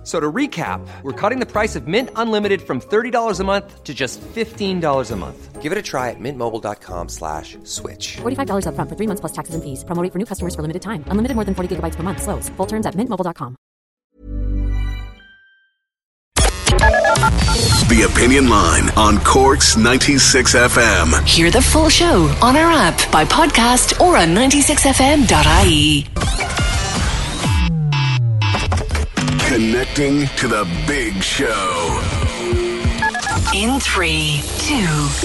F- So to recap, we're cutting the price of Mint Unlimited from $30 a month to just $15 a month. Give it a try at mintmobile.com slash switch. $45 upfront for three months plus taxes and fees. Promo rate for new customers for limited time. Unlimited more than 40 gigabytes per month. Slows. Full terms at mintmobile.com. The Opinion Line on Corks 96 FM. Hear the full show on our app, by podcast, or on 96fm.ie. Connecting to the big show. In three, two,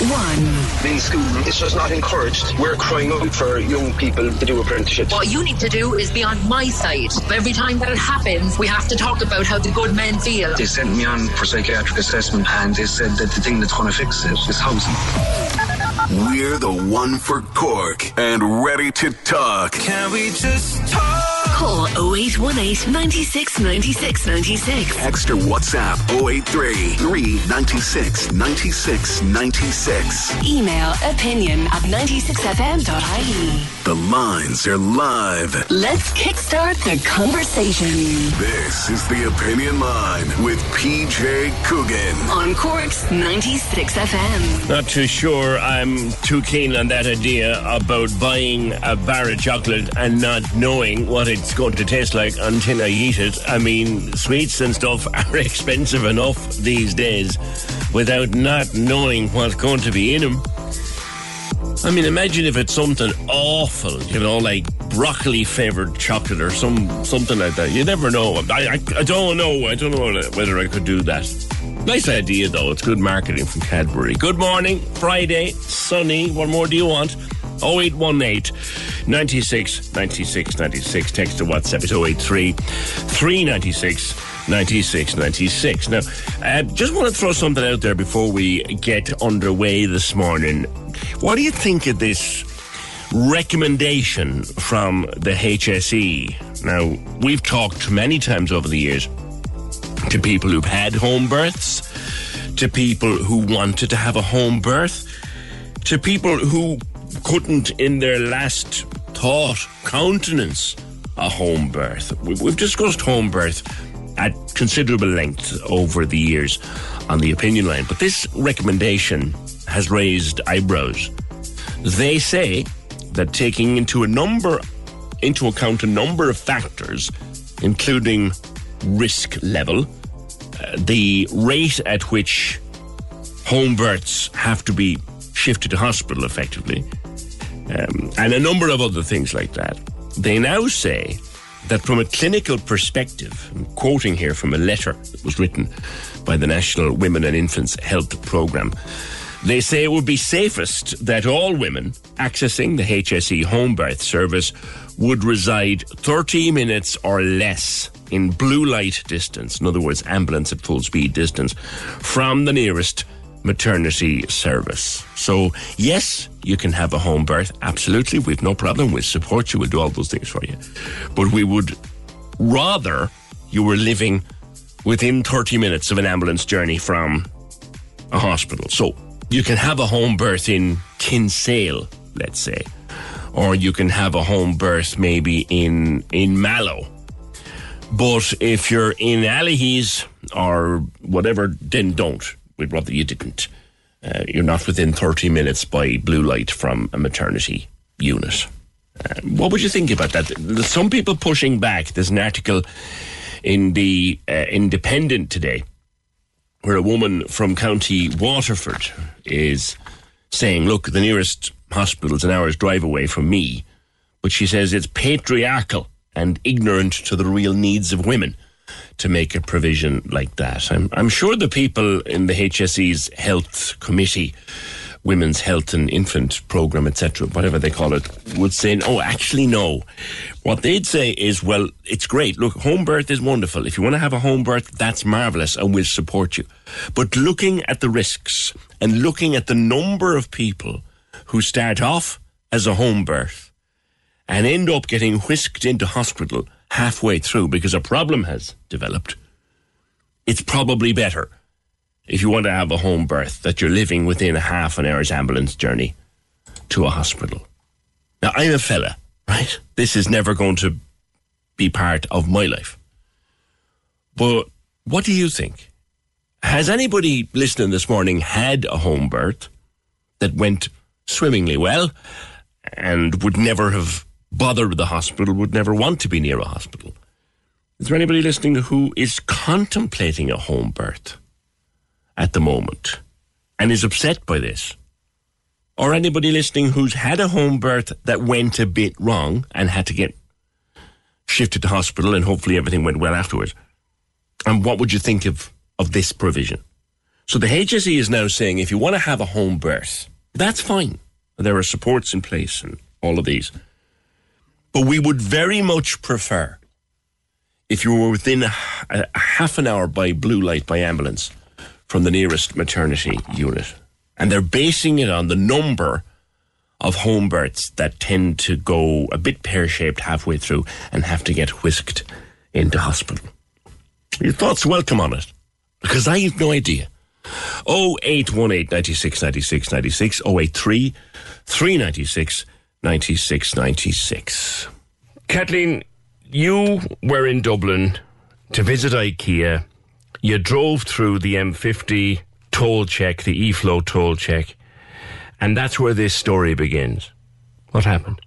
one. in school. It's just not encouraged. We're crying out for young people to do apprenticeships. What you need to do is be on my side. Every time that it happens, we have to talk about how the good men feel. They sent me on for psychiatric assessment and they said that the thing that's going to fix it is housing. We're the one for Cork and ready to talk. Can we just talk? Call 0818 96 96 96. Extra WhatsApp 083 396 96 96. Email opinion at 96fm.ie. The lines are live. Let's kickstart the conversation This is the Opinion Line with PJ Coogan. on Cork's 96FM. Not too sure I'm too keen on that idea about buying a bar of chocolate and not knowing what it's going to taste like until I eat it. I mean, sweets and stuff are expensive enough these days without not knowing what's going to be in them. I mean, imagine if it's something awful, you know, like broccoli flavored chocolate or some something like that. You never know. I, I, I don't know. I don't know whether I could do that. Nice idea, though. It's good marketing from Cadbury. Good morning, Friday, sunny. What more do you want? 0818 96 96 96. Text to WhatsApp is 083 396 96 96. Now, I just want to throw something out there before we get underway this morning. What do you think of this recommendation from the HSE? Now, we've talked many times over the years to people who've had home births, to people who wanted to have a home birth, to people who couldn't, in their last thought, countenance a home birth. We- We've discussed home birth at considerable length over the years on the opinion line, but this recommendation has raised eyebrows. They say that taking into a number into account a number of factors, including risk level, uh, the rate at which home births have to be shifted to hospital effectively, um, and a number of other things like that. They now say that from a clinical perspective, I'm quoting here from a letter that was written by the National Women and Infants Health Programme, they say it would be safest that all women accessing the HSE home birth service would reside 30 minutes or less in blue light distance, in other words, ambulance at full speed distance, from the nearest maternity service. So, yes, you can have a home birth. Absolutely. We've no problem. We'll support you. We'll do all those things for you. But we would rather you were living within 30 minutes of an ambulance journey from a hospital. So, you can have a home birth in Kinsale, let's say, or you can have a home birth maybe in in Mallow. But if you're in Allihies or whatever, then don't. We'd rather you didn't. Uh, you're not within 30 minutes by blue light from a maternity unit. Uh, what would you think about that? There's some people pushing back. There's an article in the uh, Independent today where a woman from County Waterford is saying, look, the nearest hospital's an hour's drive away from me. But she says it's patriarchal and ignorant to the real needs of women to make a provision like that. I'm, I'm sure the people in the HSE's health committee, women's health and infant program, etc., whatever they call it, would say, oh, actually, no. What they'd say is, well, it's great. Look, home birth is wonderful. If you want to have a home birth, that's marvelous and we'll support you. But looking at the risks and looking at the number of people who start off as a home birth and end up getting whisked into hospital halfway through because a problem has developed, it's probably better if you want to have a home birth that you're living within a half an hour's ambulance journey to a hospital. Now, I'm a fella, right? This is never going to be part of my life. But what do you think? Has anybody listening this morning had a home birth that went swimmingly well and would never have bothered with the hospital, would never want to be near a hospital? Is there anybody listening who is contemplating a home birth at the moment and is upset by this? Or anybody listening who's had a home birth that went a bit wrong and had to get shifted to hospital and hopefully everything went well afterwards? And what would you think of, of this provision? So the HSE is now saying if you want to have a home birth, that's fine. There are supports in place and all of these. But we would very much prefer if you were within a, a half an hour by blue light by ambulance from the nearest maternity unit. And they're basing it on the number of home births that tend to go a bit pear shaped halfway through and have to get whisked into hospital. Your thoughts welcome on it because I have no idea. 0818 96 96 96 083 396 96 96. Kathleen, you were in Dublin to visit IKEA. You drove through the M50 toll check, the E-flow toll check, and that's where this story begins. What happened?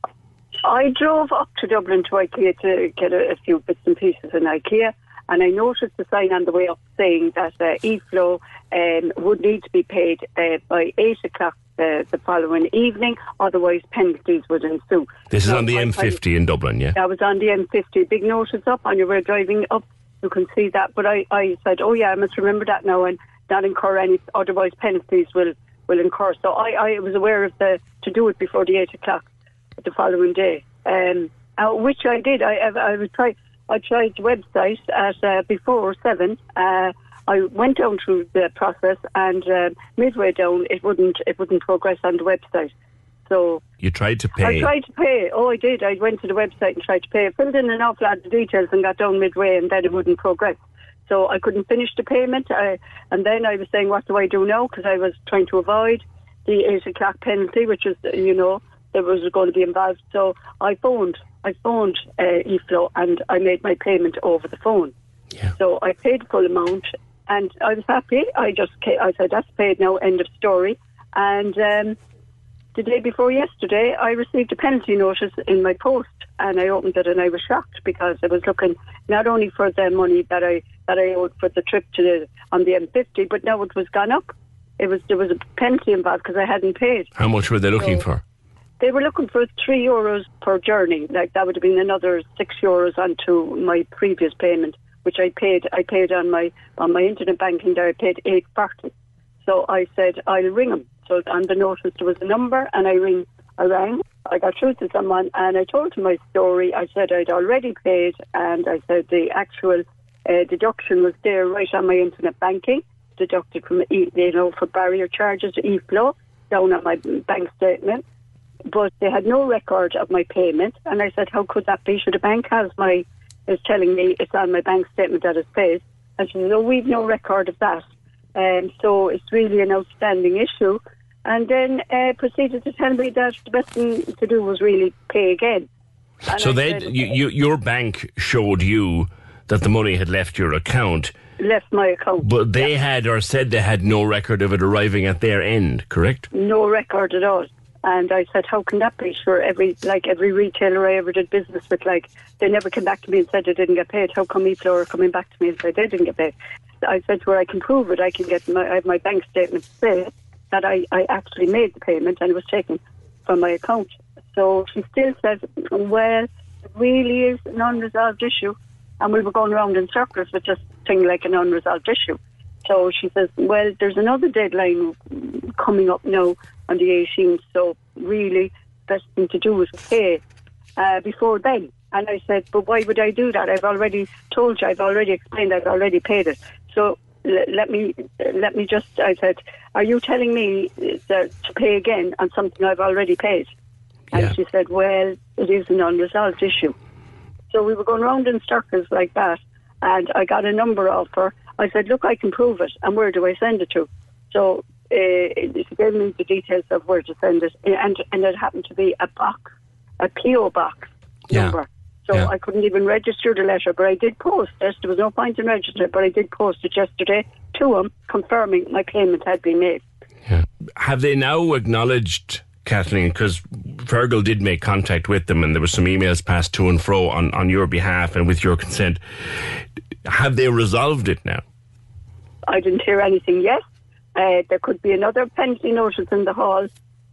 I drove up to Dublin to IKEA to get a, a few bits and pieces in IKEA, and I noticed the sign on the way up saying that uh, e-flow um, would need to be paid uh, by 8 o'clock uh, the following evening, otherwise penalties would ensue. This is Now, on the M50 in Dublin, yeah? I was on the M50. Big notice up on your way driving up. You can see that. But I, I said, oh, yeah, I must remember that now and not incur any, otherwise penalties will, will incur. So I, I was aware of the, to do it before the 8 o'clock the following day, um, uh, which I did. I, I, I would try. I tried the website at uh, before seven. Uh, I went down through the process, and uh, midway down, it wouldn't it wouldn't progress on the website. So You tried to pay. I tried to pay. Oh, I did. I went to the website and tried to pay. I filled in an awful lot of details and got down midway, and then it wouldn't progress. So I couldn't finish the payment. I, and then I was saying, what do I do now? Because I was trying to avoid the eight o'clock penalty, which is, you know, that was going to be involved. So I phoned. I phoned uh, eFlow and I made my payment over the phone. Yeah. So I paid full amount, and I was happy. I just I said that's paid now. End of story. And um, the day before yesterday, I received a penalty notice in my post, and I opened it and I was shocked because I was looking not only for the money that I that I owed for the trip to the on the M50, but now it was gone up. It was there was a penalty involved because I hadn't paid. How much were they looking So- for? They were looking for three euros per journey. Like that would have been another six euros onto my previous payment, which I paid. I paid on my on my internet banking there. I paid eight forty. So I said I'll ring him. So on the notice there was a number, and I ring. I rang. I got through to someone, and I told him my story. I said I'd already paid, and I said the actual uh, deduction was there right on my internet banking, deducted from e- you know for barrier charges, e-flow, down on my bank statement but they had no record of my payment. And I said, how could that be? Should the bank has my, is telling me it's on my bank statement that it's paid. And she said, no, we've no record of that. And so it's really an outstanding issue. And then uh, proceeded to tell me that the best thing to do was really pay again. And So they, you, you, your bank showed you that the money had left your account, left my account. but they had or said they had no record of it arriving at their end, correct? no record at all. And I said, how can that be? Sure, every like every retailer I ever did business with, like they never came back to me and said they didn't get paid. How come eFlow are coming back to me and said they didn't get paid? I said to her, I can prove it. I can get my I have my bank statement to say that I, I actually made the payment and it was taken from my account. So she still says, well, it really is an unresolved issue, and we were going around in circles with just thing like an unresolved issue. So she says, well, there's another deadline coming up now on the 18th, so really best thing to do is pay uh, before then. And I said, but why would I do that? I've already told you, I've already explained, I've already paid it. So l- let me let me just, I said, are you telling me uh, that to pay again on something I've already paid? And Yeah. she said, well, it is an unresolved issue. So we were going round in circles like that, and I got a number off her. I said, "Look, I can prove it, and where do I send it to?" So uh, she gave me the details of where to send it, and and it happened to be a box, a PO box Yeah. number. So Yeah. I couldn't even register the letter, but I did post it. There was no point in registering but I did post it yesterday to him, confirming my payment had been made. Have they now acknowledged, Kathleen, because Fergal did make contact with them and there were some emails passed to and fro on, on your behalf and with your consent. Have they resolved it now? I didn't hear anything yet. Uh, there could be another penalty notice in the hall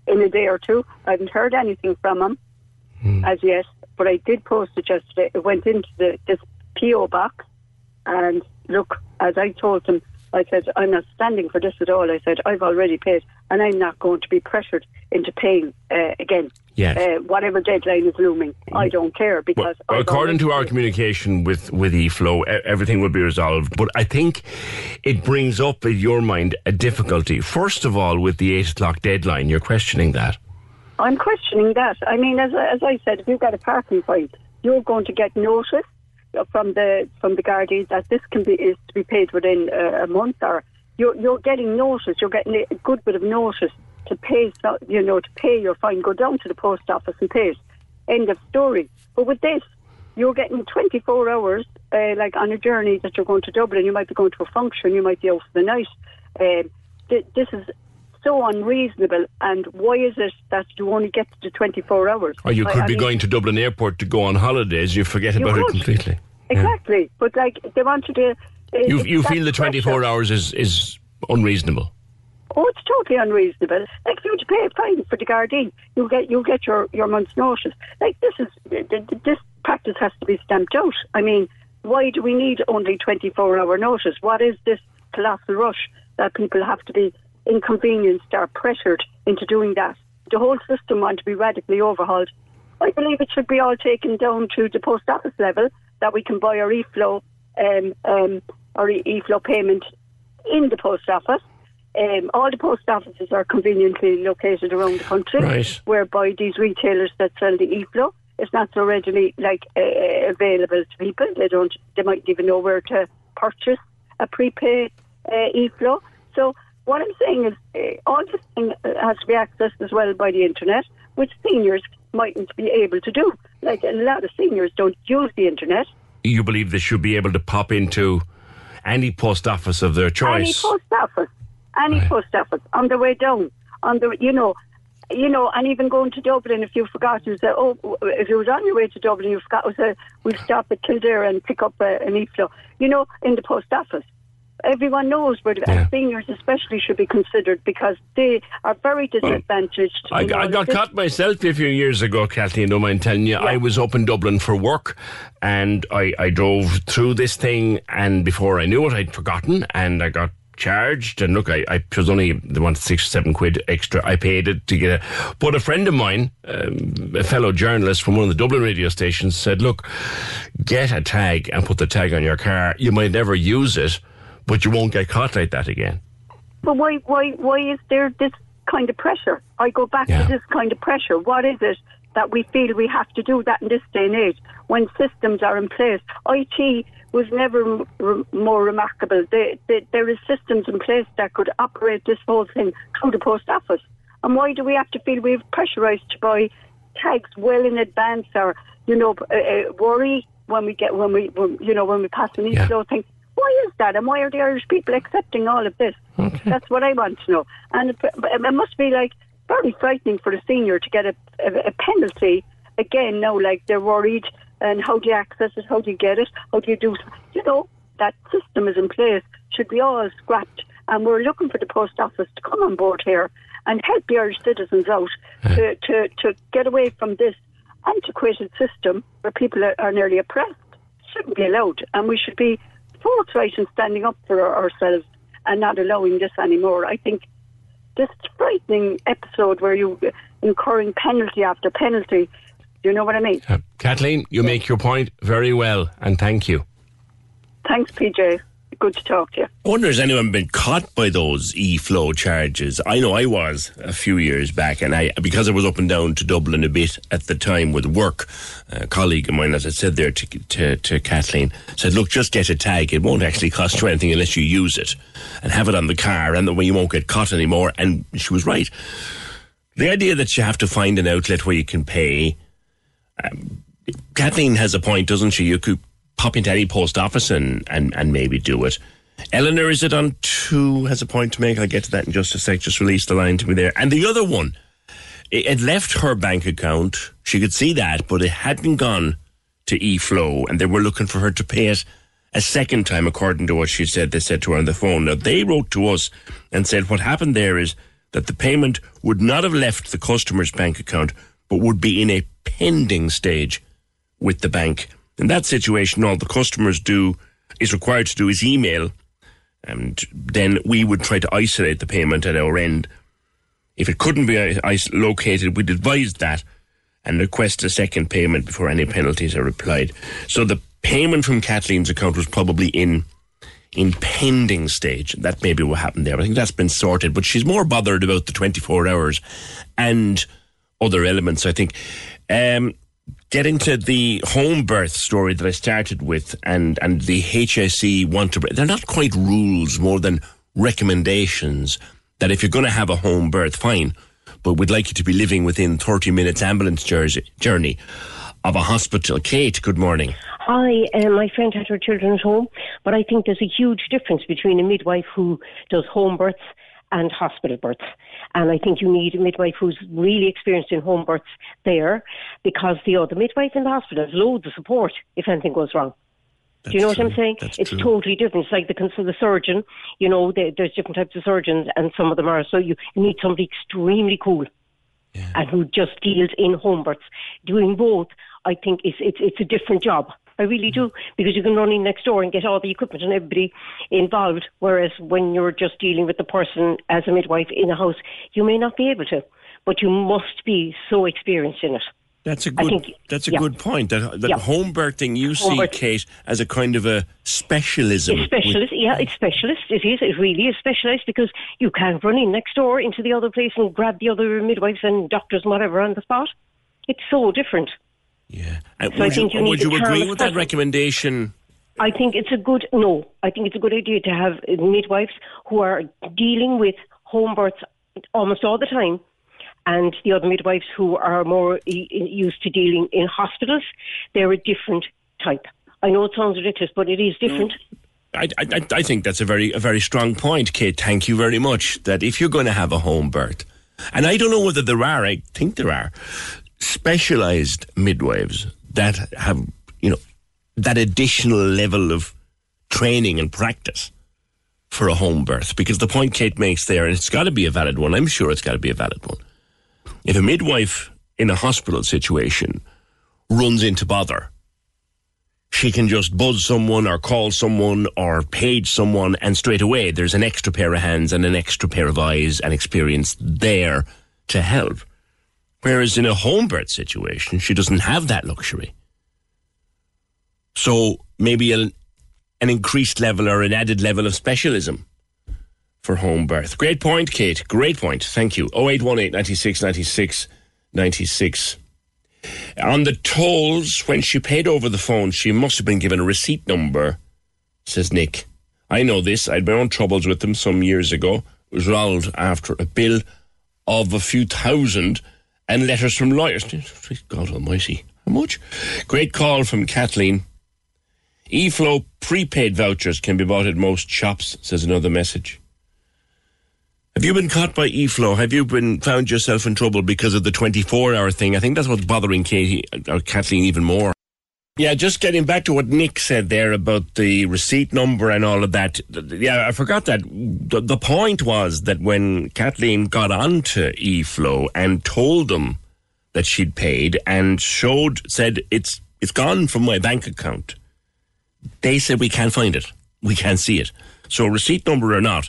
in a day or two. I haven't heard anything from him as yet, but I did post it yesterday. It went into the, this PO box, and look, as I told him, I said I'm not standing for this at all. I said I've already paid, and I'm not going to be pressured into paying uh, again. Yes. Uh, whatever deadline is looming, I don't care because I've according to our communication with, with eFlow, everything will be resolved. But I think it brings up in your mind a difficulty. First of all, with the 8 o'clock deadline, you're questioning that. I'm questioning that. I mean, as, as I said, if you've got a parking fine, you're going to get notice from the from the Gardaí that this can be is to be paid within uh, a month, or you're you're getting notice. You're getting a good bit of notice to pay. You know, to pay your fine. Go down to the post office and pay it. End of story. But with this, you're getting 24 hours, uh, like on a journey that you're going to Dublin. You might be going to a function. You might be out for the night. Um, th- this is so unreasonable. And why is it that you only get to 24 hours? Or you could I be mean- going to Dublin Airport to go on holidays. You forget You about it completely. Exactly. But like they wanted to. You, you feel the 24 pressure. hours is, is unreasonable. Oh, it's totally unreasonable. Like you to pay a fine for the Gardaí, you get you get your, your month's notice. Like this is th- th- this practice has to be stamped out. I mean, why do we need only twenty four hour notice? What is this colossal rush that people have to be inconvenienced or pressured into doing that? The whole system want to be radically overhauled. I believe it should be all taken down to the post office level that we can buy our e-flow um, um, our e-flow payment in the post office. Um, all the post offices are conveniently located around the country, Right. whereby these retailers that sell the e-flow it's not so readily like uh, available to people. They don't. They might even know where to purchase a prepaid uh, e-flow. So what I'm saying is, uh, all this thing has to be accessed as well by the internet, which seniors mightn't be able to do. Like a lot of seniors don't use the internet. You believe they should be able to pop into any post office of their choice. Any post office, any Right. post office on the way down, on the you know, you know, and even going to Dublin if you forgot, you say, oh, if you was on your way to Dublin, you forgot, a, we'll stop at Kildare and pick up a, an e-flow, you know, in the post office. Everyone knows where Yeah. seniors especially should be considered because they are very disadvantaged. I, I got caught myself a few years ago, Kathleen, don't mind telling you. I was up in Dublin for work and I, I drove through this thing and before I knew it, I'd forgotten and I got charged. And look, I, I it was only the one six or seven quid extra. I paid it to get it. But a friend of mine, um, a fellow journalist from one of the Dublin radio stations, said, look, get a tag and put the tag on your car. You might never use it, but you won't get caught like that again. But why, why, why is there this kind of pressure? I go back Yeah. to this kind of pressure. What is it that we feel we have to do that in this day and age when systems are in place? IT was never more remarkable. They, they, there is systems in place that could operate this whole thing through the post office. And why do we have to feel we've pressurised to buy tags well in advance or, you know, uh, uh, worry when we get, when we, when, you know, when we pass an Yeah. e-flow thing? Why is that? And why are the Irish people accepting all of this? That's what I want to know. And it, it must be like very frightening for a senior to get a, a, a penalty again now. Like they're worried, and how do you access it? How do you get it? How do you do? You know that system is in place. Should be all scrapped, and we're looking for the post office to come on board here and help the Irish citizens out to, to to get away from this antiquated system where people are, are nearly oppressed. Shouldn't be allowed, and we should be in standing up for ourselves and not allowing this anymore. I think this frightening episode where you incurring penalty after penalty. Do you know what I mean? Uh, Kathleen, you make your point very well, and thank you. Thanks, PJ. Good to talk to you. I wonder has anyone been caught by those e-flow charges? I know I was a few years back, and I because I was up and down to Dublin a bit at the time with work. A colleague of mine, as I said there to, to, to Kathleen, said, "Look, just get a tag. It won't actually cost you anything unless you use it, and have it on the car, and the way you won't get caught anymore." And she was right. The idea that you have to find an outlet where you can pay. Um, Kathleen has a point, doesn't she? You could pop into any post office and, and, and maybe do it. Eleanor, is it on two? Has a point to make. I'll get to that in just a sec. Just release the line to me there. And the other one, it, it left her bank account. She could see that, but it hadn't gone to eFlow, and they were looking for her to pay it a second time, according to what she said. They said to her on the phone. Now, they wrote to us and said what happened there is that the payment would not have left the customer's bank account, but would be in a pending stage with the bank. In that situation, all the customers do is required to do is email, and then we would try to isolate the payment at our end. If it couldn't be located, we'd advise that and request a second payment before any penalties are applied. So the payment from Kathleen's account was probably in in pending stage. That may be what happened there. I think that's been sorted, but she's more bothered about the 24 hours and other elements, I think. Um, getting to the home birth story that I started with and, and the HSE want to, they're not quite rules more than recommendations that if you're going to have a home birth, fine, but we'd like you to be living within 30 minutes ambulance journey of a hospital. Kate, good morning. Hi, um, my friend had her children at home, but I think there's a huge difference between a midwife who does home births and hospital births. And I think you need a midwife who's really experienced in home births there because the other midwife in the hospital has loads of support if anything goes wrong. Do you know what I'm saying? That's it's true. totally different. It's like the, the surgeon, you know, the, there's different types of surgeons and some of them are, so you, need somebody extremely cool and who just deals in home births. Doing both, I think, is it's, it's a different job. I really do, because you can run in next door and get all the equipment and everybody involved. Whereas when you're just dealing with the person as a midwife in a house, you may not be able to, but you must be so experienced in it. That's a good. think- that's a yeah. good point. That that Yeah. home birthing you Home see, birth- Kate, as a kind of a specialism. It's specialist, yeah, it's specialist. It is. It really is specialised because you can't run in next door into the other place and grab the other midwives and doctors and whatever on the spot. It's so different. Yeah. And So uh, I would think you, you need would you agree with that recommendation? I think it's a good no. I think it's a good idea to have uh, midwives who are dealing with home births almost all the time, and the other midwives who are more used to dealing in hospitals. They're a different type. I know it sounds ridiculous, but it is different. Mm. I, I, I think that's a very a very strong point, Kate. Thank you very much. That if you're going to have a home birth, and I don't know whether there are, I think there are specialised midwives that have you know that additional level of training and practice for a home birth. Because the point Kate makes there, and it's got to be a valid one. I'm sure it's got to be a valid one. If a midwife in a hospital situation runs into bother she can just buzz someone or call someone or page someone, and straight away there's an extra pair of hands and an extra pair of eyes and experience there to help. Whereas in a home birth situation, she doesn't have that luxury. So maybe an, an increased level or an added level of specialism for home birth. Great point, Kate. Great point. Thank you. 0818 96 96 96. On the tolls, when she paid over the phone, she must have been given a receipt number, says Nick. I know this. I had my own troubles with them some years ago. It was rolled after a bill of a few thousand and letters from lawyers. God almighty. How much? Great call from Kathleen. eFlow prepaid vouchers can be bought at most shops, says another message. Have you been caught by eFlow? Have you been found yourself in trouble because of the 24 hour thing? I think that's what's bothering Katie uh, or Kathleen even more. Yeah, just getting back to what Nick said there about the receipt number and all of that. Yeah, I forgot that. The, point was that when Kathleen got onto eFlow and told them that she'd paid and showed, said, it's, it's gone from my bank account, they said, we can't find it. We can't see it. So receipt number or not,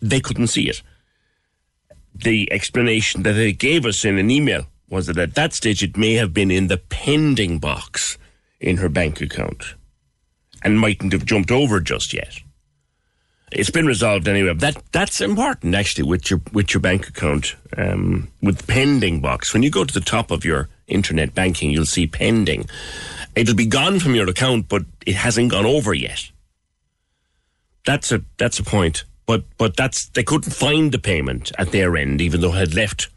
they couldn't see it the explanation that they gave us in an email was that at that stage it may have been in the pending box in her bank account and mightn't have jumped over just yet. It's been resolved anyway. That that's important actually with your with your bank account um, with pending box. When you go to the top of your internet banking, you'll see pending. It'll be gone from your account, but it hasn't gone over yet. That's a that's a point. But but that's they couldn't find the payment at their end, even though it had left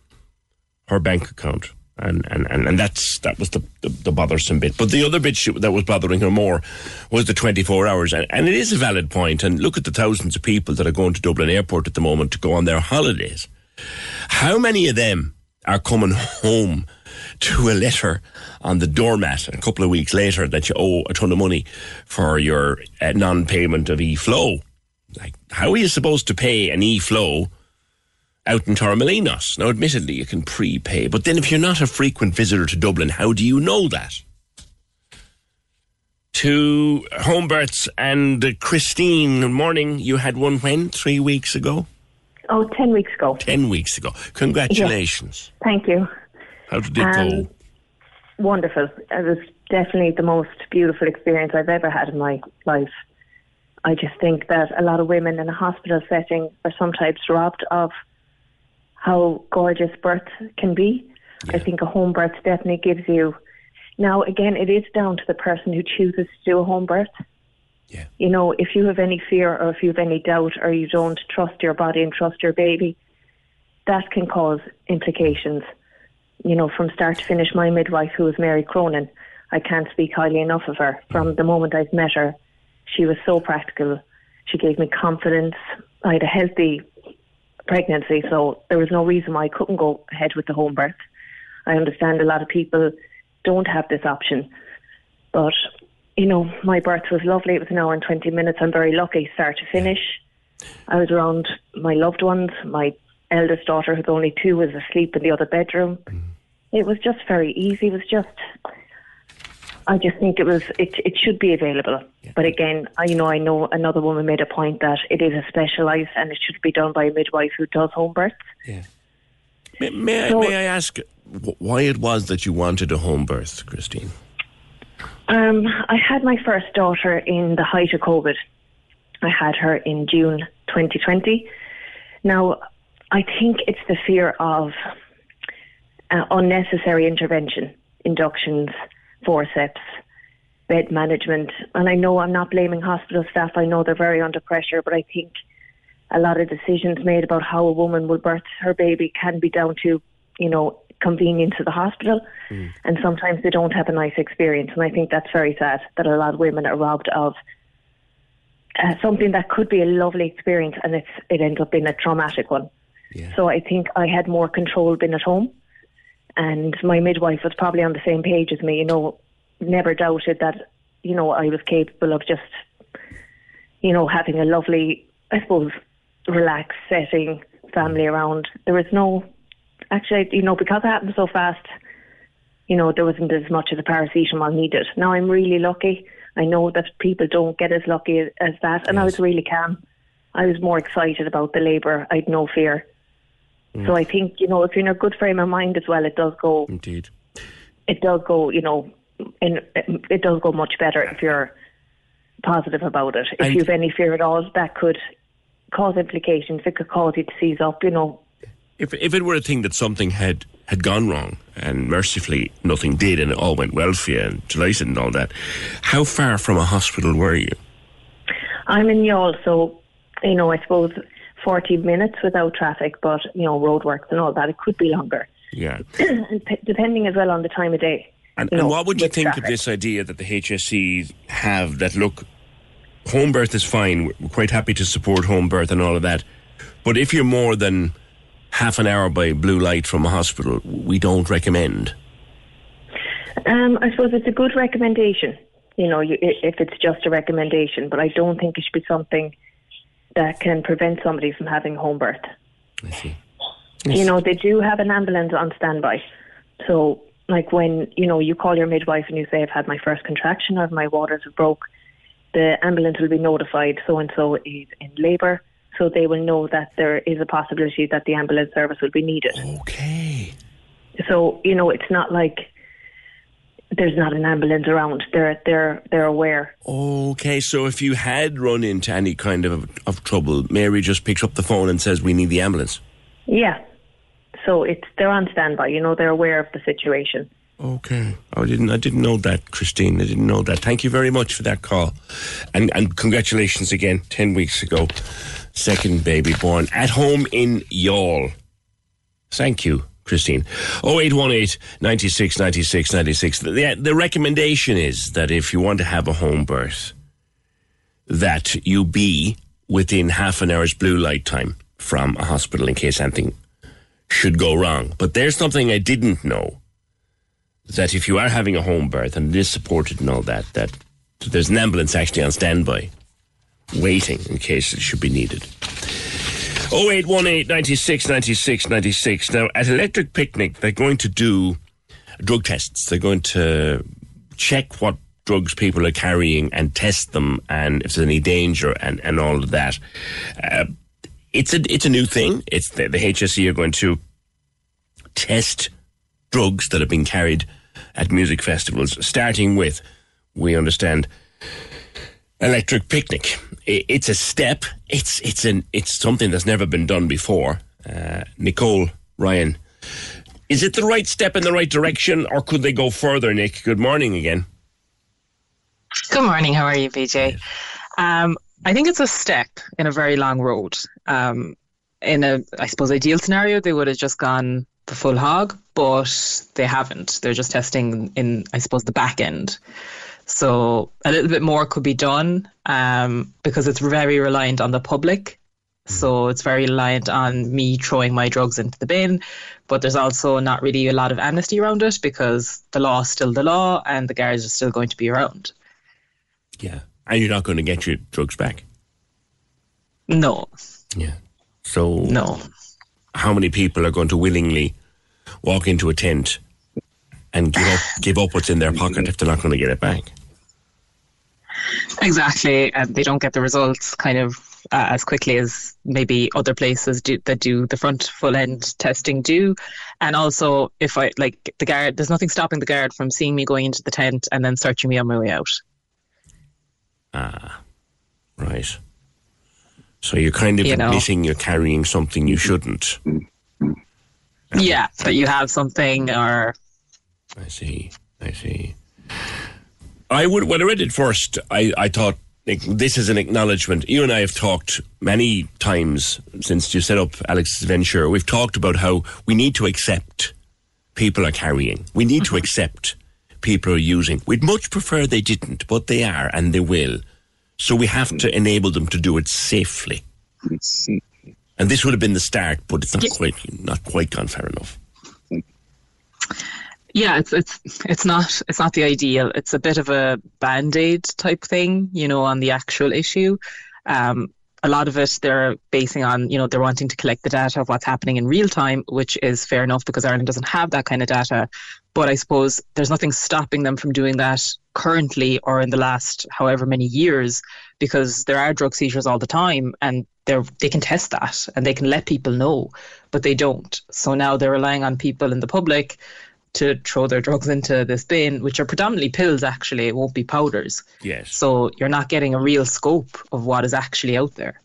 her bank account. And, and, and, and that's that was the, the, the bothersome bit. But the other bit she, that was bothering her more was the 24 hours. And, and it is a valid point. And look at the thousands of people that are going to Dublin Airport at the moment to go on their holidays. How many of them are coming home to a letter on the doormat a couple of weeks later that you owe a ton of money for your uh, non-payment of e-flow? Like, how are you supposed to pay an e-flow out in Torremolinos? Now, admittedly, you can prepay, but then if you're not a frequent visitor to Dublin, how do you know that? To Homebirt's and uh, Christine, morning. You had one when? Three weeks ago? Oh, ten weeks ago. 10 weeks ago. Congratulations. Thank you. How did it Um, go? Wonderful. It was definitely the most beautiful experience I've ever had in my life. I just think that a lot of women in a hospital setting are sometimes robbed of how gorgeous birth can be. I think a home birth definitely gives you. Now, again, it is down to the person who chooses to do a home birth. Yeah. You know, if you have any fear or if you have any doubt or you don't trust your body and trust your baby, that can cause implications. You know, from start to finish, my midwife, who was Mary Cronin, I can't speak highly enough of her. From mm. the moment I've met her, she was so practical. She gave me confidence. I had a healthy pregnancy, so there was no reason why I couldn't go ahead with the home birth. I understand a lot of people don't have this option, but you know, my birth was lovely. It was an hour and 20 minutes. I'm very lucky, start to finish. I was around my loved ones. My eldest daughter, who's only two, was asleep in the other bedroom. Mm. It was just very easy. It was just, I just think it was, it, it should be available. But again, I, you know, I know another woman made a point that it is a specialised and it should be done by a midwife who does home births. May, may, so- I, may I ask why it was that you wanted a home birth, Christine? Um, I had my first daughter in the height of COVID. I had her in June 2020. Now, I think it's the fear of uh, unnecessary intervention, inductions, forceps, bed management. And I know I'm not blaming hospital staff. I know they're very under pressure, but I think a lot of decisions made about how a woman will birth her baby can be down to, you know, convenience of the hospital. And sometimes they don't have a nice experience. And I think that's very sad that a lot of women are robbed of uh, something that could be a lovely experience and it's, it ends up being a traumatic one. So I think I had more control being at home. And my midwife was probably on the same page as me, you know, never doubted that, you know, I was capable of just, you know, having a lovely, I suppose, relaxed setting, family around. There was no, actually, you know, because it happened so fast, you know, there wasn't as much of the paracetamol needed. Now I'm really lucky. I know that people don't get as lucky as, as that, and I was really calm. I was more excited about the labour. I had no fear. Mm. So I think, you know, if you're in a good frame of mind as well, it does go, Indeed. it does go, you know, in, it does go much better if you're positive about it. If And- you have any fear at all, that could cause implications. It could cause you to seize up, you know. If if it were a thing that something had had gone wrong and mercifully nothing did and it all went well for you and delighted and all that, how far from a hospital were you? I'm in Youghal, so, you know, I suppose 40 minutes without traffic, but, you know, roadworks and all that, it could be longer. Yeah. and p- depending as well on the time of day. And, and know, what would you think traffic. of this idea that the HSE have that look, home birth is fine, we're quite happy to support home birth and all of that, but if you're more than half an hour by blue light from a hospital, we don't recommend. Um, I suppose it's a good recommendation. You know, you, if it's just a recommendation, but I don't think it should be something that can prevent somebody from having home birth. I see. You know, they do have an ambulance on standby. So, like when you know you call your midwife and you say, "I've had my first contraction or my waters have broke," the ambulance will be notified. So and so is in labour, so they will know that there is a possibility that the ambulance service will be needed. Okay. So, you know, it's not like there's not an ambulance around. They're they're they're aware. Okay, so if you had run into any kind of of trouble, Mary just picks up the phone and says, "We need the ambulance." Yeah. So it's they're on standby. You know, they're aware of the situation. Okay. I didn't. I didn't know that, Christine. I didn't know that. Thank you very much for that call, and and congratulations again. Ten weeks ago, second baby born at home in Youghal. Thank you, Christine. 0818 96 96 96. The, the recommendation is that if you want to have a home birth, that you be within half an hour's blue light time from a hospital in case anything should go wrong. But there's something I didn't know that if you are having a home birth and it is supported and all that, that there's an ambulance actually on standby waiting in case it should be needed. 0818 96 96 96. Now, at Electric Picnic, they're going to do drug tests. They're going to check what drugs people are carrying and test them and if there's any danger and, and all of that. Uh, it's a it's a new thing. It's the, the HSE are going to test drugs that have been carried at music festivals, starting with, we understand, Electric Picnic. It's a step. It's it's an it's something that's never been done before. Uh, Nicole Ryan, is it the right step in the right direction, or could they go further? Nick, good morning again. Good morning. How are you, PJ? Um, I think it's a step in a very long road. Um, in a, I suppose, ideal scenario, they would have just gone the full hog, but they haven't. They're just testing in, I suppose, the back end. So a little bit more could be done um, because it's very reliant on the public. So it's very reliant on me throwing my drugs into the bin, but there's also not really a lot of amnesty around it because the law is still the law and the guards are still going to be around. Yeah. And you're not going to get your drugs back? No. Yeah. So no. How many people are going to willingly walk into a tent and give up give up what's in their pocket if they're not going to get it back? Exactly, and they don't get the results kind of uh, as quickly as maybe other places do that do the front full end testing do. And also, if I like the guard, there's nothing stopping the guard from seeing me going into the tent and then searching me on my way out. Ah, right. So you're kind of You know. admitting you're carrying something you shouldn't. Yeah, that you have something or I see. I see. I would when I read it first, I, I thought this is an acknowledgement. You and I have talked many times since you set up Alex's venture. We've talked about how we need to accept people are carrying. We need to mm-hmm. accept people are using. We'd much prefer they didn't, but they are and they will. So we have to enable them to do it safely. And this would have been the start, but it's not quite not quite gone far enough. Yeah, it's it's it's not it's not the ideal. It's a bit of a band aid type thing, you know, on the actual issue. Um, a lot of it they're basing on, you know, they're wanting to collect the data of what's happening in real time, which is fair enough because Ireland doesn't have that kind of data. But I suppose there's nothing stopping them from doing that currently or in the last however many years, because there are drug seizures all the time, and they're they can test that and they can let people know, but they don't. So now they're relying on people in the public to throw their drugs into this bin, which are predominantly pills. Actually, it won't be powders. Yes. So you're not getting a real scope of what is actually out there.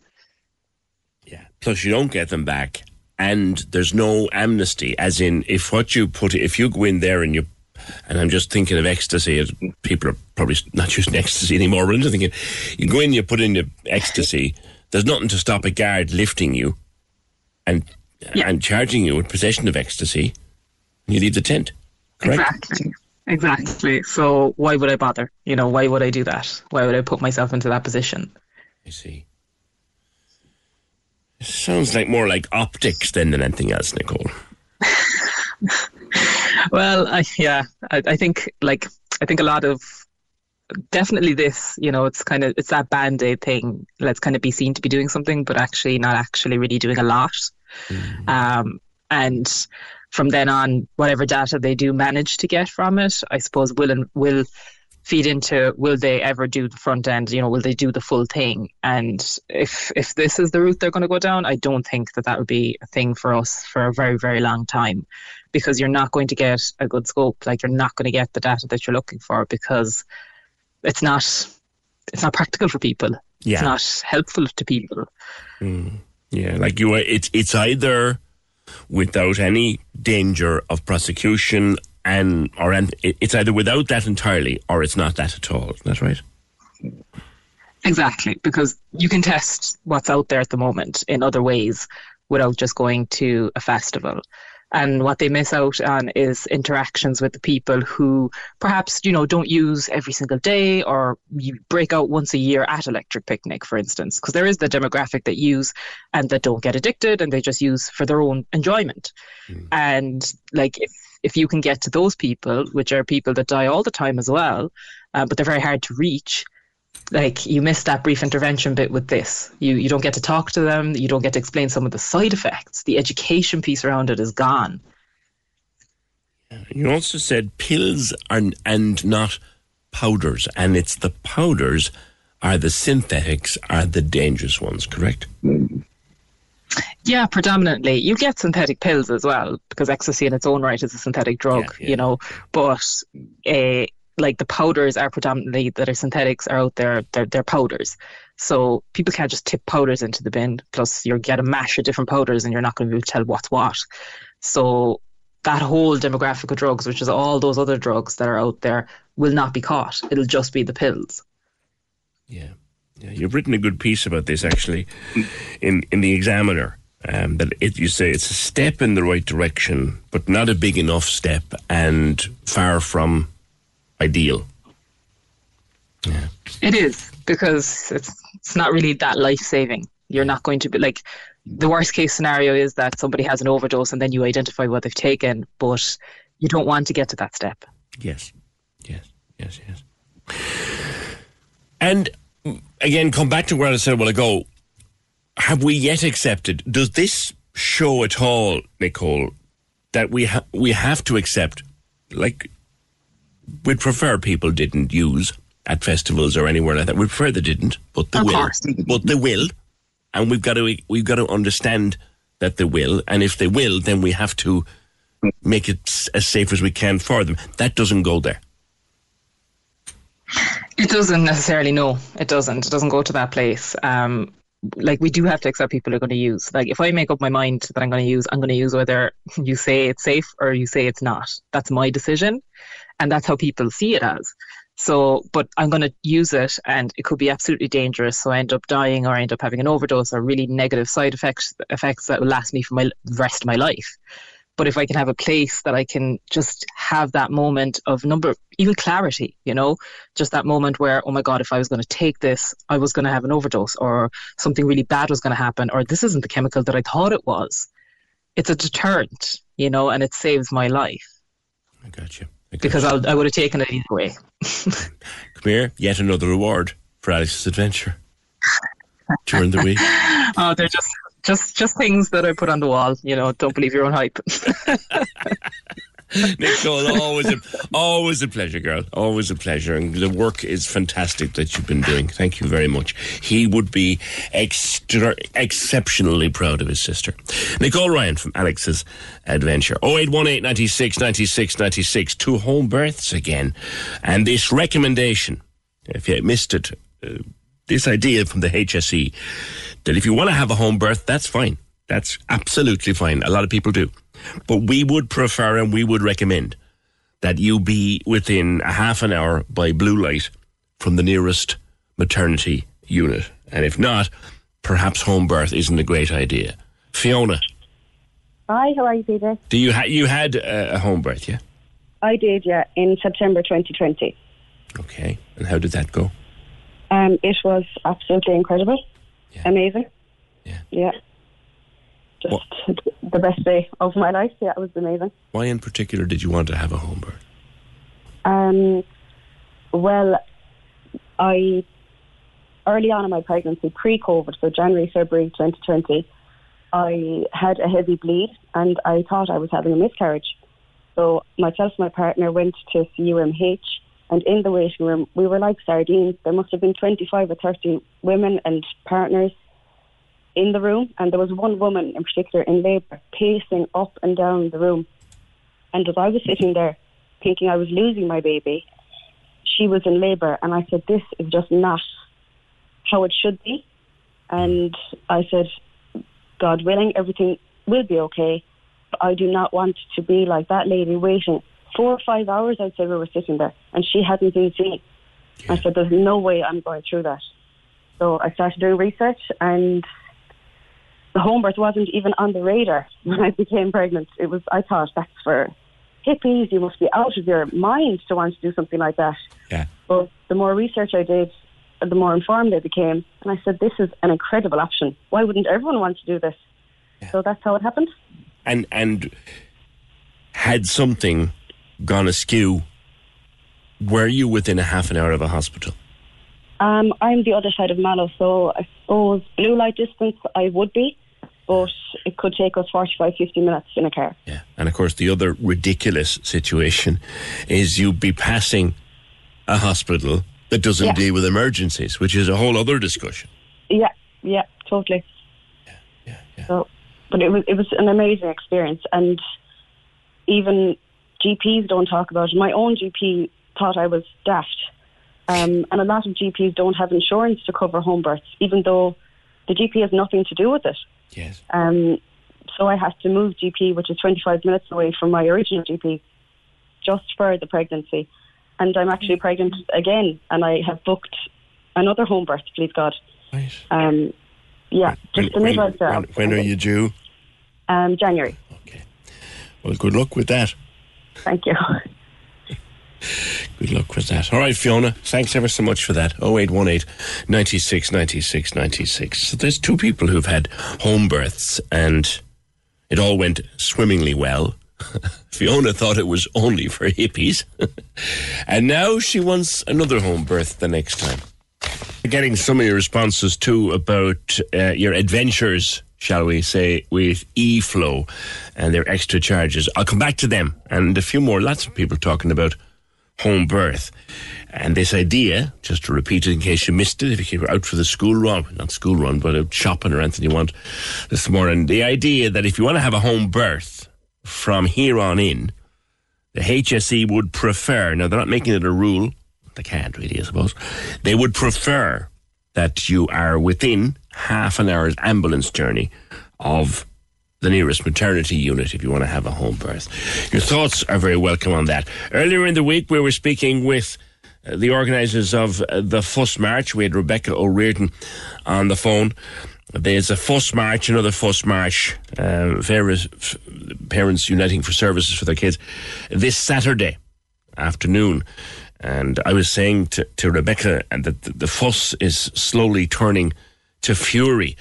Yeah. Plus you don't get them back and there's no amnesty as in if what you put if you go in there and you and I'm just thinking of ecstasy as people are probably not using ecstasy anymore but I'm just thinking you go in you put in your ecstasy there's nothing to stop a guard lifting you and and charging you with possession of ecstasy you leave the tent correct Exactly. Exactly. So why would I bother? You know, why would I do that? Why would I put myself into that position? I see sounds like more like optics than than anything else Nicole Well, I, yeah, I, I think like I think a lot of definitely this, you know, it's kind of it's that band aid thing. Let's kind of be seen to be doing something, but actually not actually really doing a lot. Um, and from then on, whatever data they do manage to get from it, I suppose will and will feed into will they ever do the front end? You know will they do the full thing? And if if this is the route they're going to go down i don't think that that would be a thing for us for a very very long time. Because you're not going to get a good scope. Like you're not going to get the data that you're looking for because it's not it's not practical for people. Yeah. it's not helpful to people. Mm. Yeah, like you, it's it's either without any danger of prosecution, and or and it's either without that entirely, or it's not that at all. That's right? Exactly, because you can test what's out there at the moment in other ways without just going to a festival. And what they miss out on is interactions with the people who perhaps, you know, don't use every single day or you break out once a year at Electric Picnic, for instance, because there is the demographic that use and that don't get addicted and they just use for their own enjoyment. And like if if you can get to those people, which are people that die all the time as well, uh, but they're very hard to reach, like you miss that brief intervention bit with this. You you don't get to talk to them. You don't get to explain some of the side effects. The education piece around it is gone. You also said pills are and not powders, and it's the powders are the synthetics are the dangerous ones. Correct? Yeah, predominantly. You get synthetic pills as well because ecstasy in its own right is a synthetic drug, you know. But uh, like the powders are predominantly that are synthetics are out there. They're they're powders, so people can't just tip powders into the bin. Plus, you get a mash of different powders, and you're not going to be able to tell what's what. So that whole demographic of drugs, which is all those other drugs that are out there, will not be caught. It'll just be the pills. Yeah, you've written a good piece about this actually in in the Examiner. Um, that it, you say it's a step in the right direction, but not a big enough step, and far from ideal. It is because it's it's not really that life saving. You're not going to be like the worst case scenario is that somebody has an overdose and then you identify what they've taken, but you don't want to get to that step. Yes, yes, yes, yes. And again, come back to where I said a while ago. Have we yet accepted? Does this show at all, Nicole, that we ha- we have to accept, like, we'd prefer people didn't use at festivals or anywhere like that. We prefer they didn't, but they Of will. course. But they will, and we've got to we've got to understand that they will. And if they will, then we have to make it as safe as we can for them. That doesn't go there. It doesn't necessarily. No, it doesn't. It doesn't go to that place. Um, like we do have to accept people are going to use. Like if I make up my mind that I'm going to use, I'm going to use whether you say it's safe or you say it's not. That's my decision, and that's how people see it as. So, but I'm going to use it, and it could be absolutely dangerous. So I end up dying, or I end up having an overdose, or really negative side effects effects that will last me for my rest of my life. But if I can have a place that I can just have that moment of number, even clarity, you know, just that moment where, oh my God, if I was going to take this, I was going to have an overdose or something really bad was going to happen or this isn't the chemical that I thought it was. It's a deterrent, you know, and it saves my life. I got you. Because I'll, I would have taken it either way. Come here, yet another reward for Alex's adventure during the week. oh, they're just just just things that I put on the wall. You know, don't believe your own hype. Nicole, always a, always a pleasure, girl. Always a pleasure. And the work is fantastic that you've been doing. Thank you very much. He would be extra, exceptionally proud of his sister. Nicole Ryan from Alex's Adventure. 0818 96 96 96. Two home births again. And this recommendation, if you missed it, uh, this idea from the HSE that if you want to have a home birth, that's fine. That's absolutely fine. A lot of people do. But we would prefer and we would recommend that you be within a half an hour by blue light from the nearest maternity unit. And if not, perhaps home birth isn't a great idea. Fiona, Hi, how are you, Peter? do you ha- you had a, a home birth, yeah? I did, yeah, in September 2020. Okay. And how did that go? Um, it was absolutely incredible, amazing. Yeah. Just the best day of my life. Yeah, it was amazing. Why in particular did you want to have a home birth? Um, well, I early on in my pregnancy, pre-COVID, so January, February 2020, I had a heavy bleed, and I thought I was having a miscarriage. So myself and my partner went to CUMH And in the waiting room, we were like sardines. There must have been 25 or 30 women and partners in the room, and there was one woman in particular in labour pacing up and down the room. And as I was sitting there thinking I was losing my baby, she was in labour, and I said, This is just not how it should be. And I said, God willing, everything will be okay. But I do not want to be like that lady waiting four or five hours. I'd say we were sitting there, and she hadn't been seen. I said, "There's no way I'm going through that." So I started doing research, and the home birth wasn't even on the radar when I became pregnant. It was. I thought that's for hippies. You must be out of your mind to want to do something like that. Yeah. But the more research I did, the more informed I became, and I said, "This is an incredible option. Why wouldn't everyone want to do this?" So that's how it happened. And and had something gone askew, were you within a half an hour of a hospital? Um, I'm the other side of Mallow, so I suppose blue light distance I would be, but it could take us 45, 50 minutes in a car. Yeah. And of course, the other ridiculous situation is you'd be passing a hospital that doesn't Yeah. deal with emergencies, which is a whole other discussion. Yeah, yeah, totally. Yeah, yeah, yeah. So, but it was it was an amazing experience, and even GPs don't talk about it. My own GP thought I was daft, um, and a lot of GPs don't have insurance to cover home births, even though the GP has nothing to do with it. Yes. Um, so I had to move GP, which is 25 minutes away from my original GP, just for the pregnancy. And I'm actually pregnant again, and I have booked another home birth, please God. Right. Um, yeah, just the when, midwife when, when are you due? Um, January. Okay. Well, good luck with that. Thank you. Good luck with that. All right, Fiona, thanks ever so much for that. 0818 96 96 96. So there's two people who've had home births and it all went swimmingly well. Fiona thought it was only for hippies. and now she wants another home birth the next time. Getting some of your responses too about uh, your adventures, shall we say, with eFlow and their extra charges. I'll come back to them and a few more. Lots of people talking about home birth. And this idea, just to repeat it in case you missed it, if you were out for the school run, not school run, but out shopping or anything you want this morning, the idea that if you want to have a home birth from here on in, the HSE would prefer, now they're not making it a rule, they can't really, I suppose, they would prefer that you are within half an hour's ambulance journey of the nearest maternity unit if you want to have a home birth. Your thoughts are very welcome on that. Earlier in the week, we were speaking with uh, the organisers of uh, the Fuss March. We had Rebecca O'Riordan on the phone. There's a Fuss March, another Fuss March, uh, various parents uniting for services for their kids this Saturday afternoon. And I was saying to, to Rebecca that the, the fuss is slowly turning to fury.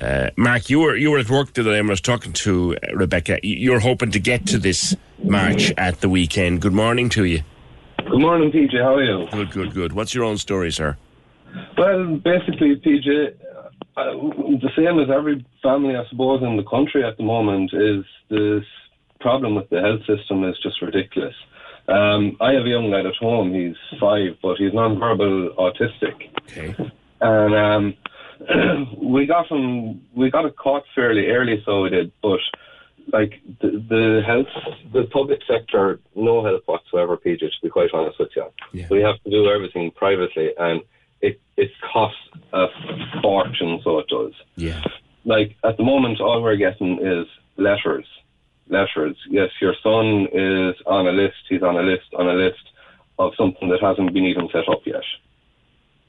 Uh, Mark, you were you were at work today and I was talking to uh, Rebecca. You're hoping to get to this march at the weekend. Good morning to you. Good morning, PJ. How are you? Good, good, good. What's your own story, sir? Well, basically, PJ, uh, the same as every family, I suppose, in the country at the moment is this problem with the health system is just ridiculous. Um, I have a young lad at home. He's five, but he's non-verbal autistic. Okay. And um, we got him, we got it caught fairly early, so we did. But like the, the health, the public sector, no help whatsoever, PJ. To be quite honest with you, we have to do everything privately, and it it costs a fortune. So it does. Yeah. Like at the moment, all we're getting is letters, letters. Yes, your son is on a list. He's on a list on a list of something that hasn't been even set up yet.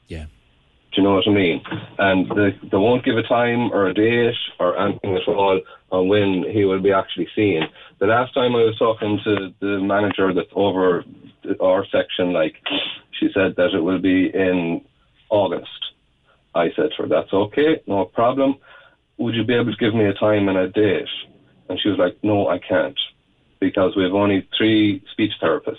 Yeah. Do you know what I mean? And they, they won't give a time or a date or anything at all on when he will be actually seen. The last time I was talking to the manager that's over our section, like, she said that it will be in August. I said to her, that's okay, no problem. Would you be able to give me a time and a date? And she was like, no, I can't because we have only three speech therapists.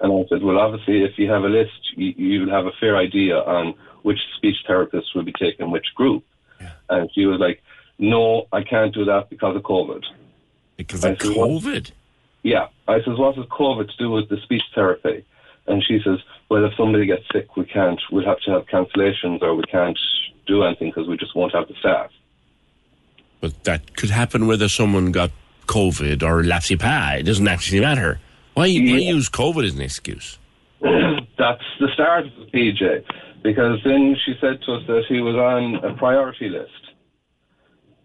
And I said, well, obviously, if you have a list, you, you'll have a fair idea on which speech therapists will be taking which group. And she was like, no, I can't do that because of COVID. Because of said, "What?" COVID? Yeah. I says, what has COVID to do with the speech therapy? And she says, well, if somebody gets sick, we can't, we'll have to have cancellations or we can't do anything because we just won't have the staff. But that could happen whether someone got COVID or lapsy pa. It doesn't actually matter. Why, why use COVID as an excuse? That's the start of the PJ. Because then she said to us that he was on a priority list.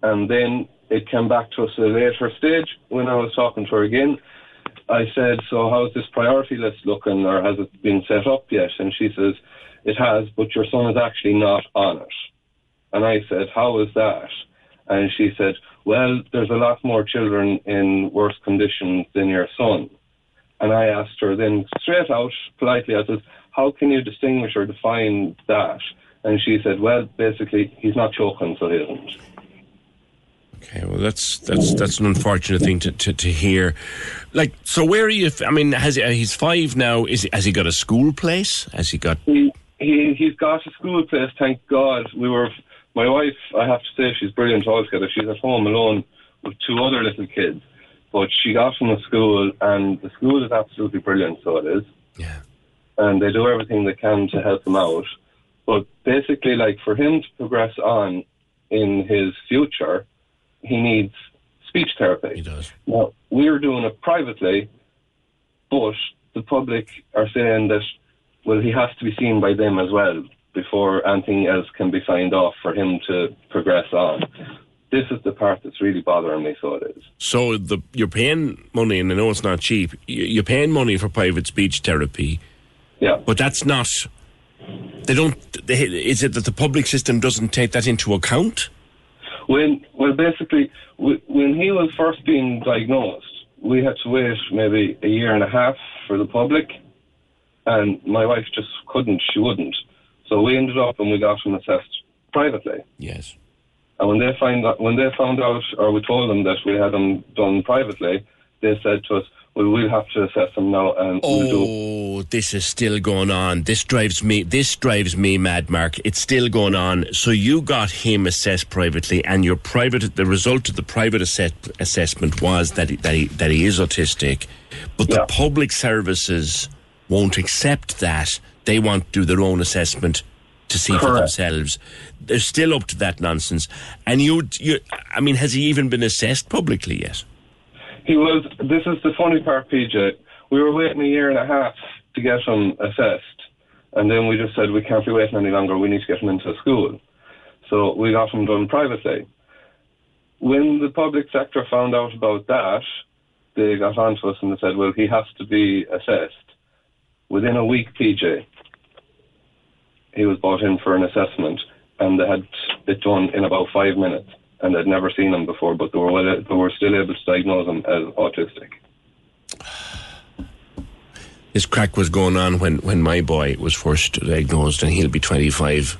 And then it came back to us at a later stage when I was talking to her again. I said, So how's this priority list looking or has it been set up yet? And she says, It has, but your son is actually not on it. And I said, How is that? And she said, Well, there's a lot more children in worse conditions than your son. And I asked her then straight out, politely, I said, How can you distinguish or define that? And she said, Well, basically, he's not choking, so he isn't. Okay, well, that's that's that's an unfortunate thing to, to, to hear. Like, so where are you? I mean, has he, uh, he's five now? Is he, has he got a school place? Has he got? He, he, he's got a school place, thank God. We were, my wife, I have to say, she's brilliant altogether. She's at home alone with two other little kids. But she got from the school, and the school is absolutely brilliant, so it is. Yeah. And they do everything they can to help him out. But basically, like, for him to progress on in his future, he needs speech therapy. He does. Now, we're doing it privately, but the public are saying that, well, he has to be seen by them as well before anything else can be signed off for him to progress on. This is the part that's really bothering me, so it is. So the you're paying money, and I know it's not cheap. You're paying money for private speech therapy. Yeah. But that's not. They don't. They, is it that the public system doesn't take that into account? When, well, basically, when he was first being diagnosed, we had to wait maybe a year and a half for the public, and my wife just couldn't, she wouldn't. So we ended up and we got him assessed privately. Yes. And when they find out, when they found out, or we told them that we had them done privately, they said to us, "Well, we'll have to assess him now, and we'll do." Oh, this is still going on. This drives me. This drives me mad, Mark. It's still going on. So you got him assessed privately, and your private. The result of the private assess, assessment was that he, that he that he is autistic, but the public services won't accept that. They want to do their own assessment to see for themselves. They're still up to that nonsense. And you, you, I mean, has he even been assessed publicly yet? He was. This is the funny part, PJ. We were waiting a year and a half to get him assessed, and then we just said we can't be waiting any longer. We need to get him into school. So we got him done privately. When the public sector found out about that, they got on to us and they said, "Well, he has to be assessed." Within a week, PJ, he was brought in for an assessment, and they had it done in about five minutes. And they'd never seen him before, but they were they were still able to diagnose him as autistic. This crack was going on when, when my boy was first diagnosed, and he'll be 25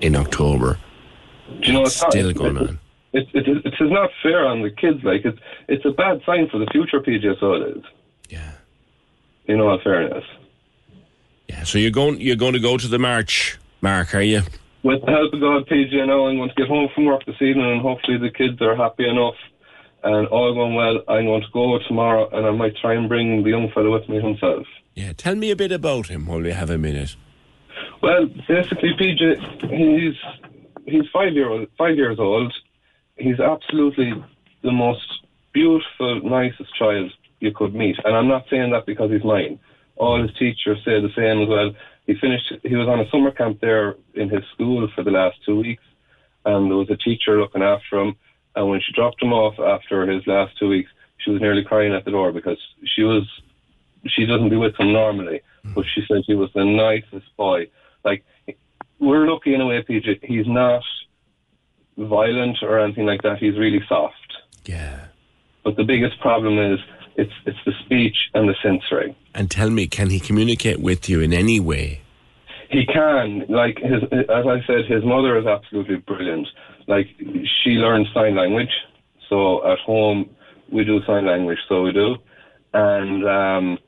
in October. Do you know it's it's still not, going it, on. It, it, it, it is not fair on the kids. Like it's it's a bad sign for the future, PJ. So it is. Yeah. In all fairness, Yeah, so you're going you're going to go to the march, Mark, are you? With the help of God, PJ, now I'm going to get home from work this evening, and hopefully the kids are happy enough. And all going well, I'm going to go tomorrow, and I might try and bring the young fellow with me himself. Yeah, tell me a bit about him while we have a minute. Well, basically, PJ, he's he's five year old, five years old. He's absolutely the most beautiful, nicest child you could meet, and I'm not saying that because he's mine. All his teachers say the same as well. He finished. He was on a summer camp there in his school for the last two weeks, and there was a teacher looking after him. And when she dropped him off after his last two weeks, she was nearly crying at the door because she was she doesn't be with him normally, but she said he was the nicest boy. Like we're lucky in a way, PJ. He's not violent or anything like that. He's really soft. Yeah. But the biggest problem is it's it's the speech and the sensory. And tell me, can he communicate with you in any way? He can, like his, as I said, his mother is absolutely brilliant. Like she learned sign language, so at home we do sign language, so we do, and um,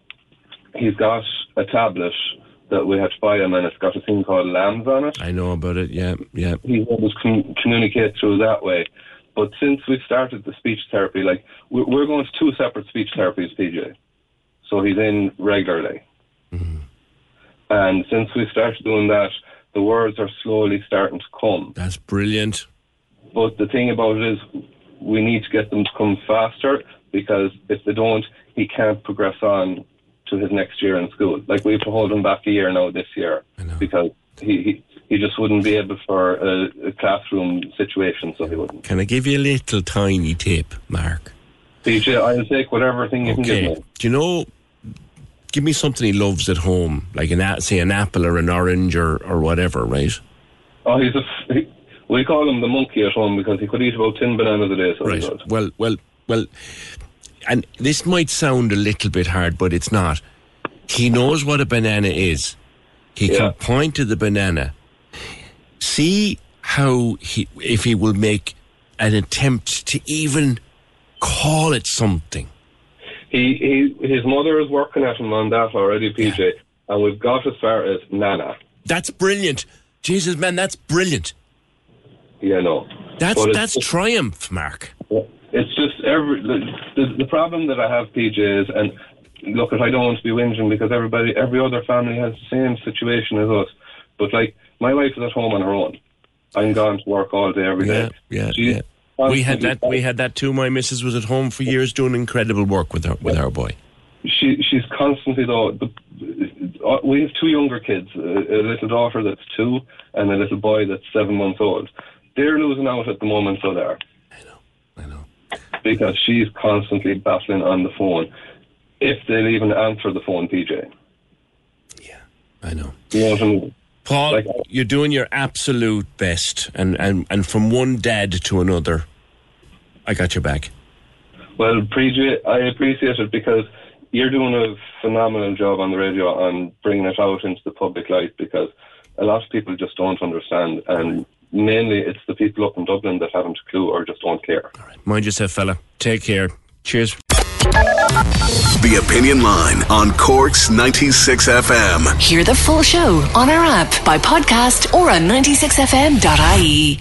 he's got a tablet that we had to buy him, and it's got a thing called Lambs on it. I know about it. Yeah, yeah. He's able to com- communicate through that way. But since we started the speech therapy, like we're, we're going to two separate speech therapies, PJ. So he's in regularly. Mm-hmm. And since we started doing that, the words are slowly starting to come. That's brilliant. But the thing about it is, we need to get them to come faster because if they don't, he can't progress on to his next year in school. Like we have to hold him back a year now this year because he, he he just wouldn't be able for a, a classroom situation, so he wouldn't. Can I give you a little tiny tip, Mark? PJ, I'll take whatever thing you can give me. Do you know? Give me something he loves at home, like an say an apple or an orange or, or whatever, right? Oh, he's a. He, we call him the monkey at home because he could eat about ten bananas a day. So Right. Well, well, well. And this might sound a little bit hard, but it's not. He knows what a banana is. He can point to the banana. See how he, if he will make an attempt to even call it something. He, he, his mother is working at him on that already, PJ, and we've got as far as Nana. That's brilliant. Jesus, man, that's brilliant. Yeah, no. That's But that's just- triumph, Mark. It's just every the, the, the problem that I have, PJ, is and look, if I don't want to be whinging because everybody, every other family has the same situation as us. But like, my wife is at home on her own. I'm gone to work all day every day. Yeah, She's yeah. We had that. We had that too. My missus was at home for years doing incredible work with her with our boy. She she's constantly though. The, uh, we have two younger kids, a, a little daughter that's two and a little boy that's seven months old. They're losing out at the moment, so they are. I know, I know. Because she's constantly battling on the phone. If they'll even answer the phone, PJ. Yeah, I know. You know what I mean? Paul, you're doing your absolute best, and, and, and from one dad to another, I got your back. Well, I appreciate it because you're doing a phenomenal job on the radio and bringing it out into the public light because a lot of people just don't understand, and mainly it's the people up in Dublin that haven't a clue or just don't care. All right. Mind yourself, fella. Take care. Cheers. The Opinion Line on Cork's 96 FM. Hear the full show on our app by podcast or on 96fm.ie.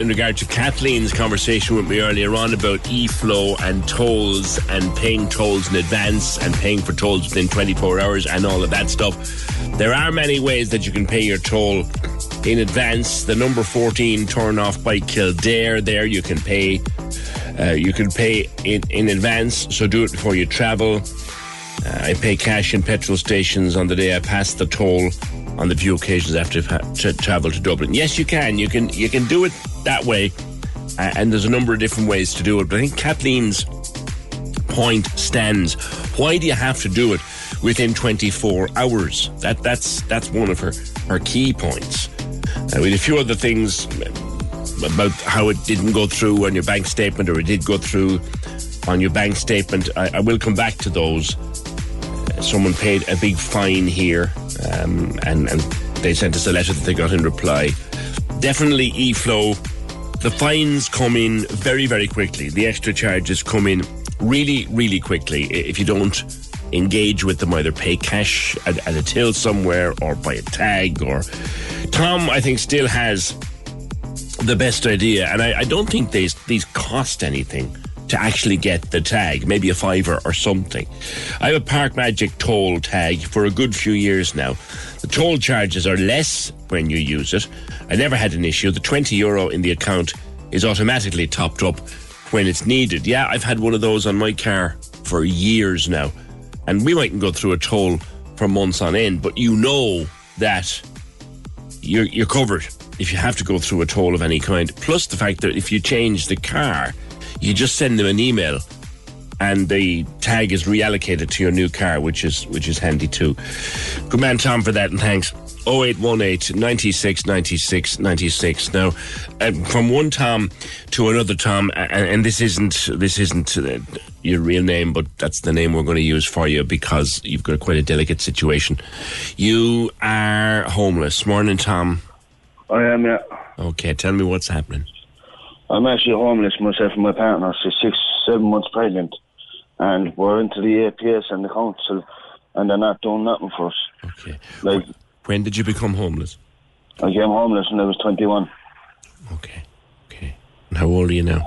in regard to Kathleen's conversation with me earlier on about e-flow and tolls and paying tolls in advance and paying for tolls within 24 hours and all of that stuff. There are many ways that you can pay your toll in advance. The number 14 turn off by Kildare there you can pay uh, you can pay in, in advance, so do it before you travel. Uh, I pay cash in petrol stations on the day I pass the toll on the few occasions after I've to travel to Dublin. Yes, you can. You can. You can do it that way, uh, and there's a number of different ways to do it. But I think Kathleen's point stands. Why do you have to do it within 24 hours? That that's that's one of her her key points. Uh, with a few other things about how it didn't go through on your bank statement or it did go through on your bank statement. I, I will come back to those. Uh, someone paid a big fine here, um, and, and they sent us a letter that they got in reply. Definitely e-flow. The fines come in very, very quickly. The extra charges come in really, really quickly. If you don't engage with them, either pay cash at, at a till somewhere or buy a tag or Tom, I think, still has the best idea, and I, I don't think these these cost anything to actually get the tag, maybe a fiver or something. I have a Park Magic toll tag for a good few years now. Toll charges are less when you use it. I never had an issue. The 20 euro in the account is automatically topped up when it's needed. Yeah, I've had one of those on my car for years now. And we mightn't go through a toll for months on end, but you know that you're, you're covered if you have to go through a toll of any kind. Plus the fact that if you change the car, you just send them an email and the tag is reallocated to your new car, which is which is handy too. Good man, Tom, for that, and thanks. 0818 96 96 96. Now, uh, from one Tom to another Tom, and, and this isn't this isn't uh, your real name, but that's the name we're going to use for you because you've got quite a delicate situation. You are homeless. Morning, Tom. I am, yeah. Okay, tell me what's happening. I'm actually homeless myself and my partner. She's six, seven months pregnant. And we're into the APS and the council, and they're not doing nothing for us. Okay. Like, When did you become homeless? I became homeless when I was 21. Okay. And how old are you now?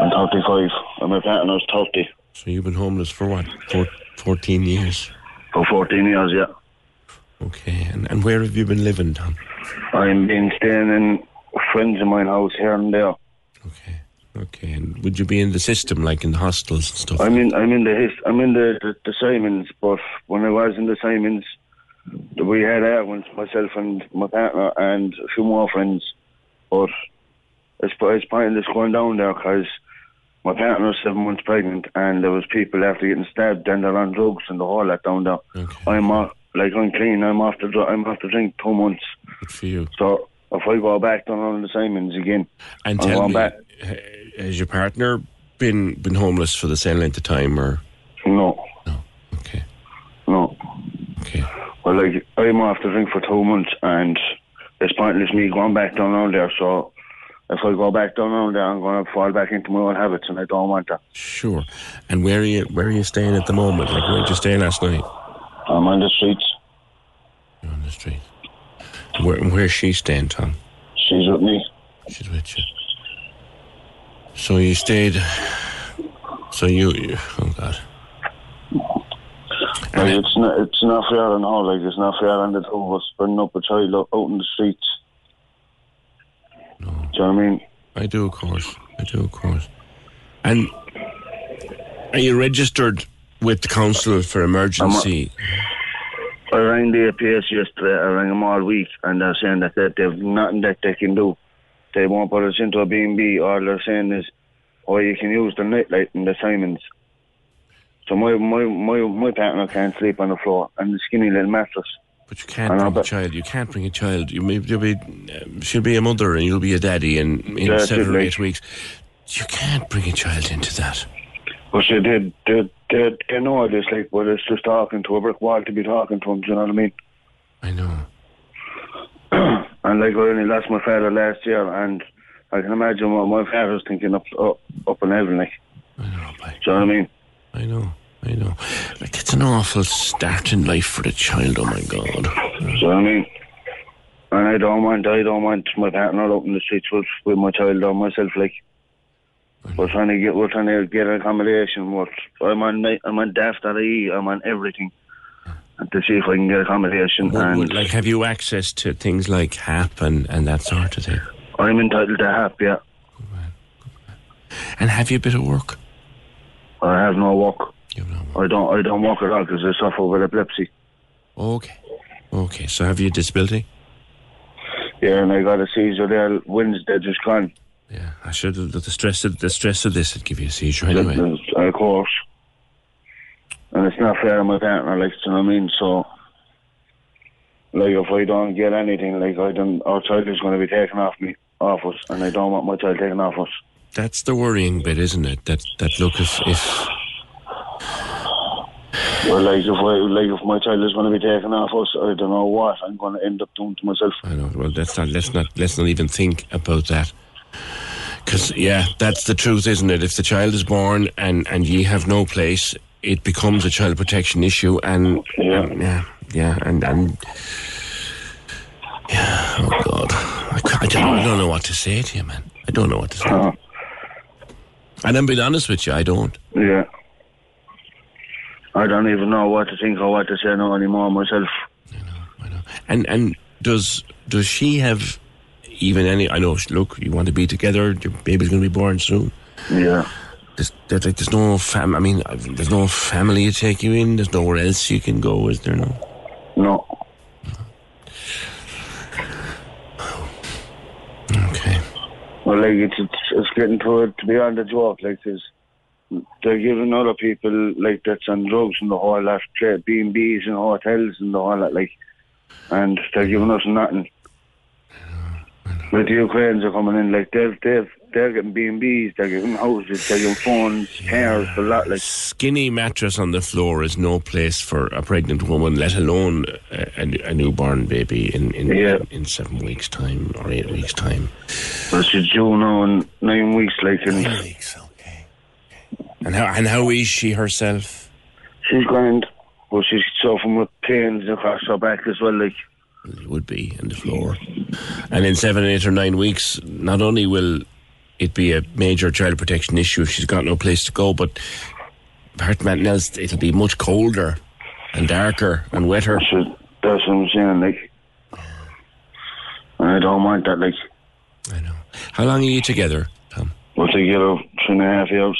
I'm 35, and my was 30. So you've been homeless for what? Four, 14 years? For 14 years, yeah. Okay, and, and where have you been living, Tom? I've been staying in friends of mine house here and there. Okay, and would you be in the system, like in the hostels and stuff? I'm in, I'm in the, I'm in the, the, the Simons, but when I was in the Simons, we had arguments, myself and my partner and a few more friends, but it's, it's pointless going down there because my partner's seven months pregnant and there was people after getting stabbed and they're on drugs and the whole lot down there. I'm off, like I'm clean, I'm off the, I'm off the drink two months. Good for you. So if I go back down on the Simons again, And I'm tell going me, back. Has your partner been been homeless for the same length of time, or No. No. Okay. No. Okay. Well, like, I'm off the drink for two months and it's pointless me going back down on there. So if I go back down on there, I'm going to fall back into my old habits and I don't want that. Sure. And where are you? Where are you staying at the moment? Like where did you stay last night? I'm on the streets. You're on the street. Where Where's she staying, Tom? She's with me. She's with you. So you stayed. So you. you oh God. Like, it's not, it's not fair on all. Like, it's not fair on the two of us bringing up a child out, in the streets. No. Do you know what I mean? I do, of course. I do, of course. And are you registered with the council for emergency? I rang the APS yesterday. I rang them all week, and they're saying that they, they've nothing that they can do. They won't put us into a B&B. All they're saying is, oh, you can use the nightlight and the Simons. So my, my, my, my partner can't sleep on the floor and the skinny little mattress. But you can't bring a child. You can't bring a child. You may you'll be, um, she'll be a mother and you'll be a daddy in, in seven or like- eight weeks. You can't bring a child into that. But she did, did, did, they know this, like, but it's just talking to a brick wall to be talking to him, do you know what I mean? I know. and like, I only lost my father last year, and I can imagine what my father's thinking up, up, up in heaven, like. I know, Do you know what I mean? I know, I know. Like, it's an awful start in life for the child, oh my God. Do you know what I mean? And I don't want, I don't want my partner out in the streets with, with my child or myself, like. We're trying to get, we're trying to get accommodation. What I'm on, I'm on daft.ie, I'm on everything. To see if I can get accommodation. Would- and like, have you access to things like HAP and, and that sort of thing? I'm entitled to HAP, yeah. And have you a bit of work? I have no work. I don't, I don't work at all because I suffer with epilepsy. Okay. Okay, so have you a disability? Yeah, and I got a seizure there Wednesday, just gone. Yeah, I should the stress of, the stress of this would give you a seizure anyway. Of course. And it's not fair on my partner, like, you know what I mean? So, like, if I don't get anything, like, I don't, our child is going to be taken off me, off us, and I don't want my child taken off us. That's the worrying bit, isn't it? That, that look, if, if Well, like, if I, like, if my child is going to be taken off us, I don't know what I'm going to end up doing to myself. I know. Well, let's not let's not let's not even think about that. Because yeah, that's the truth, isn't it? If the child is born and and ye have no place, it becomes a child protection issue, and yeah, um, yeah, yeah and and yeah. Oh God, I, I don't I don't know what to say to you, man. I don't know what to say. And I'm being honest with you, I don't. Yeah. I don't even know what to think or what to say now anymore myself. You know, I know. And and does does she have even any? I know. Look, you want to be together. Your baby's going to be born soon. Yeah. There's, there's, like, there's no fam. I mean, there's no family to take you in. There's nowhere else you can go. Is there no? No. Okay. Well, like it's it's, it's getting to it to be on the joke. Like there's, they're giving other people like that's on drugs and the whole lot, B and B's and hotels and the whole lot, like, and they're giving us nothing. Like the Ukrainians are coming in, like they've they've they're getting B and B's, they're getting houses, they're getting phones, cars, a lot. Like Skinny mattress on the floor is no place for a pregnant woman, let alone a, a, a newborn baby in in, Yeah. in seven weeks' time or eight weeks' time. well, she's due now in nine weeks. Like and Nine weeks, okay. And how and how is she herself? she's grand, but she's suffering with pains across her back as well. Like It would be in the floor. And in seven, eight, or nine weeks, not only will it be a major child protection issue if she's got no place to go, but apart from anything else, it'll be much colder and darker and wetter. that's what I'm saying. Like, and I don't mind that. Like, I know. How long are you together, Tom? we'll take two and a half out three and a half years.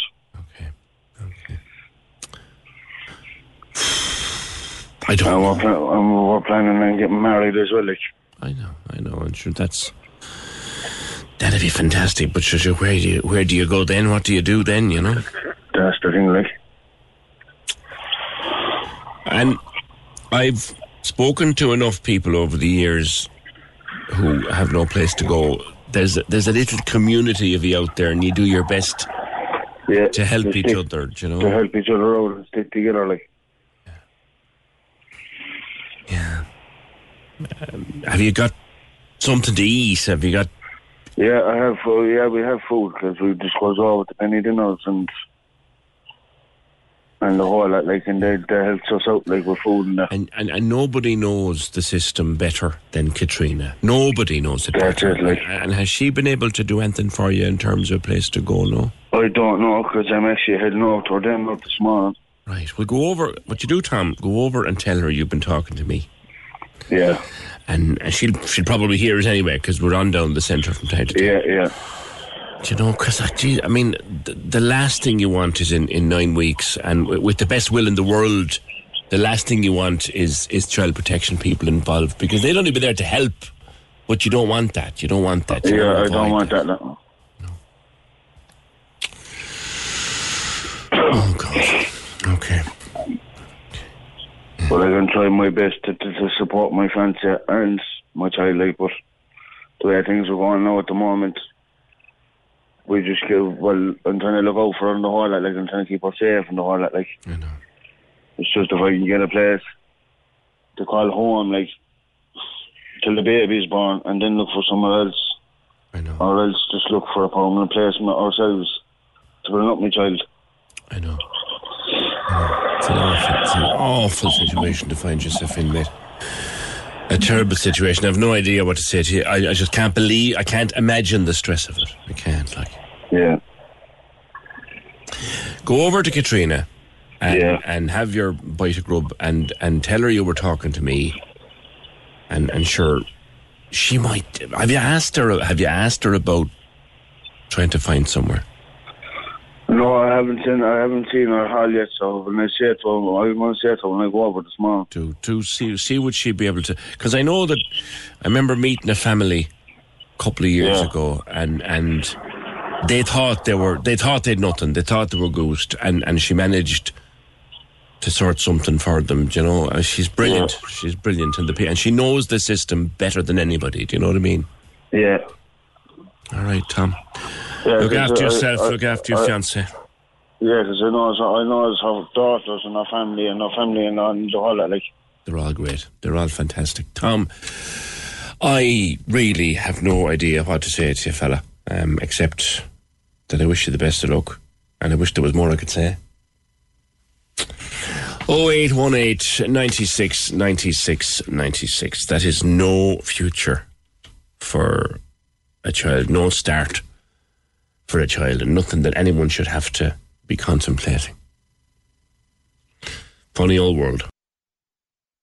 I don't. And we're, pla- and we're planning on getting married as well. Like, I know, I know, and sure that's that'd be fantastic. But sure, where do you where do you go then? What do you do then? You know. that's the thing. Like, And I've spoken to enough people over the years who have no place to go. There's a, there's a little community of you out there, and you do your best yeah, to help each stick- other. You to help each other out and stick together. Like, yeah. Um, have you got something to eat? Have you got? Yeah, I have. Uh, yeah, we have food because we just goes over to penny dinners and. And the whole lot, like, and they, they helps us out, like, with food and that. And, and and nobody knows the system better than Katrina. Nobody knows it That's better. it, like- and has she been able to do anything for you in terms of a place to go? No. I don't know because I'm actually heading over to them out this morning. Right. Well, go over. What you do, Tom? Go over and tell her you've been talking to me. Yeah, And, and she'll she'll probably hear it anyway because we're on down the centre from time to time. yeah, yeah. Do you know, because I, I mean, the, the last thing you want is in, in nine weeks, and w- with the best will in the world, the last thing you want is is child protection people involved because they'll only be there to help, but you don't want that. You don't want that. You Yeah, I don't want that. No. Oh God. Okay. But I can try my best to, to, to support my fiance and my child, like, but the way things are going now at the moment, we just give, well, I'm trying to look out for her and the whole lot, like, I'm trying to keep her safe and the whole lot, like. I know. It's just if I can get a place to call home, like, till the baby's born, and then look for somewhere else. I know. Or else just look for a permanent placement ourselves to bring up my child. I know. It's an awful, it's an awful situation to find yourself in, mate. A terrible situation. I have no idea what to say to you. I, I just can't believe, I can't imagine the stress of it. I can't, like. Yeah. Go over to Katrina and, Yeah. and have your bite of grub and, and tell her you were talking to me. And, and sure, she might. Have you asked her? Have you asked her about trying to find somewhere? No, I haven't seen I haven't seen her hall yet. So when I see it her, I'm going to see it when I go over this morning. to to see see would she be able to because I know that I remember meeting a family a couple of years Yeah. ago and and they thought they were they thought they'd nothing they thought they were goosed and and she managed to sort something for them do you know Uh, she's brilliant she's brilliant in the and she knows the system better than anybody do you know what I mean Yeah. All right Tom yeah look after uh, yourself I- look after your uh, I- fiance Yeah, because I know I know it's her daughters and her family and her family and, the whole. Like, They're all great. They're all fantastic. Tom, I really have no idea what to say to you, fella, um, except that I wish you the best of luck, and I wish there was more I could say. 0818 96 96 96. That is no future for a child, no start for a child, and nothing that anyone should have to be contemplating. Funny old world.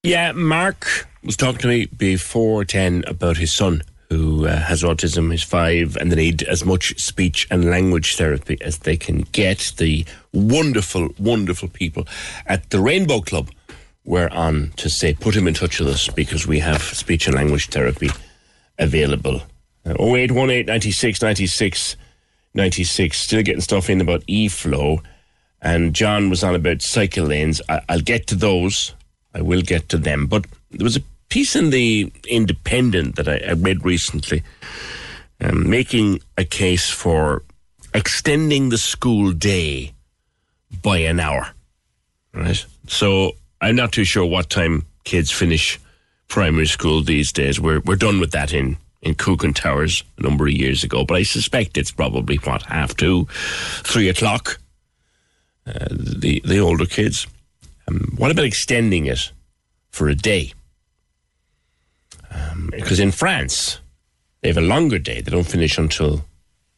Yeah, Mark was talking to me before 10 about his son who uh, has autism, he's five, and they need as much speech and language therapy as they can get. The wonderful, wonderful people at the Rainbow Club were on to say, put him in touch with us because we have speech and language therapy available. Uh, 0818 96 96 96. Still getting stuff in about e flow. And John was on about cycle lanes. I, I'll get to those. I will get to them. But there was a piece in the Independent that I, I read recently um, making a case for extending the school day by an hour. Right? So I'm not too sure what time kids finish primary school these days. We're we're done with that in in Coogan Towers a number of years ago, but I suspect it's probably what half two, three o'clock. Uh, the the older kids. Um, what about extending it for a day? Um, because in France, they have a longer day. They don't finish until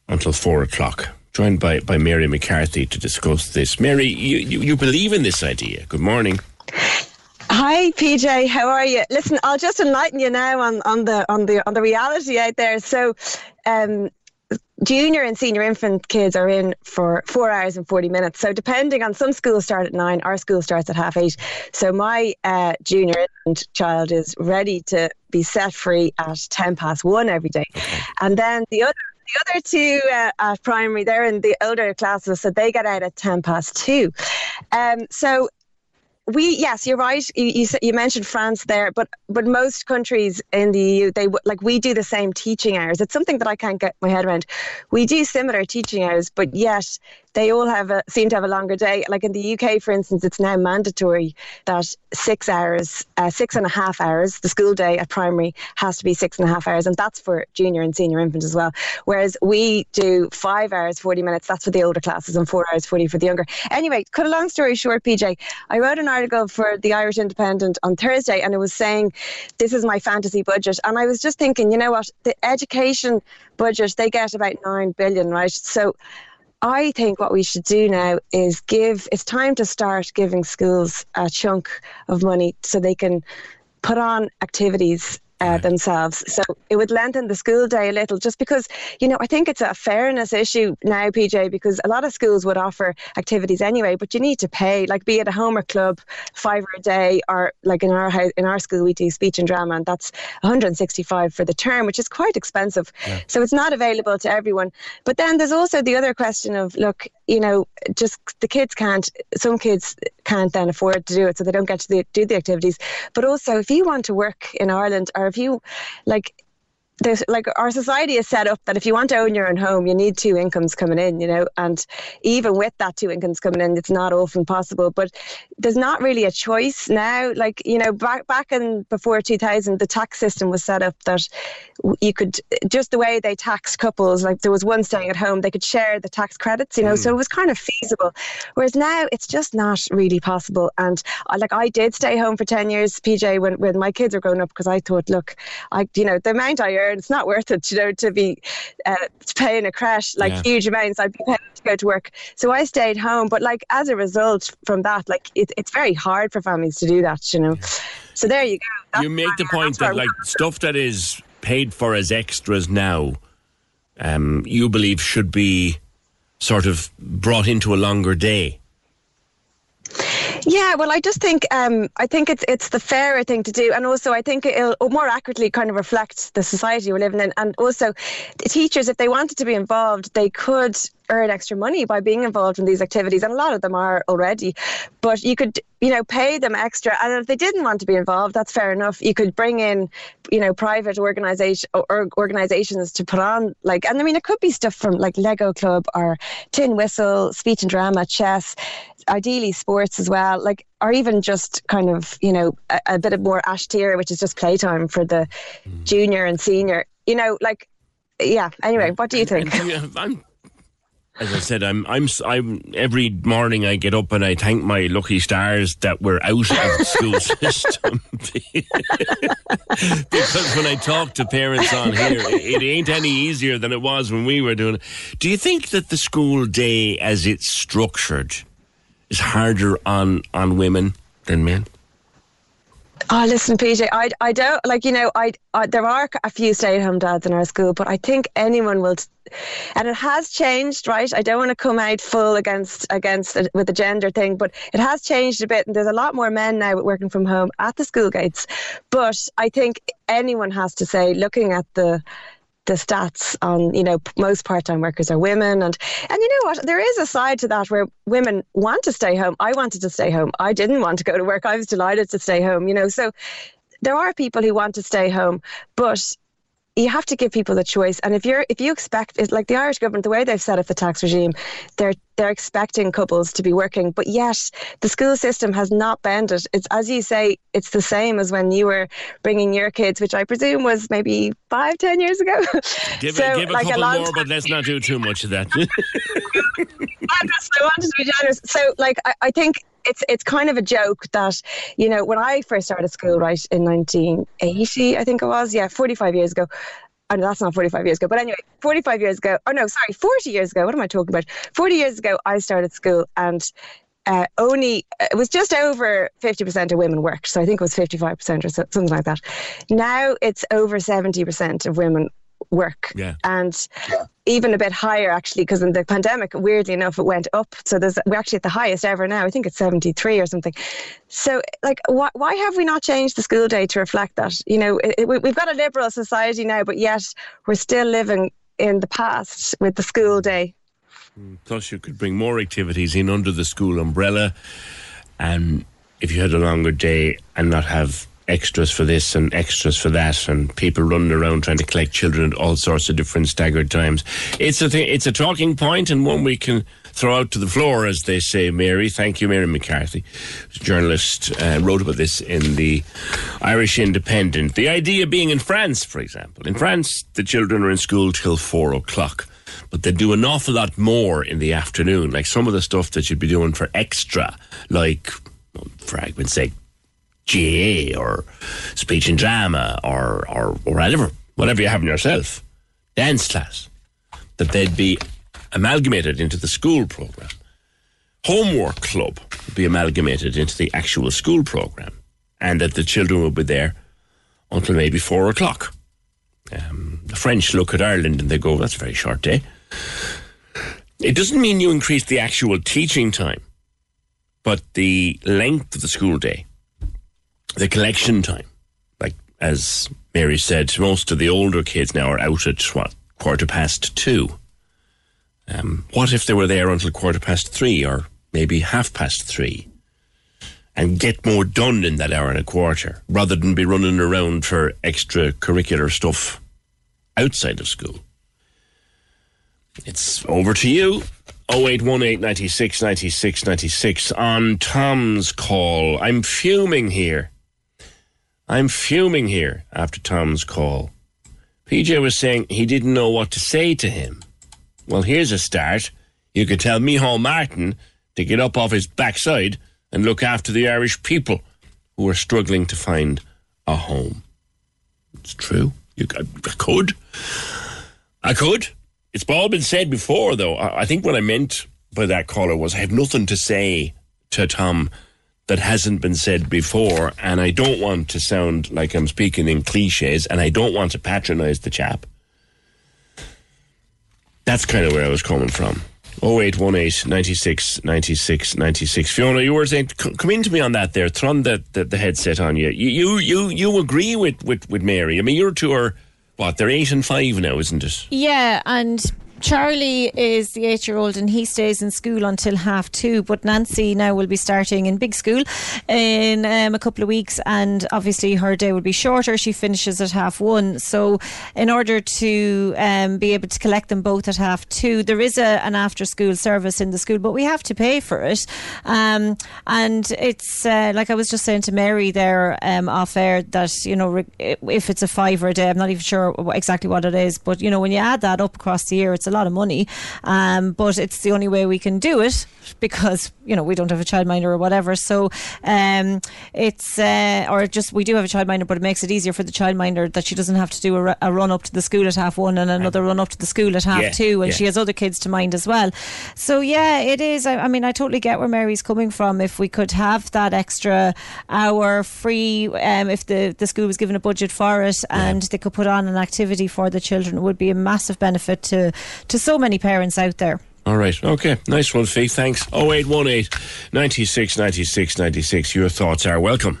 until four o'clock. Joined by, by Mary McCarthy to discuss this. Mary, you, you, you believe in this idea. Good morning. Hi PJ, how are you? Listen, I'll just enlighten you now on, on the on the on the reality out there. So, um, junior and senior infant kids are in for four hours and 40 minutes. So, depending on some schools start at nine, our school starts at half eight. So, my uh, junior infant child is ready to be set free at 10 past one every day. And then the other the other two uh, at primary, they're in the older classes, so they get out at 10 past two. Um, so we yes you're right. You, you, you mentioned france there but but most countries in the eu they like we do the same teaching hours. It's something that i can't get my head around. We do similar teaching hours but yet they all have a seem to have a longer day like in the uk for instance it's now mandatory that six hours uh, six and a half hours the school day at primary has to be six and a half hours and that's for junior and senior infants as well whereas we do five hours 40 minutes that's for the older classes and four hours 40 for the younger anyway cut a long story short pj i wrote an article for the Irish Independent on Thursday, and it was saying, "This is my fantasy budget." And I was just thinking, you know what? The education budget they get about nine billion, right? So. I think what we should do now is give, it's time to start giving schools a chunk of money so they can put on activities uh, themselves. So it would lengthen the school day a little, just because, you know, I think it's a fairness issue now, PJ, because a lot of schools would offer activities anyway, but you need to pay, like be it a homework club, five a day, or like in our house, in our school we do speech and drama, and that's 165 for the term, which is quite expensive. Yeah. So it's not available to everyone. But then there's also the other question of, look, you know, just the kids can't. Some kids can't then afford to do it, so they don't get to the, do the activities. But also, if you want to work in Ireland, or if you like there's like our society is set up that if you want to own your own home, you need two incomes coming in, you know, and even with that two incomes coming in, it's not often possible. But there's not really a choice now. Like you know, back back in before 2000, the tax system was set up that you could just the way they taxed couples. Like there was one staying at home, they could share the tax credits, you know, mm. so it was kind of feasible. Whereas now it's just not really possible. And uh, like I did stay home for 10 years, PJ, when when my kids were growing up, because I thought, look, I you know the amount I earn, it's not worth it, you know, to be uh, paying a crash like yeah. huge amounts. I'd be paying to go to work, so I stayed home. But like as a result from that, like it, it's very hard for families to do that, you know. So there you go. That's you make the point that like stuff that is paid for as extras now, um, you believe should be sort of brought into a longer day. Yeah, well, I just think um, I think it's it's the fairer thing to do, and also I think it'll more accurately kind of reflect the society we're living in, and also teachers, if they wanted to be involved, they could earn extra money by being involved in these activities, and a lot of them are already. But you could, you know, pay them extra, and if they didn't want to be involved, that's fair enough. You could bring in, you know, private organisation or organisations to put on, like, and I mean, it could be stuff from like Lego Club or Tin Whistle, speech and drama, chess, ideally sports as well, like, or even just kind of, you know, a, a bit of more Aistear, which is just playtime for the mm. junior and senior. You know, like yeah. Anyway, what do you think? As I said, I'm, I'm, I'm, every morning I get up and I thank my lucky stars that we're out of the school system. because when I talk to parents on here, it, it ain't any easier than it was when we were doing it. Do you think that the school day as it's structured is harder on, on women than men? Oh, listen, PJ, I, I don't like you know I, I there are a few stay-at-home dads in our school, but I think anyone will, and it has changed, right? I don't want to come out full against against it with the gender thing, but it has changed a bit, and there's a lot more men now working from home at the school gates. But I think anyone has to say, looking at the the stats on you know most part-time workers are women. And and you know what? There is a side to that where women want to stay home. I wanted to stay home. I didn't want to go to work. I was delighted to stay home you know. So there are people who want to stay home but you have to give people the choice. And if you're if you expect it's like the Irish government, the way they've set up the tax regime, they're they're expecting couples to be working, but yet the school system has not bended. It's as you say, it's the same as when you were bringing your kids, which I presume was maybe five, ten years ago. Give, so, a, give a like couple a more, but let's not do too much of that. I wanted to be generous. So, like, I, I think it's it's kind of a joke that you know when I first started school right in 1980 I think it was yeah 45 years ago I know that's not 45 years ago but anyway 45 years ago oh no sorry 40 years ago what am I talking about 40 years ago I started school and uh, only it was just over 50% of women worked so I think it was 55% or so, something like that now it's over 70% of women work. Yeah. And even a bit higher actually, because in the pandemic, weirdly enough, it went up. So there's we're actually at the highest ever now. I think it's 73 or something. So like, why, why have we not changed the school day to reflect that? You know, it, it, we've got a liberal society now, but yet we're still living in the past with the school day. Mm, plus, you could bring more activities in under the school umbrella, and if you had a longer day and not have extras for this and extras for that, and people running around trying to collect children at all sorts of different staggered times. It's a it's a talking point and one we can throw out to the floor, as they say. Mary, thank you, Mary McCarthy, journalist, uh, wrote about this in the Irish Independent. The idea being in France, for example, in France, the children are in school till four o'clock. But they do an awful lot more in the afternoon, like some of the stuff that you'd be doing for extra, like, for argument's sake, GAA or speech and drama or, or, or whatever, whatever you have in yourself, dance class, that they'd be amalgamated into the school program. Homework club would be amalgamated into the actual school program, and that the children would be there until maybe four o'clock. Um, the French look at Ireland and they go, that's a very short day. It doesn't mean you increase the actual teaching time, but the length of the school day the collection time, like as Mary said, most of the older kids now are out at what quarter past two. Um, what if they were there until quarter past three or maybe half past three? And get more done in that hour and a quarter rather than be running around for extracurricular stuff outside of school. It's over to you. 0818 96 96 96 on Tom's call. I'm fuming here. I'm fuming here after Tom's call. PJ was saying he didn't know what to say to him. Well, here's a start. You could tell Micheál Martin to get up off his backside and look after the Irish people who are struggling to find a home. It's true. You I could. I could. It's all been said before, though. I think what I meant by that caller was I have nothing to say to Tom that hasn't been said before, and I don't want to sound like I'm speaking in cliches, and I don't want to patronise the chap. That's kind of where I was coming from. 0818 96 96 96. Fiona, you were saying, come into me on that there. Throw the, the, the, headset on you. You, you, you, you agree with, with, with Mary. I mean, your two are, what, they're eight and five now, isn't it? Yeah, and Charlie is the eight year old and he stays in school until half two. But Nancy now will be starting in big school in um, a couple of weeks, and obviously her day will be shorter. She finishes at half one. So, in order to um, be able to collect them both at half two, there is a, an after school service in the school, but we have to pay for it. Um, and it's uh, like I was just saying to Mary there um, off air that, you know, if it's a five or a day, I'm not even sure exactly what it is, but, you know, when you add that up across the year, it's a lot of money, um, but it's the only way we can do it because you know we don't have a childminder or whatever. So um, it's uh, or just we do have a childminder, but it makes it easier for the childminder that she doesn't have to do a, a run up to the school at half one and another run up to the school at half yeah, two, and yeah. she has other kids to mind as well. So yeah, it is. I, I mean, I totally get where Mary's coming from. If we could have that extra hour free, um, if the the school was given a budget for it and yeah. they could put on an activity for the children, it would be a massive benefit to to so many parents out there. All right. Okay. Nice one, Fee. Thanks. 0818 96 96 96. Your thoughts are welcome.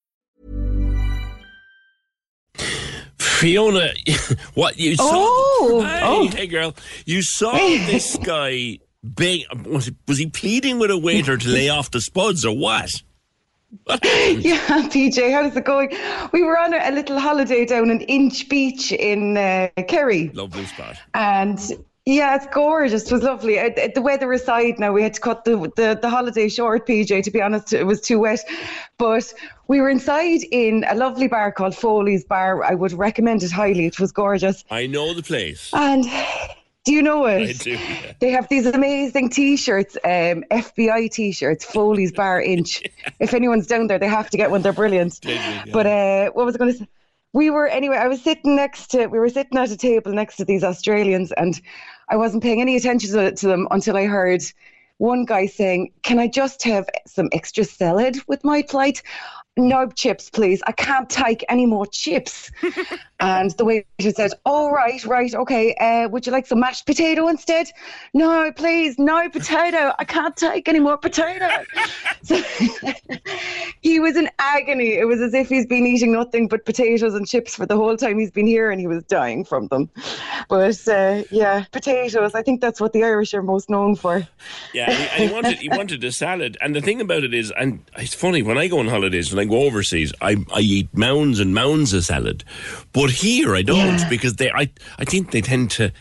Fiona, what you saw? Oh, hey, oh. hey, girl, you saw this guy. Big was, he, was he pleading with a waiter to lay off the spuds or what? yeah, PJ, how's it going? We were on a, a little holiday down in Inch Beach in uh, Kerry. Lovely spot. And yeah, it's gorgeous. It was lovely. Uh, th- the weather aside, now we had to cut the, the the holiday short. PJ, to be honest, it was too wet. But we were inside in a lovely bar called Foley's Bar. I would recommend it highly. It was gorgeous. I know the place. And do you know it? I do. yeah. They have these amazing T-shirts, um, FBI T-shirts, Foley's Bar Inch. If anyone's down there, they have to get one. They're brilliant. But uh, what was I going to say? We were anyway. I was sitting next to. We were sitting at a table next to these Australians, and I wasn't paying any attention to, to them until I heard one guy saying, "Can I just have some extra salad with my plate?" No chips, please. I can't take any more chips. and the waiter said, "Oh right, right, okay. Uh, would you like some mashed potato instead?" No, please, no potato. I can't take any more potato. so he was in agony. It was as if he's been eating nothing but potatoes and chips for the whole time he's been here, and he was dying from them. But uh, yeah, potatoes. I think that's what the Irish are most known for. Yeah, he, he wanted he wanted a salad, and the thing about it is, and it's funny when I go on holidays when I go overseas, I I eat mounds and mounds of salad, but here I don't Yeah. because they I I think they tend to.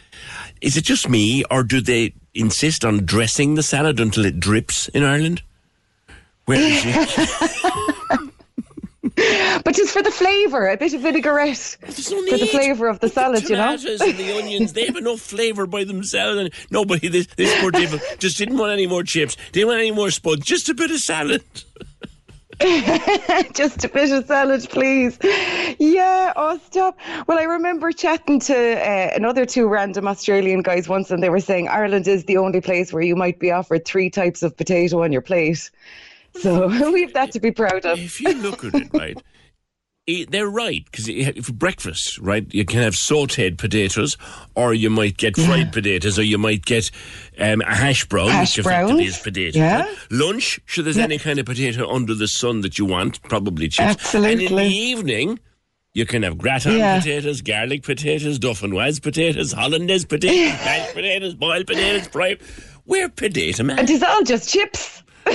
Is it just me, or do they insist on dressing the salad until it drips in Ireland? Whereas you, But just for the flavour, a bit of vinaigrette for the flavour of the salad, you know. tomatoes and the onions, they have enough flavour by themselves. And nobody, this, this poor devil, just didn't want any more chips. Didn't want any more spuds. Just a bit of salad. Just a bit of salad, please. Yeah, oh, stop. Well, I remember chatting to uh, another two random Australian guys once, and they were saying Ireland is the only place where you might be offered three types of potato on your plate. So we have that to be proud of. If you look at it, right, they're right because for breakfast, right, you can have sautéed potatoes, or you might get fried potatoes, or you might get um, a hash brown, Hash which effectively browns, is potato. yeah. right? Lunch, sure, there's Yeah. any kind of potato under the sun that you want, probably chips. And in the evening. You can have gratin Yeah. potatoes, garlic potatoes, dauphinoise potatoes, hollandaise potatoes, mashed potatoes, boiled potatoes, fried. We're potato man. And it's all just chips.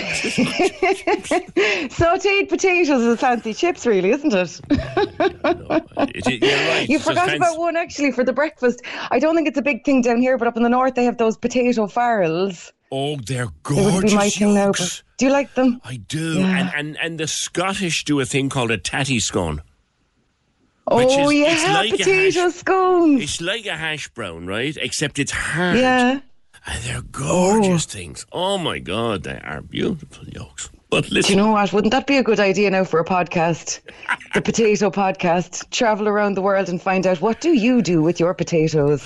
Sauteed potatoes is fancy chips, really, isn't it? It- it- you're right. You forgot fancy- about one actually for the breakfast. I don't think it's a big thing down here, but up in the north they have those potato farrels. Oh, they're They wouldn't be my gorgeous now, do you like them? I do. Yeah. And, and and the Scottish do a thing called a tatty scone. Oh is- yeah, like potato hash- scones. It's like a hash brown, right? Except it's hard. Yeah. And they're oh. gorgeous things. Oh my God, they are beautiful yolks. But listen. Do you know what? Wouldn't that be a good idea now for a podcast? The potato podcast. Travel around the world and find out what do you do with your potatoes.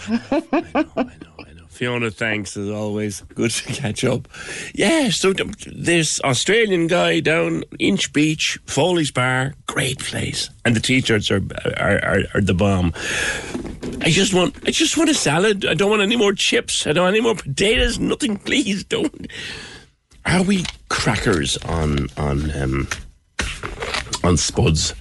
Fiona, thanks as always. Good to catch up. Yeah, so this Australian guy down Inch Beach, Foley's Bar, great place, and the t-shirts are are, are, are the bomb. I just want I just want a salad. I don't want any more chips. I don't want any more potatoes. Nothing, please don't. Are we crackers on on um, on spuds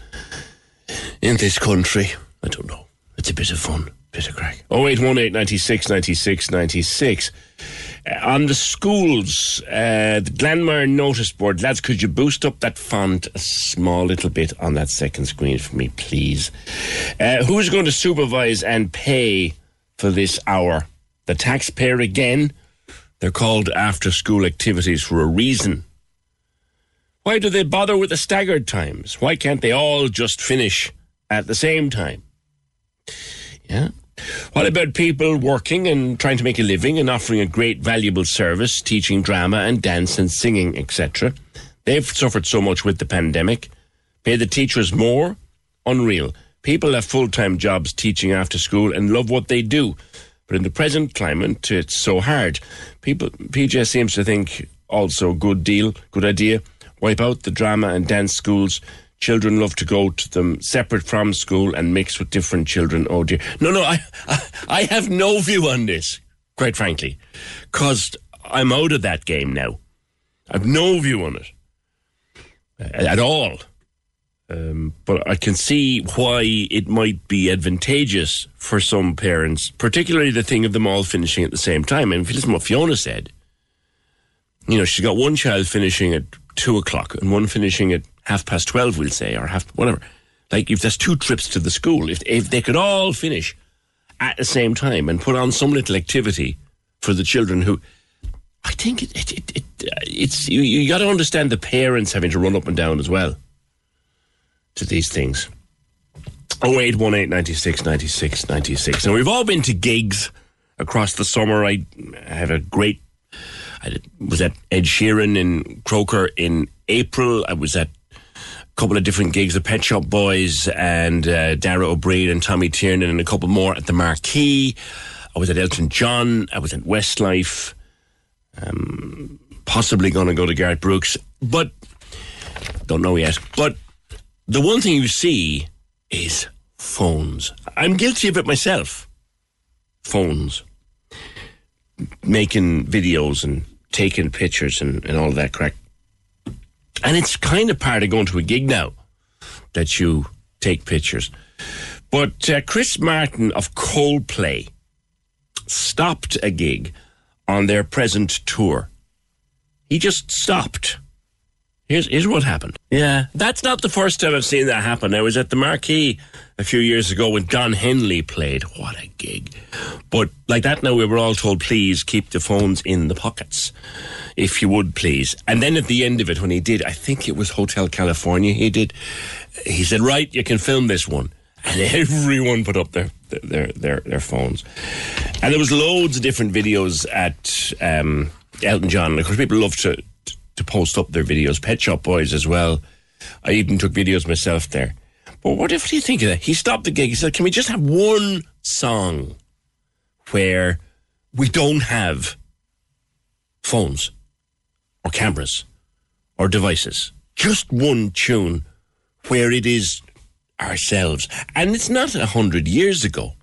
in this country? I don't know. It's a bit of fun, bit of crack. Oh eight one eight ninety six ninety six ninety six. Uh, on the schools, uh, the Glanmire notice board, lads, could you boost up that font a small little bit on that second screen for me, please? Uh, who's going to supervise and pay for this hour? The taxpayer again? They're called after school activities for a reason. Why do they bother with the staggered times? Why can't they all just finish at the same time? Yeah. What about people working and trying to make a living and offering a great valuable service, teaching drama and dance and singing, etc.? They've suffered so much with the pandemic. Pay the teachers more? Unreal. People have full time jobs teaching after school and love what they do. But in the present climate, it's so hard. People, PJ seems to think also good deal, good idea. Wipe out the drama and dance schools. Children love to go to them separate from school and mix with different children. Oh dear. No, no, I, I, I have no view on this, quite frankly, because I'm out of that game now. I've no view on it at all. Um, but I can see why it might be advantageous for some parents, particularly the thing of them all finishing at the same time. And if you listen to what Fiona said, you know, she's got one child finishing at two o'clock and one finishing at half past 12, we'll say, or half, whatever. Like, if there's two trips to the school, if, if they could all finish at the same time and put on some little activity for the children who, I think it, it, it, it uh, it's, you, you got to understand the parents having to run up and down as well to these things. 0818 96 96 96. Now, we've all been to gigs across the summer. I had a great. I was at Ed Sheeran in Croker in April. I was at couple of different gigs, the Pet Shop Boys and uh, Dara Ó Briain and Tommy Tiernan, and a couple more at the Marquee. I was at Elton John. I was at Westlife. Um, possibly going to go to Garth Brooks, but don't know yet. But the one thing you see is phones. I'm guilty of it myself. Phones. Making videos and taking pictures and, and all that crack. And it's kind of part of going to a gig now that you take pictures. But uh, Chris Martin of Coldplay stopped a gig on their present tour. He just stopped. Here's, here's what happened. Yeah, that's not the first time I've seen that happen. I was at the Marquee a few years ago when Don Henley played. What a gig. But like that now, we were all told, please keep the phones in the pockets, if you would, please. And then at the end of it, when he did, I think it was Hotel California he did, he said, right, you can film this one. And everyone put up their, their, their, their phones. And there was loads of different videos at um, Elton John. Of course, people love to to post up their videos. Pet Shop Boys as well. I even took videos myself there. But what if you think of that? He stopped the gig. He said, "Can we just have one song where we don't have phones or cameras or devices? Just one tune where it is ourselves." And it's not a hundred years ago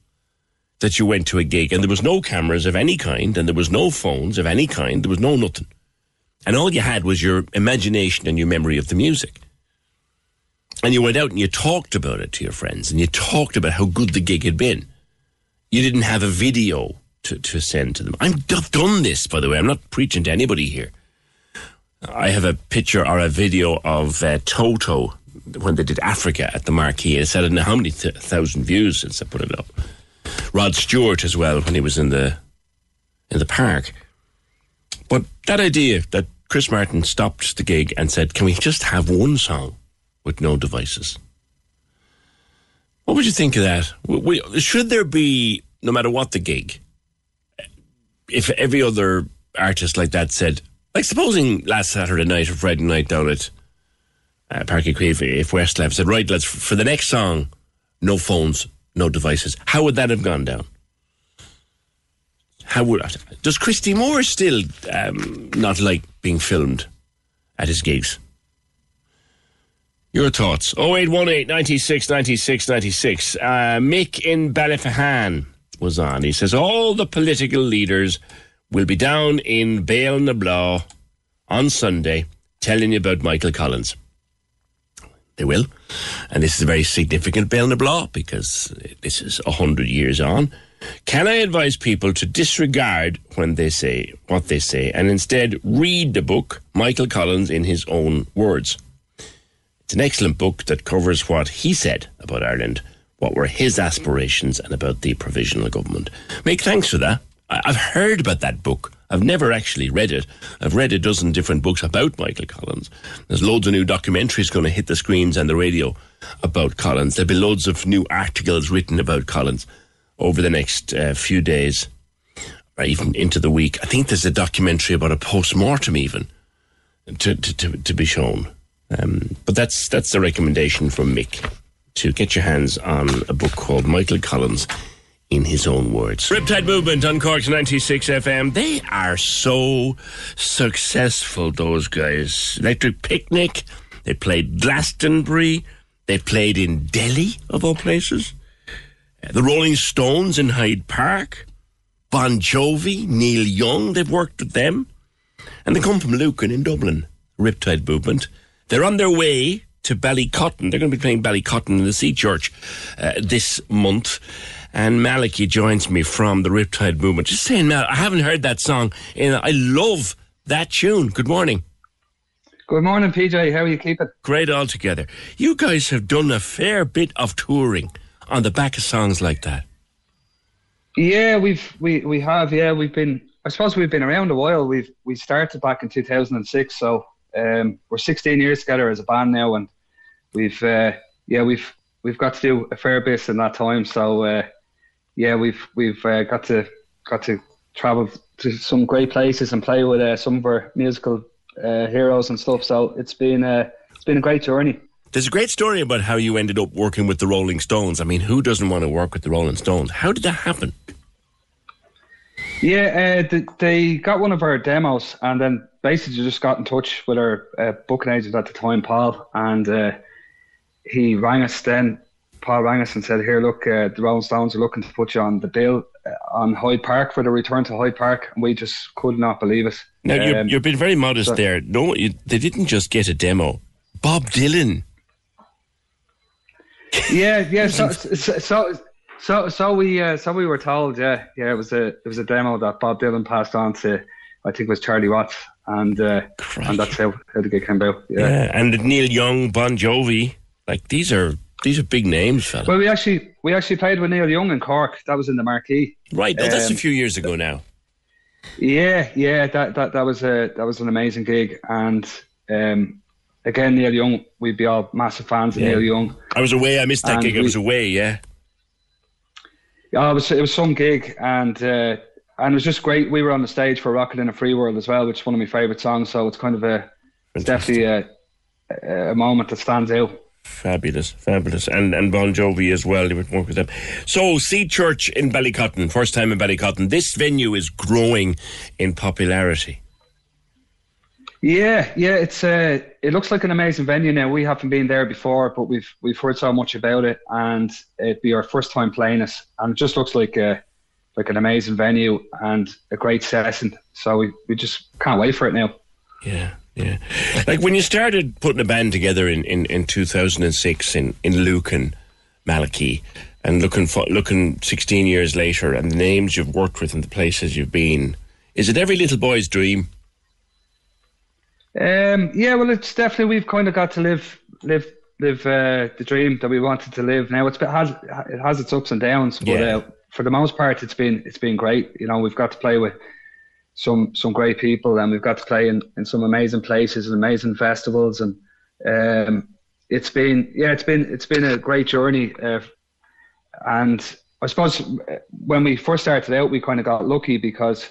that you went to a gig and there was no cameras of any kind and there was no phones of any kind. There was no nothing. And all you had was your imagination and your memory of the music. And you went out and you talked about it to your friends and you talked about how good the gig had been. You didn't have a video to, to send to them. I've done this, by the way. I'm not preaching to anybody here. I have a picture or a video of uh, Toto when they did Africa at the Marquee. It's had how many th- thousand views since I put it up. Rod Stewart as well when he was in the in the park. But that idea that Chris Martin stopped the gig and said, Can we just have one song with no devices? What would you think of that? Should there be, no matter what the gig, if every other artist like that said, like supposing last Saturday night or Friday night down at uh, Uí Chaoimh, if Westlife said, right, let's, for the next song, no phones, no devices, how would that have gone down? How would does Christy Moore still um, not like being filmed at his gigs? Your thoughts? 0818 96 96 96. Uh, Mick in Ballyphehane was on. He says all the political leaders will be down in Bale na on Sunday telling you about Michael Collins. They will. And this is a very significant Bale na because this is 100 years on. Can I advise people to disregard when they say what they say and instead read the book, Michael Collins, in his own words? It's an excellent book that covers what he said about Ireland, what were his aspirations, and about the provisional government. Mick thanks for that. I've heard about that book. I've never actually read it. I've read a dozen different books about Michael Collins. There's loads of new documentaries going to hit the screens and the radio about Collins. There'll be loads of new articles written about Collins over the next uh, few days or even into the week. I think there's a documentary about a post mortem even to, to, to, to be shown. Um, but that's that's the recommendation from Mick to get your hands on a book called Michael Collins in his own words. Riptide Movement on Cork's 96 FM. They are so successful, those guys. Electric Picnic, they played Glastonbury, they played in Delhi, of all places. The Rolling Stones in Hyde Park, Bon Jovi, Neil Young, they've worked with them. And they come from Lucan in Dublin, Riptide Movement. They're on their way to Ballycotton. They're going to be playing Ballycotton in the Sea Church uh, this month. And Malachy joins me from the Riptide Movement. Just saying, Mal, I haven't heard that song. And I love that tune. Good morning. Good morning, PJ. How are you keeping? Great altogether. You guys have done a fair bit of touring on the back of songs like that. Yeah, we've we we have. Yeah, we've been. I suppose we've been around a while. We've we started back in 2006, so um, we're 16 years together as a band now, and we've uh, yeah we've we've got to do a fair bit in that time. So uh, yeah, we've we've uh, got to got to travel to some great places and play with uh, some of our musical uh, heroes and stuff. So it's been uh, it's been a great journey. There's a great story about how you ended up working with the Rolling Stones. I mean, who doesn't want to work with the Rolling Stones? How did that happen? Yeah, uh, th- they got one of our demos, and then basically just got in touch with our uh, booking agent at the time, Paul, and uh, he rang us. Then Paul rang us and said, "Here, look, uh, the Rolling Stones are looking to put you on the bill uh, on Hyde Park for the return to Hyde Park," and we just could not believe it. Now, you're, Um, you've been very modest so- there. No, you, they didn't just get a demo. Bob Dylan. Yeah, yeah. So, so, so, so, we, uh, so we were told. Yeah, yeah. It was a, it was a demo that Bob Dylan passed on to, I think it was Charlie Watts, and uh, and that's how, how the gig came about. Yeah. Yeah. and Neil Young, Bon Jovi. Like these are these are big names, fella. Well, we actually, we actually played with Neil Young in Cork. That was in the marquee. right. No, that's a Um, few years ago now. Yeah, yeah. That, that, that was a, that was an amazing gig, and um, again, Neil Young. We'd be all massive fans of Yeah. Neil Young. I was away. I missed that And gig. I was away. Yeah. Yeah, it was it was some gig, and uh, and it was just great. We were on the stage for "Rockin' in a Free World" as well, which is one of my favourite songs. So it's kind of a it's definitely a, a moment that stands out. Fabulous, fabulous, and and Bon Jovi as well. You would work with them. So, Sea Church in Ballycotton, first time in Ballycotton. This venue is growing in popularity. Yeah, yeah, it's uh, it looks like an amazing venue now. We haven't been there before, but we've we've heard so much about it, and it'd be our first time playing it, and it just looks like a like an amazing venue and a great session. So we, we just can't wait for it now. Yeah, yeah. Like when you started putting a band together in, in, in 2006 in, in Lucan, Malachy, and looking for, looking 16 years later, and the names you've worked with and the places you've been, is it every little boy's dream? Um, yeah, well, it's definitely we've kind of got to live live live uh, the dream that we wanted to live. Now it's been, has it has its ups and downs, but Yeah. uh, for the most part, it's been it's been great. You know, we've got to play with some some great people, and we've got to play in, in some amazing places and amazing festivals, and um, it's been yeah, it's been it's been a great journey. Uh, and I suppose uh, when we first started out, we kind of got lucky because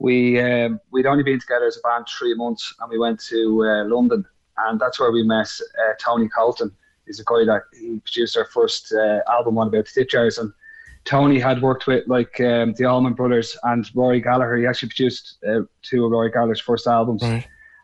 we um, we'd only been together as a band three months, and we went to uh, London, and that's where we met uh, Tony Colton. He's a guy that he produced our first uh, album, One About the Jars, and Tony had worked with like um, the Allman Brothers and Rory Gallagher. He actually produced uh, two of Rory Gallagher's first albums,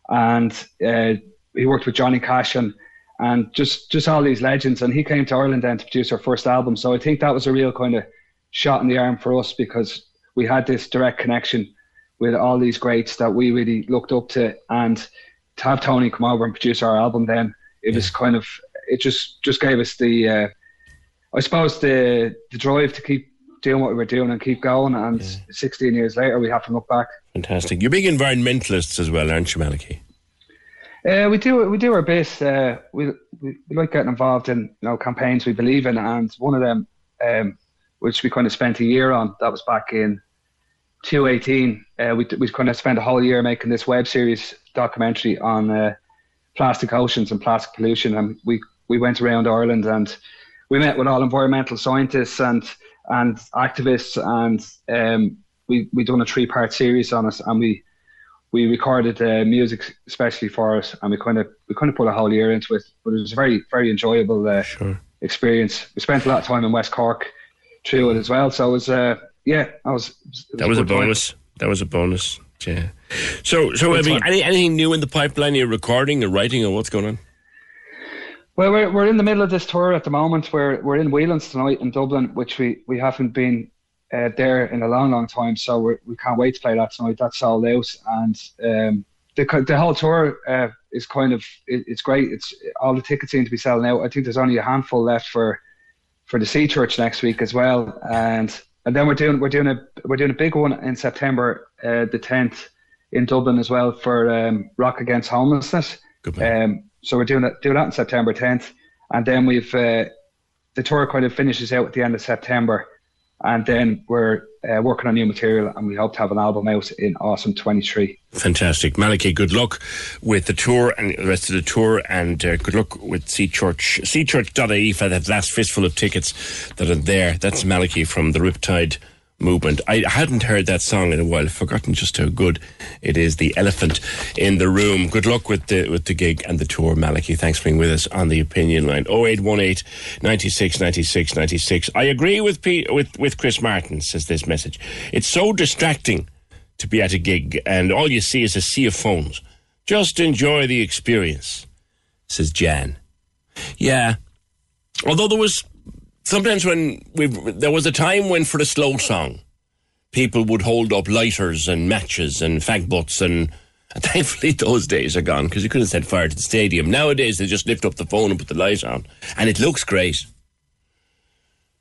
and uh, he worked with Johnny Cash and and just just all these legends. And he came to Ireland then to produce our first album. So I think that was a real kind of shot in the arm for us because we had this direct connection with all these greats that we really looked up to, and to have Tony come over and produce our album, then it was kind of it just just gave us the uh, I suppose the the drive to keep doing what we were doing and keep going. And 16 years later, we have to look back. Fantastic. You're big environmentalists as well, aren't you, Malachy? Uh, we do we do our best. Uh, we, we we like getting involved in you know campaigns we believe in, and one of them, um, which we kind of spent a year on, that was back in 2018. Uh, we we kind of spent a whole year making this web series documentary on uh, plastic oceans and plastic pollution, and we we went around Ireland and we met with all environmental scientists and and activists, and um, we we done a three part series on it, and we we recorded uh, music especially for us, and we kind of we kind of put a whole year into it. But it was a very very enjoyable uh, sure. experience. We spent a lot of time in West Cork through it as well. So it was uh, yeah, I was. That was a good time. bonus. That was a bonus. Yeah. So, so I mean, any, anything new in the pipeline? You're recording or writing or what's going on? Well, we're, we're in the middle of this tour at the moment. We're we're in Whelan's tonight in Dublin, which we, we haven't been uh, there in a long, long time. So we're, we can't wait to play that tonight. That's sold out, and um, the the whole tour uh, is kind of it, it's great. It's all the tickets seem to be selling out. I think there's only a handful left for for the Sea Church next week as well, and and then we're doing we're doing a we're doing a big one in September, uh, the tenth in Dublin as well for um, Rock Against Homelessness. Um, so we're doing that doing that on September tenth, and then we've uh, the tour kind of finishes out at the end of September, and then we're uh, working on new material, and we hope to have an album out in Awesome Twenty Three. Fantastic. Malachy, good luck with the tour and the rest of the tour, and uh, good luck with Sea Church. SeaChurch.ie for that last fistful of tickets that are there. That's Malachy from the Riptide movement. I hadn't heard that song in a while. I've forgotten just how good it is. The elephant in the room. Good luck with the with the gig and the tour, Malachy. Thanks for being with us on the opinion line. 0818 96 96 96. I agree with P- with with Chris Martin, says this message. It's so distracting to be at a gig and all you see is a sea of phones. Just enjoy the experience, says Jan. Yeah. Although there was sometimes when we there was a time when for the slow song, people would hold up lighters and matches and fag butts and. and Thankfully, those days are gone because you couldn't set fire to the stadium. Nowadays, they just lift up the phone and put the light on, and it looks great.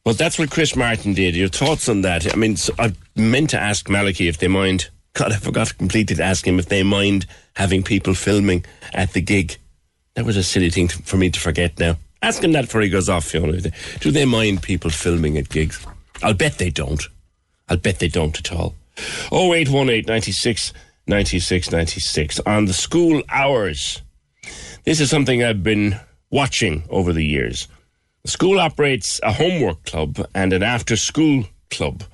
But that's what Chris Martin did. Your thoughts on that? I mean, I meant to ask Malachy if they mind. God, I forgot completely to ask him if they mind having people filming at the gig. That was a silly thing for me to forget now. Ask him that before he goes off, Fiona. Do they mind people filming at gigs? I'll bet they don't. I'll bet they don't at all. 0818 96 96 96. On the school hours. This is something I've been watching over the years. The school operates a homework club and an after school club.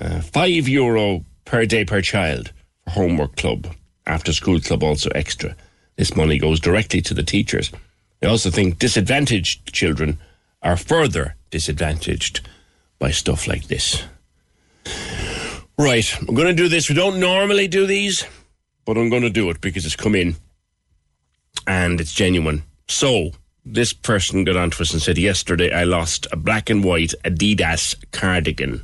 Uh, five euro per day per child for homework club. After school club also extra. This money goes directly to the teachers. I also think disadvantaged children are further disadvantaged by stuff like this. Right, I'm going to do this. We don't normally do these, but I'm going to do it because it's come in and it's genuine. So, this person got onto us and said, Yesterday I lost a black and white Adidas cardigan.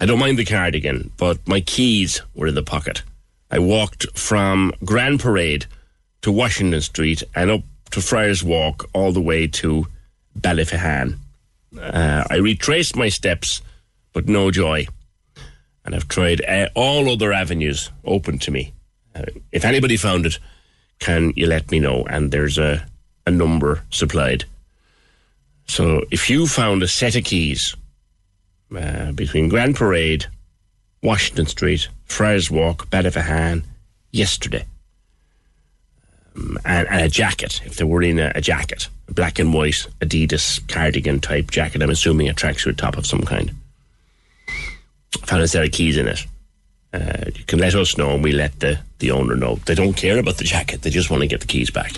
I don't mind the cardigan, but my keys were in the pocket. I walked from Grand Parade to Washington Street and up to Friars Walk all the way to Ballyphehane. Uh, I retraced my steps, but no joy. And I've tried uh, all other avenues open to me. Uh, if anybody found it, can you let me know? And there's a, a number supplied. So if you found a set of keys uh, between Grand Parade, Washington Street, Friars Walk, Ballyphehane yesterday, and, and, a jacket, if they were in a, a, jacket, a black and white Adidas cardigan type jacket, I'm assuming a tracksuit top of some kind. Found a set of keys in it. Uh, you can let us know and we let the, the owner know. They don't care about the jacket, they just want to get the keys back.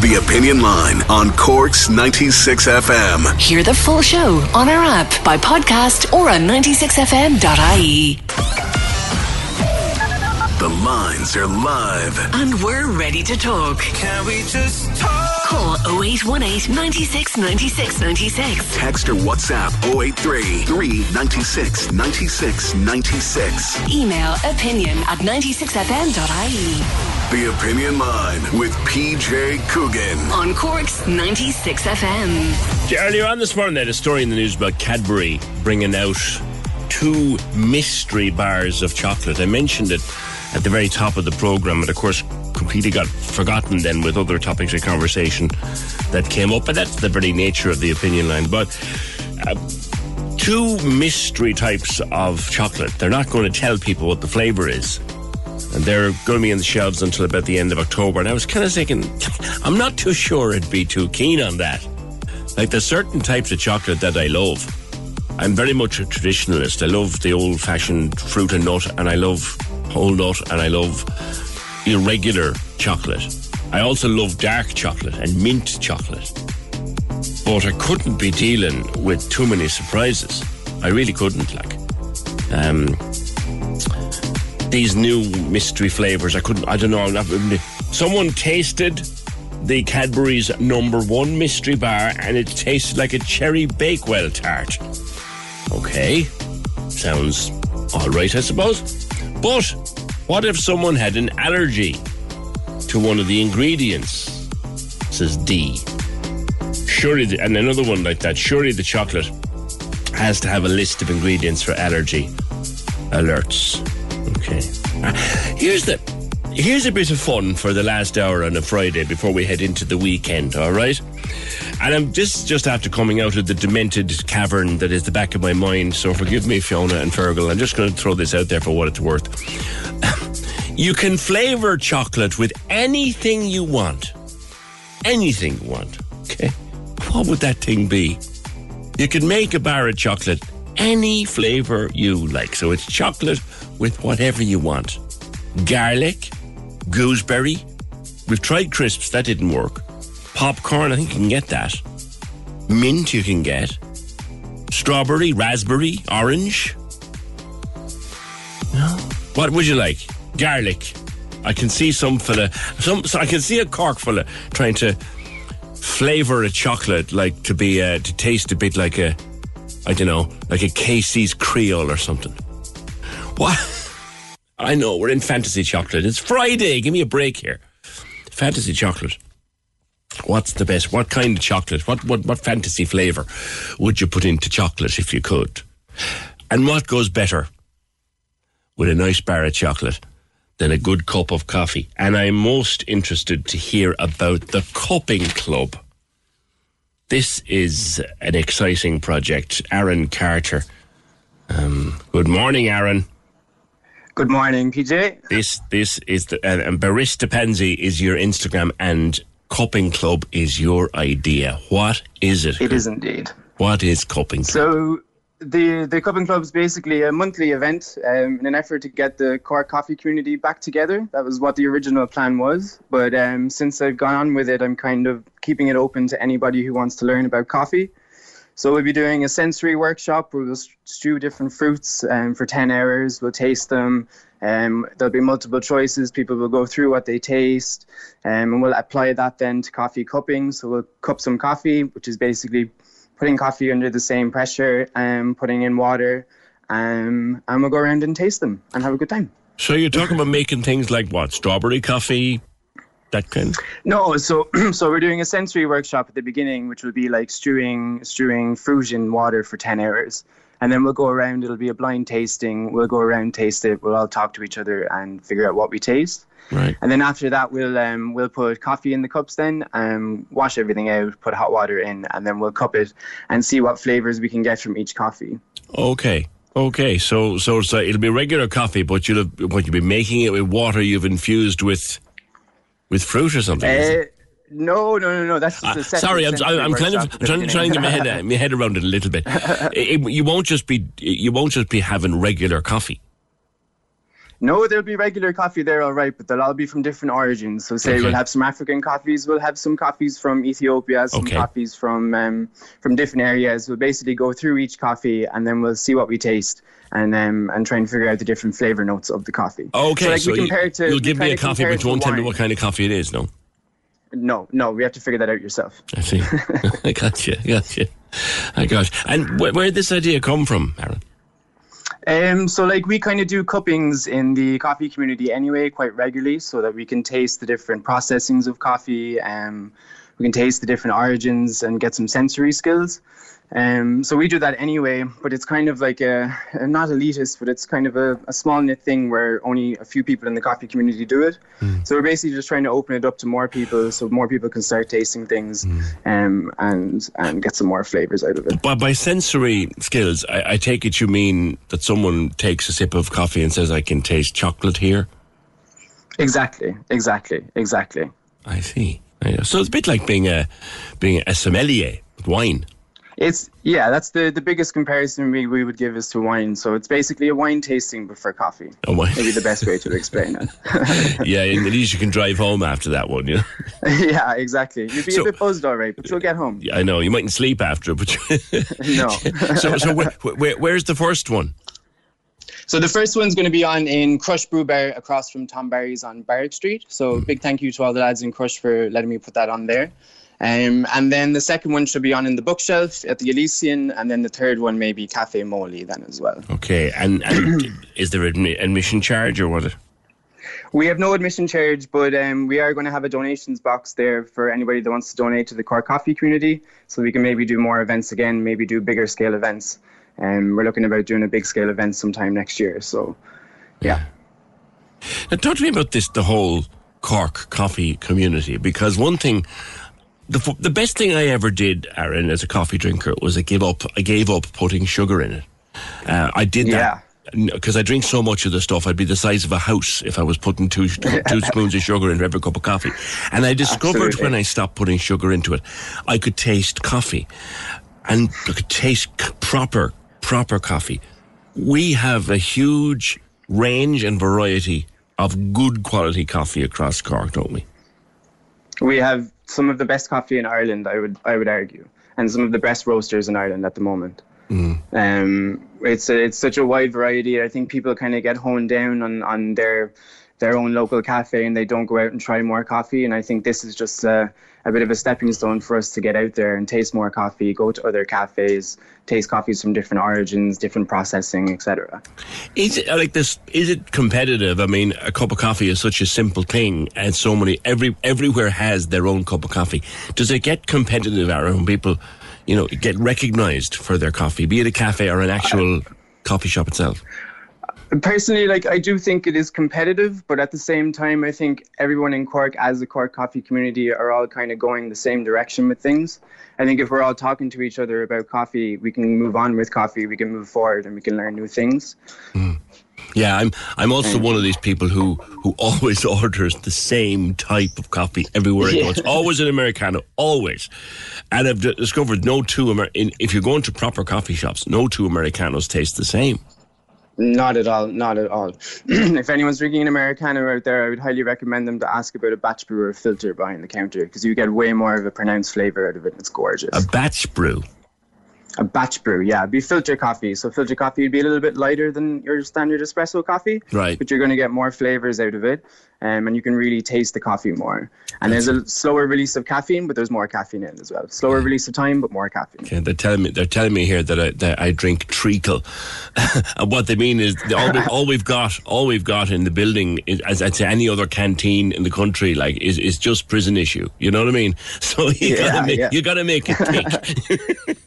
The Opinion Line on Cork's 96 FM. Hear the full show on our app, by podcast, or on 96fm.ie. The lines are live. And we're ready to talk. Can we just talk? Call 0818 96 96 96. Text or WhatsApp 083 396 96 96. Email opinion at 96fm.ie. The Opinion Line with PJ Coogan. On Cork's 96 FM. Earlier on this morning, they had a story in the news about Cadbury bringing out two mystery bars of chocolate. I mentioned it at the very top of the program, and of course, completely got forgotten then with other topics of conversation that came up. And that's the very nature of the opinion line. But uh, two mystery types of chocolate. They're not going to tell people what the flavour is. And they're going to be in the shelves until about the end of October. And I was kind of thinking, I'm not too sure I'd be too keen on that. Like, there's certain types of chocolate that I love. I'm very much a traditionalist. I love the old fashioned fruit and nut, and I love whole nut, and I love irregular chocolate. I also love dark chocolate and mint chocolate. But I couldn't be dealing with too many surprises. I really couldn't, like. Um, these new mystery flavors, I couldn't, I don't know. Not, someone tasted the Cadbury's number one mystery bar and it tasted like a cherry Bakewell tart. Okay, sounds all right, I suppose. But what if someone had an allergy to one of the ingredients? Says D. Surely, the, and another one like that. Surely the chocolate has to have a list of ingredients for allergy alerts. Okay. Uh, here's the here's a bit of fun for the last hour on a Friday before we head into the weekend. All right. And I'm just just after coming out of the demented cavern that is the back of my mind. So forgive me, Fiona and Fergal. I'm just going to throw this out there for what it's worth. you can flavour chocolate with anything you want. Anything you want. Okay. What would that thing be? You can make a bar of chocolate any flavour you like. So it's chocolate with whatever you want. Garlic, gooseberry. We've tried crisps, that didn't work. Popcorn, I think you can get that. Mint, you can get. Strawberry, raspberry, orange. No. What would you like? Garlic. I can see some fella, some. So I can see a Cork fella trying to flavour a chocolate like to be uh, to taste a bit like a, I don't know, like a Casey's Creole or something. What? I know we're in fantasy chocolate. It's Friday. Give me a break here. Fantasy chocolate. What's the best? What kind of chocolate? What what what fantasy flavour would you put into chocolate if you could? And what goes better with a nice bar of chocolate than a good cup of coffee? And I'm most interested to hear about the cupping club. This is an exciting project. Aaron Carter. Um, good morning, Aaron. Good morning, PJ. This this is the uh, and Barista Pansy is your Instagram and Cupping Club is your idea. What is it? It is indeed. What is Cupping Club? So the the Cupping Club is basically a monthly event um, in an effort to get the Cork coffee community back together. That was what the original plan was. But um, since I've gone on with it, I'm kind of keeping it open to anybody who wants to learn about coffee. So we'll be doing a sensory workshop where we'll stew different fruits um, for 10 hours. We'll taste them. Um, there'll be multiple choices. People will go through what they taste, um, and we'll apply that then to coffee cupping. So we'll cup some coffee, which is basically putting coffee under the same pressure and putting in water, um, and we'll go around and taste them and have a good time. So you're talking about making things like what? Strawberry coffee, that kind. No, so so we're doing a sensory workshop at the beginning, which will be like stewing stewing fruit in water for ten hours, and then we'll go around. It'll be a blind tasting. We'll go around, taste it. We'll all talk to each other and figure out what we taste. Right. And then after that, we'll um, we'll put coffee in the cups. Then um, wash everything out, put hot water in, and then we'll cup it and see what flavors we can get from each coffee. Okay. Okay, so so so it'll be regular coffee, but you'll have, what you'll be making it with water you've infused with with fruit or something. Uh, no, no, no, no. That's Uh, sorry, I'm, I'm kind of trying, trying to get my head, my head around it a little bit. It- it- you won't just be you won't just be having regular coffee. No, there'll be regular coffee there, all right, but they'll all be from different origins. So, say Okay. we'll have some African coffees, we'll have some coffees from Ethiopia, some Okay. coffees from um, from different areas. We'll basically go through each coffee and then we'll see what we taste and um, and try and figure out the different flavor notes of the coffee. Okay, so, like, so we you, compare it to, we give me a coffee, but you won't tell me what kind of coffee it is. No, No, no, we have to figure that out yourself. I see. I got you. Got you. I got. You. And wh- where did this idea come from, Aaron? Um, so like we kind of do cuppings in the coffee community anyway, quite regularly, so that we can taste the different processings of coffee. Um, we can taste the different origins and get some sensory skills. Um, so we do that anyway, but it's kind of like a, a not elitist, but it's kind of a, a small knit thing where only a few people in the coffee community do it. So we're basically just trying to open it up to more people, so more people can start tasting things, um, and and get some more flavors out of it. By, by sensory skills, I, I take it you mean that someone takes a sip of coffee and says, "I can taste chocolate here." Exactly, exactly, exactly. I see. So it's a bit like being a being a sommelier with wine. It's yeah, that's the the biggest comparison we, we would give is to wine. So it's basically a wine tasting but for coffee. Oh, wine. Maybe the best way to explain it. yeah, and at least you can drive home after that one, yeah. yeah, exactly. You'd be So- a bit buzzed, all right, but you'll get home. Yeah, I know, you mightn't sleep after but No. so, so where, where, where's the first one? So the first one's going to be on in Crush Brew Bar across from Tom Barry's on Barrack Street. So mm-hmm. big thank you to all the lads in Crush for letting me put that on there. Um, and then the second one should be on in the bookshelf at the Elysian, and then the third one maybe Cafe Molly then as well. Okay, and, and is there an admission charge or what? We have no admission charge, but um, we are going to have a donations box there for anybody that wants to donate to the Cork Coffee community, so we can maybe do more events again, maybe do bigger scale events. Um, we're looking about doing a big scale event sometime next year. So, yeah. Now, talk to me about this, the whole Cork coffee community, because one thing, the, the best thing I ever did, Aaron, as a coffee drinker, was I gave up, I gave up putting sugar in it. Uh, I did that. Because I drink so much of the stuff, I'd be the size of a house if I was putting two, two, two spoons of sugar into every cup of coffee. And I discovered Absolutely. when I stopped putting sugar into it, I could taste coffee, and I could taste proper, proper coffee. We have a huge range and variety of good quality coffee across Cork, don't we? We have some of the best coffee in Ireland, I would I would argue, and some of the best roasters in Ireland at the moment. Um, it's a, it's such a wide variety. I think people kind of get honed down on, on their their own local cafe and they don't go out and try more coffee. And I think this is just a, a bit of a stepping stone for us to get out there and taste more coffee, go to other cafes, taste coffees from different origins, different processing, etc. Is it like this? Is it competitive? I mean, a cup of coffee is such a simple thing, and so many every everywhere has their own cup of coffee. Does it get competitive, Aaron? People, you know, get recognised for their coffee, be it a cafe or an actual coffee shop itself? Personally, like I do think it is competitive, but at the same time, I think everyone in Cork, as the Cork coffee community, are all kind of going the same direction with things. I think if we're all talking to each other about coffee, we can move on with coffee, we can move forward, and we can learn new things. Hmm. Yeah, I'm. I'm also one of these people who who always orders the same type of coffee everywhere I go. It's always an americano, always. And I've d- discovered no two Amer- in, if you're going to proper coffee shops, no two americanos taste the same. Not at all, not at all. if anyone's drinking an Americano out there, I would highly recommend them to ask about a batch brew or a filter behind the counter because you get way more of a pronounced flavor out of it. And it's gorgeous. A batch brew. A batch brew, yeah. It'd be filter coffee. So filter coffee would be a little bit lighter than your standard espresso coffee. Right. But you're going to get more flavors out of it. Um, and you can really taste the coffee more. And there's a slower release of caffeine, but there's more caffeine in as well. Slower release of time, but more caffeine. Yeah, they're telling me they're telling me here that I, that I drink treacle, and what they mean is the- all, we, all we've got, all we've got in the building, is, as I'd say, any other canteen in the country, like is, is just prison issue. You know what I mean? So you Yeah, gotta make, yeah. you gotta make it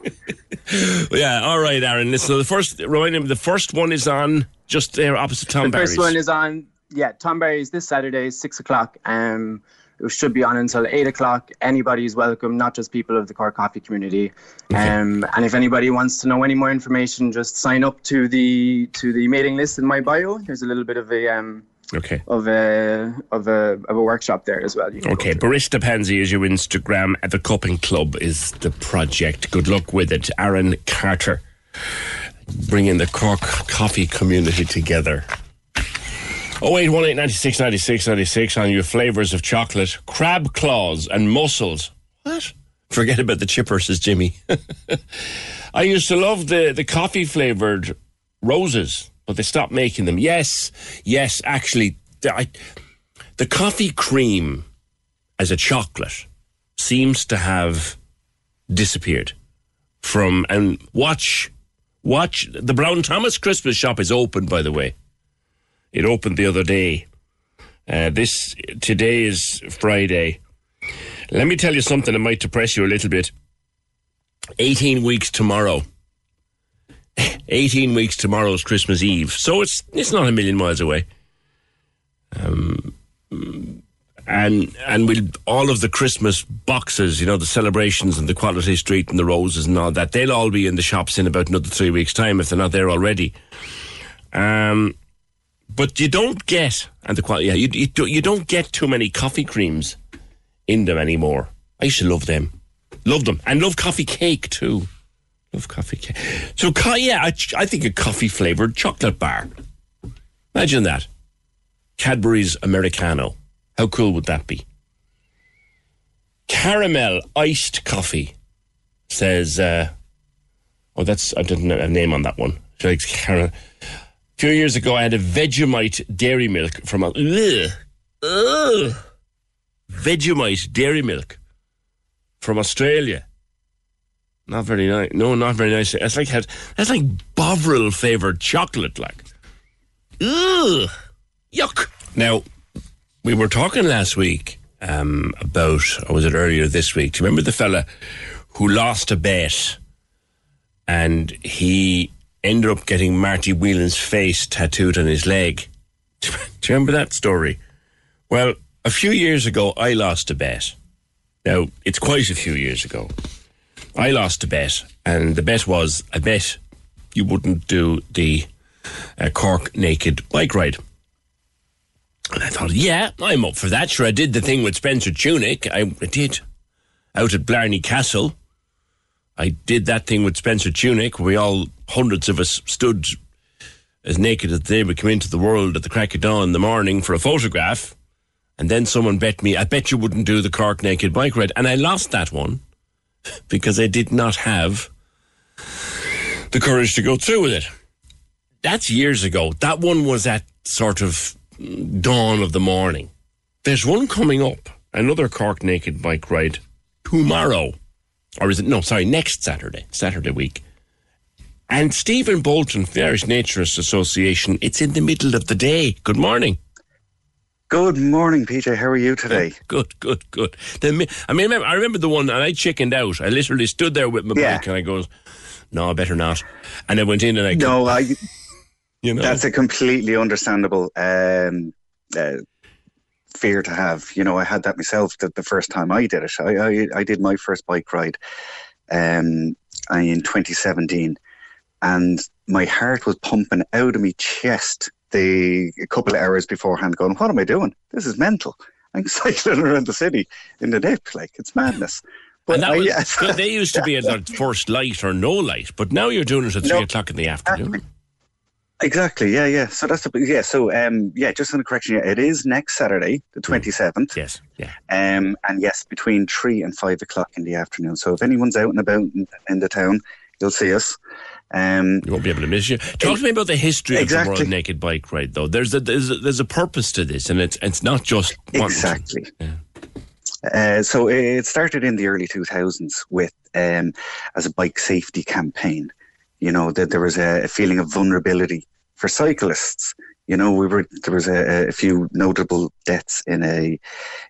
yeah, all right, Aaron. Listen, so the first remind him the first one is on just there opposite Tom the Barry's. first one is on, yeah, Tom Barry's this Saturday, six o'clock. Um, it should be on until eight o'clock. Anybody is welcome, not just people of the Cork Coffee community. Um, and if anybody wants to know any more information, just sign up to the to the mailing list in my bio. There's a little bit of a um, Okay. of a of a of a workshop there as well. Okay, Barista Pansy is your Instagram. At the Cupping Club is the project. Good luck with it, Aaron Carter. Bringing the Cork coffee community together. Oh eight one eight ninety six ninety six ninety six on your flavors of chocolate, crab claws and mussels. What? Forget about the chippers, says Jimmy. I used to love the the coffee flavored roses, but they stopped making them. Yes, yes, actually, I, the coffee cream as a chocolate seems to have disappeared from and watch watch the Brown Thomas Christmas shop is open by the way. It opened the other day. Uh, this today is Friday. Let me tell you something that might depress you a little bit. 18 weeks tomorrow. 18 weeks tomorrow is Christmas Eve. So it's it's not a million miles away. Um and and we'll all of the Christmas boxes, you know, the celebrations and the Quality Street and the roses and all that, they'll all be in the shops in about another three weeks' time if they're not there already. Um, but you don't get and the quality, yeah, you you, do, you don't get too many coffee creams in them anymore. I used to love them, love them, and love coffee cake too. Love coffee. cake. So, yeah, I, I think a coffee flavored chocolate bar. Imagine that. Cadbury's Americano. How cool would that be? Caramel iced coffee says, uh, oh, that's, I didn't have a name on that one. She likes caramel. Few years ago, I had a Vegemite dairy milk from a, ugh, ugh, Vegemite dairy milk from Australia. Not very nice. No, not very nice. It's like that's like Bovril flavored chocolate, like. Ugh, yuck. Now, we were talking last week um, about, or was it earlier this week? Do you remember the fella who lost a bet and he ended up getting Marty Whelan's face tattooed on his leg? Do you remember that story? Well, a few years ago, I lost a bet. Now, it's quite a few years ago. I lost a bet, and the bet was I bet you wouldn't do the uh, Cork naked bike ride. And I thought, yeah, I'm up for that. Sure, I did the thing with Spencer Tunick. I, I did. Out at Blarney Castle. I did that thing with Spencer Tunick. We all, hundreds of us, stood as naked as they would come into the world at the crack of dawn in the morning for a photograph. And then someone bet me, I bet you wouldn't do the Cork naked bike ride. And I lost that one because I did not have the courage to go through with it. That's years ago. That one was at sort of dawn of the morning. There's one coming up, another Cork naked bike ride tomorrow. Or is it? No, sorry, next Saturday, Saturday week. And Stephen Bolton, the Irish Naturist Association, it's in the middle of the day. Good morning. Good morning, PJ. How are you today? Good, good, good. The, I mean, I remember, the one, and I chickened out. I literally stood there with my Yeah. bike, and I goes, "No, I better not." And I went in, and I No, I. You know, that's a completely understandable um, uh, fear to have. You know, I had that myself the, the first time I did it. I, I, I did my first bike ride um, in 2017, and my heart was pumping out of my chest the a couple of hours beforehand, going, "What am I doing? This is mental." I'm cycling around the city in the dip, like it's madness. But and that I, was, they used to be at the first light or no light, but now you're doing it at three No. o'clock in the afternoon. Exactly. Yeah, yeah. So that's the yeah. So um, yeah. Just on the correction, yeah, it is next Saturday, the twenty seventh. Yes. Yeah. Um, and yes, between three and five o'clock in the afternoon. So if anyone's out and about in, in the town, you'll see us. Um, you won't be able to miss you. Talk to me about the history of the Exactly. World Naked Bike Ride, though. There's a there's a, there's a purpose to this, and it's it's not just Exactly. Uh, so it started in the early 2000s with um, as a bike safety campaign. You know that there was a, a feeling of vulnerability for cyclists. You know, we were there was a, a few notable deaths in a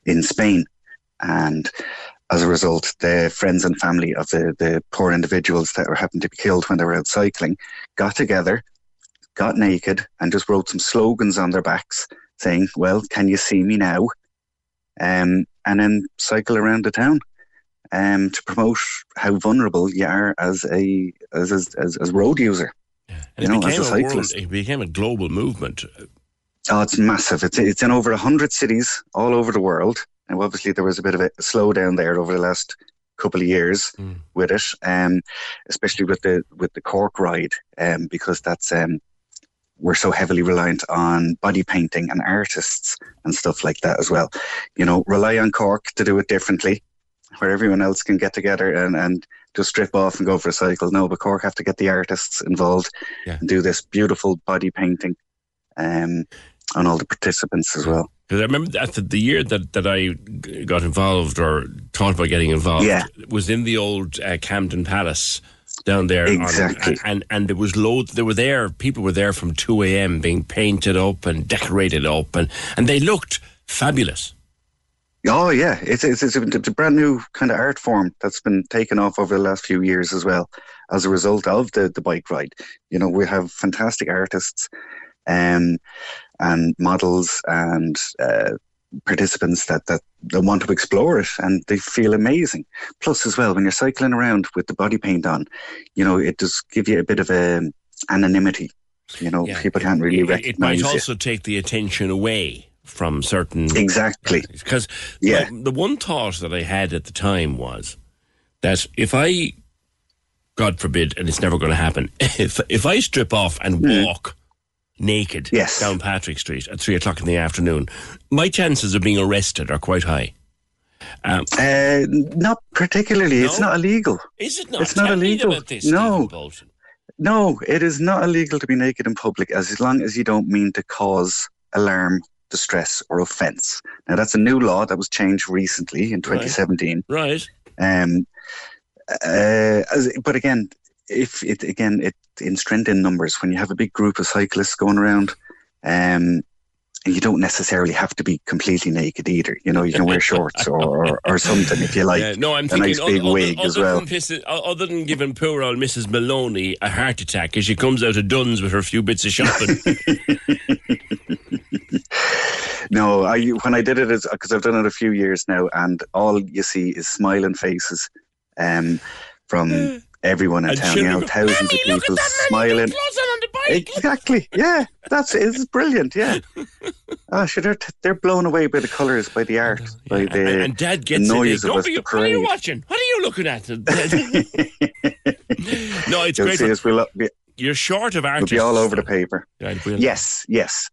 in Spain, and as a result, the friends and family of the the poor individuals that were happened to be killed when they were out cycling got together, got naked, and just wrote some slogans on their backs saying, "Well, can you see me now?" um, and then cycle around the town um, to promote how vulnerable you are as a as as, as, as road user. And you it know, as became a a, world, it became a global movement. Oh, it's massive. It's it's in over hundred cities all over the world. And obviously, there was a bit of a slowdown there over the last couple of years with it, um, especially with the with the Cork ride, um, because that's um, we're so heavily reliant on body painting and artists and stuff like that as well. You know, rely on Cork to do it differently, where everyone else can get together and, and just strip off and go for a cycle. No, but Cork have to get the artists involved and do this beautiful body painting um, on all the participants as well. Because I remember that the, year that, that I got involved or thought about getting involved Yeah. was in the old uh, Camden Palace down there. on- Exactly. and, and there was loads, they were there, people were there from 2 a.m. being painted up and decorated up, and, and they looked fabulous. Oh yeah, it's it's, it's, a, it's a brand new kind of art form that's been taken off over the last few years as well, as a result of the the bike ride. You know, we have fantastic artists, um, and models and uh, participants that, that that want to explore it and they feel amazing. Plus, as well, when you're cycling around with the body paint on, you know, it does give you a bit of a anonymity. You know, people can't really recognize It, it recognize might you. also take the attention away from certain. Exactly. Because Yeah. the one thought that I had at the time was that if I God forbid, and it's never going to happen. If if I strip off and Hmm. walk naked Yes. down Patrick Street at three o'clock in the afternoon, my chances of being arrested are quite high. Um, Uh, not particularly. It's not illegal. is it not? It's not Tell me illegal. this, No. No, it is not illegal to be naked in public as long as you don't mean to cause alarm, distress, or offence. Now, that's a new law that was changed recently in 2017. Right. Um, uh, as, but again, if it again it in strength in numbers, when you have a big group of cyclists going around, um, you don't necessarily have to be completely naked either. You know, you can wear shorts or, or something if you like. Yeah, no, I'm a thinking nice big other, wig other, as well. Than pissi- other than giving poor old Mrs. Maloney a heart attack as she comes out of Dunnes with her few bits of shopping. No, I when I did it because I've done it a few years now, and all you see is smiling faces um, from everyone in And town. You know, thousands of people smiling. Exactly. Yeah, that's it's brilliant. Yeah. Oh, sure, they're they're blown away by the colours, by the art, by the, and, and Dad gets it. noise of us, "What are you- the What are you watching? What are you looking at? no, it's You'll great. see us. We'll be, You're short of we'll be all over the paper. Brilliant. Yes, yes.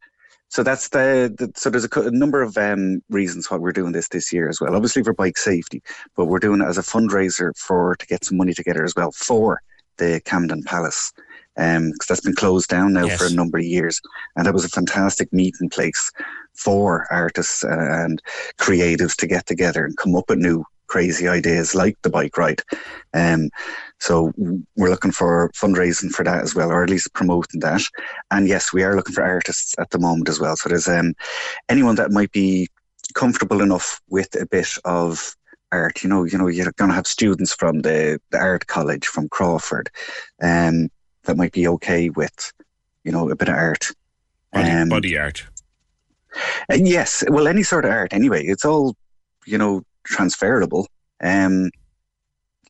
So that's the, the so there's a, a number of um, reasons why we're doing this this year as well. Obviously for bike safety, but we're doing it as a fundraiser for to get some money together as well for the Camden Palace, because that's been closed down now Yes. for a number of years, and that was a fantastic meeting place for artists uh, and creatives to get together and come up with new crazy ideas like the bike ride. Um, so we're looking for fundraising for that as well, or at least promoting that. And yes, we are looking for artists at the moment as well. So there's um, anyone that might be comfortable enough with a bit of art. You know, you know, you're going to have students from the, the art college from Crawford, um, that might be okay with, you know, a bit of art. Body, Um, body art. yes, well, any sort of art anyway. It's all, you know, transferable. Um,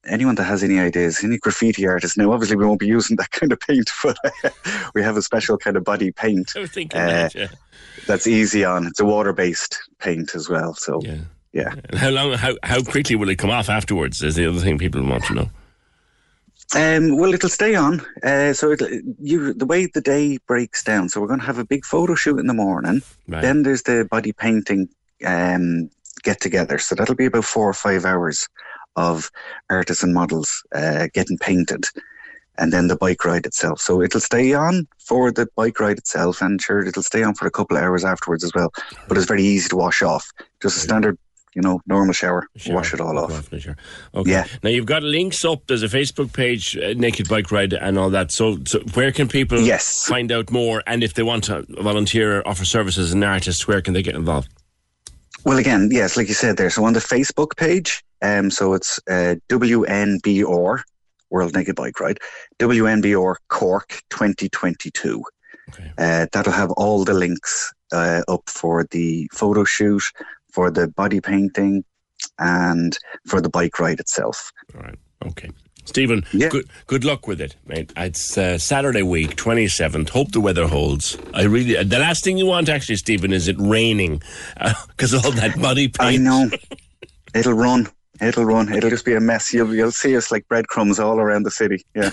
anyone that has any ideas, any graffiti artists. Now, obviously, we won't be using that kind of paint, but we have a special kind of body paint I was thinking uh, that. Yeah. that's easy on. It's a water-based paint as well. So, Yeah. yeah. And how long? How how quickly will it come off afterwards? Is the other thing people want to know. Um, well, it'll stay on. Uh, so it'll, you, the way the day breaks down, so we're going to have a big photo shoot in the morning. Right. Then there's the body painting um, get together. So that'll be about four or five hours of artists and models uh, getting painted. And then the bike ride itself. So it'll stay on for the bike ride itself, and sure, it'll stay on for a couple of hours afterwards as well. But it's very easy to wash off. Just a standard, you know, normal shower. Wash it all off. Off. Okay. Yeah. Now you've got links up. There's a Facebook page, uh, Naked Bike Ride, and all that. So, so where can people Yes. find out more? And if they want to volunteer or offer services as an artist, where can they get involved? Well, again, yes, like you said there. So on the Facebook page, um, so it's uh, WNBR World Naked Bike Ride, WNBR Cork 2022. Uh, that'll have all the links uh, up for the photo shoot, for the body painting, and for the bike ride itself. All right. Okay. Stephen, good good luck with it, mate. It's uh, Saturday week, twenty seventh. Hope the weather holds. I really the last thing you want, actually, Stephen, is it raining because all that muddy paint. I know. It'll run. It'll run. It'll just be a mess. You'll you'll see us like breadcrumbs all around the city. Yeah.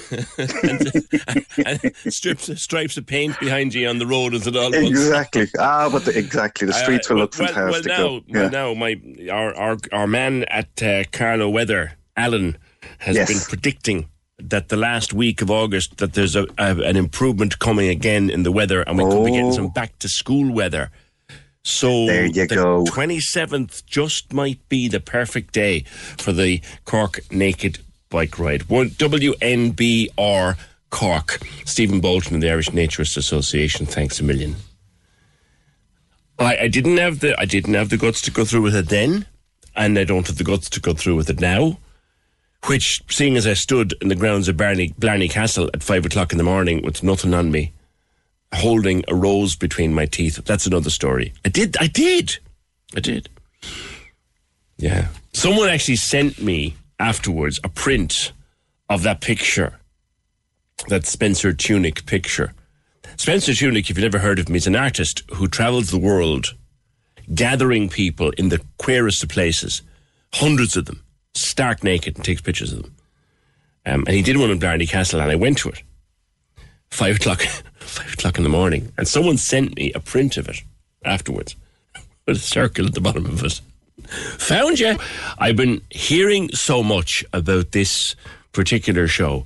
and strips stripes of paint behind you on the road as it all exactly. Ah, but the, exactly. The streets will look well, fantastic. Well, now, well, now, my our our our man at uh, Carlow Weather, Alan, has Yes. been predicting that the last week of August that there's a, a an improvement coming again in the weather, and we could be getting some oh. back to school weather. So Oh. There you the go. 27th just might be the perfect day for the Cork Naked Bike Ride. One WNBR Cork. Stephen Bolton and the Irish Naturist Association. Thanks a million. I, I didn't have the I didn't have the guts to go through with it then, and I don't have the guts to go through with it now. Which, seeing as I stood in the grounds of Blarney, Castle at five o'clock in the morning with nothing on me, holding a rose between my teeth, that's another story. I did, I did, I did. Yeah. Someone actually sent me afterwards a print of that picture, that Spencer Tunick picture. Spencer Tunick, if you've never heard of him, is an artist who travels the world gathering people in the queerest of places, hundreds of them, stark naked, and takes pictures of them. Um, and he did one in Blarney Castle, and I went to it. Five o'clock, five o'clock in the morning, and someone sent me a print of it afterwards with a circle at the bottom of it. Found you. I've been hearing so much about this particular show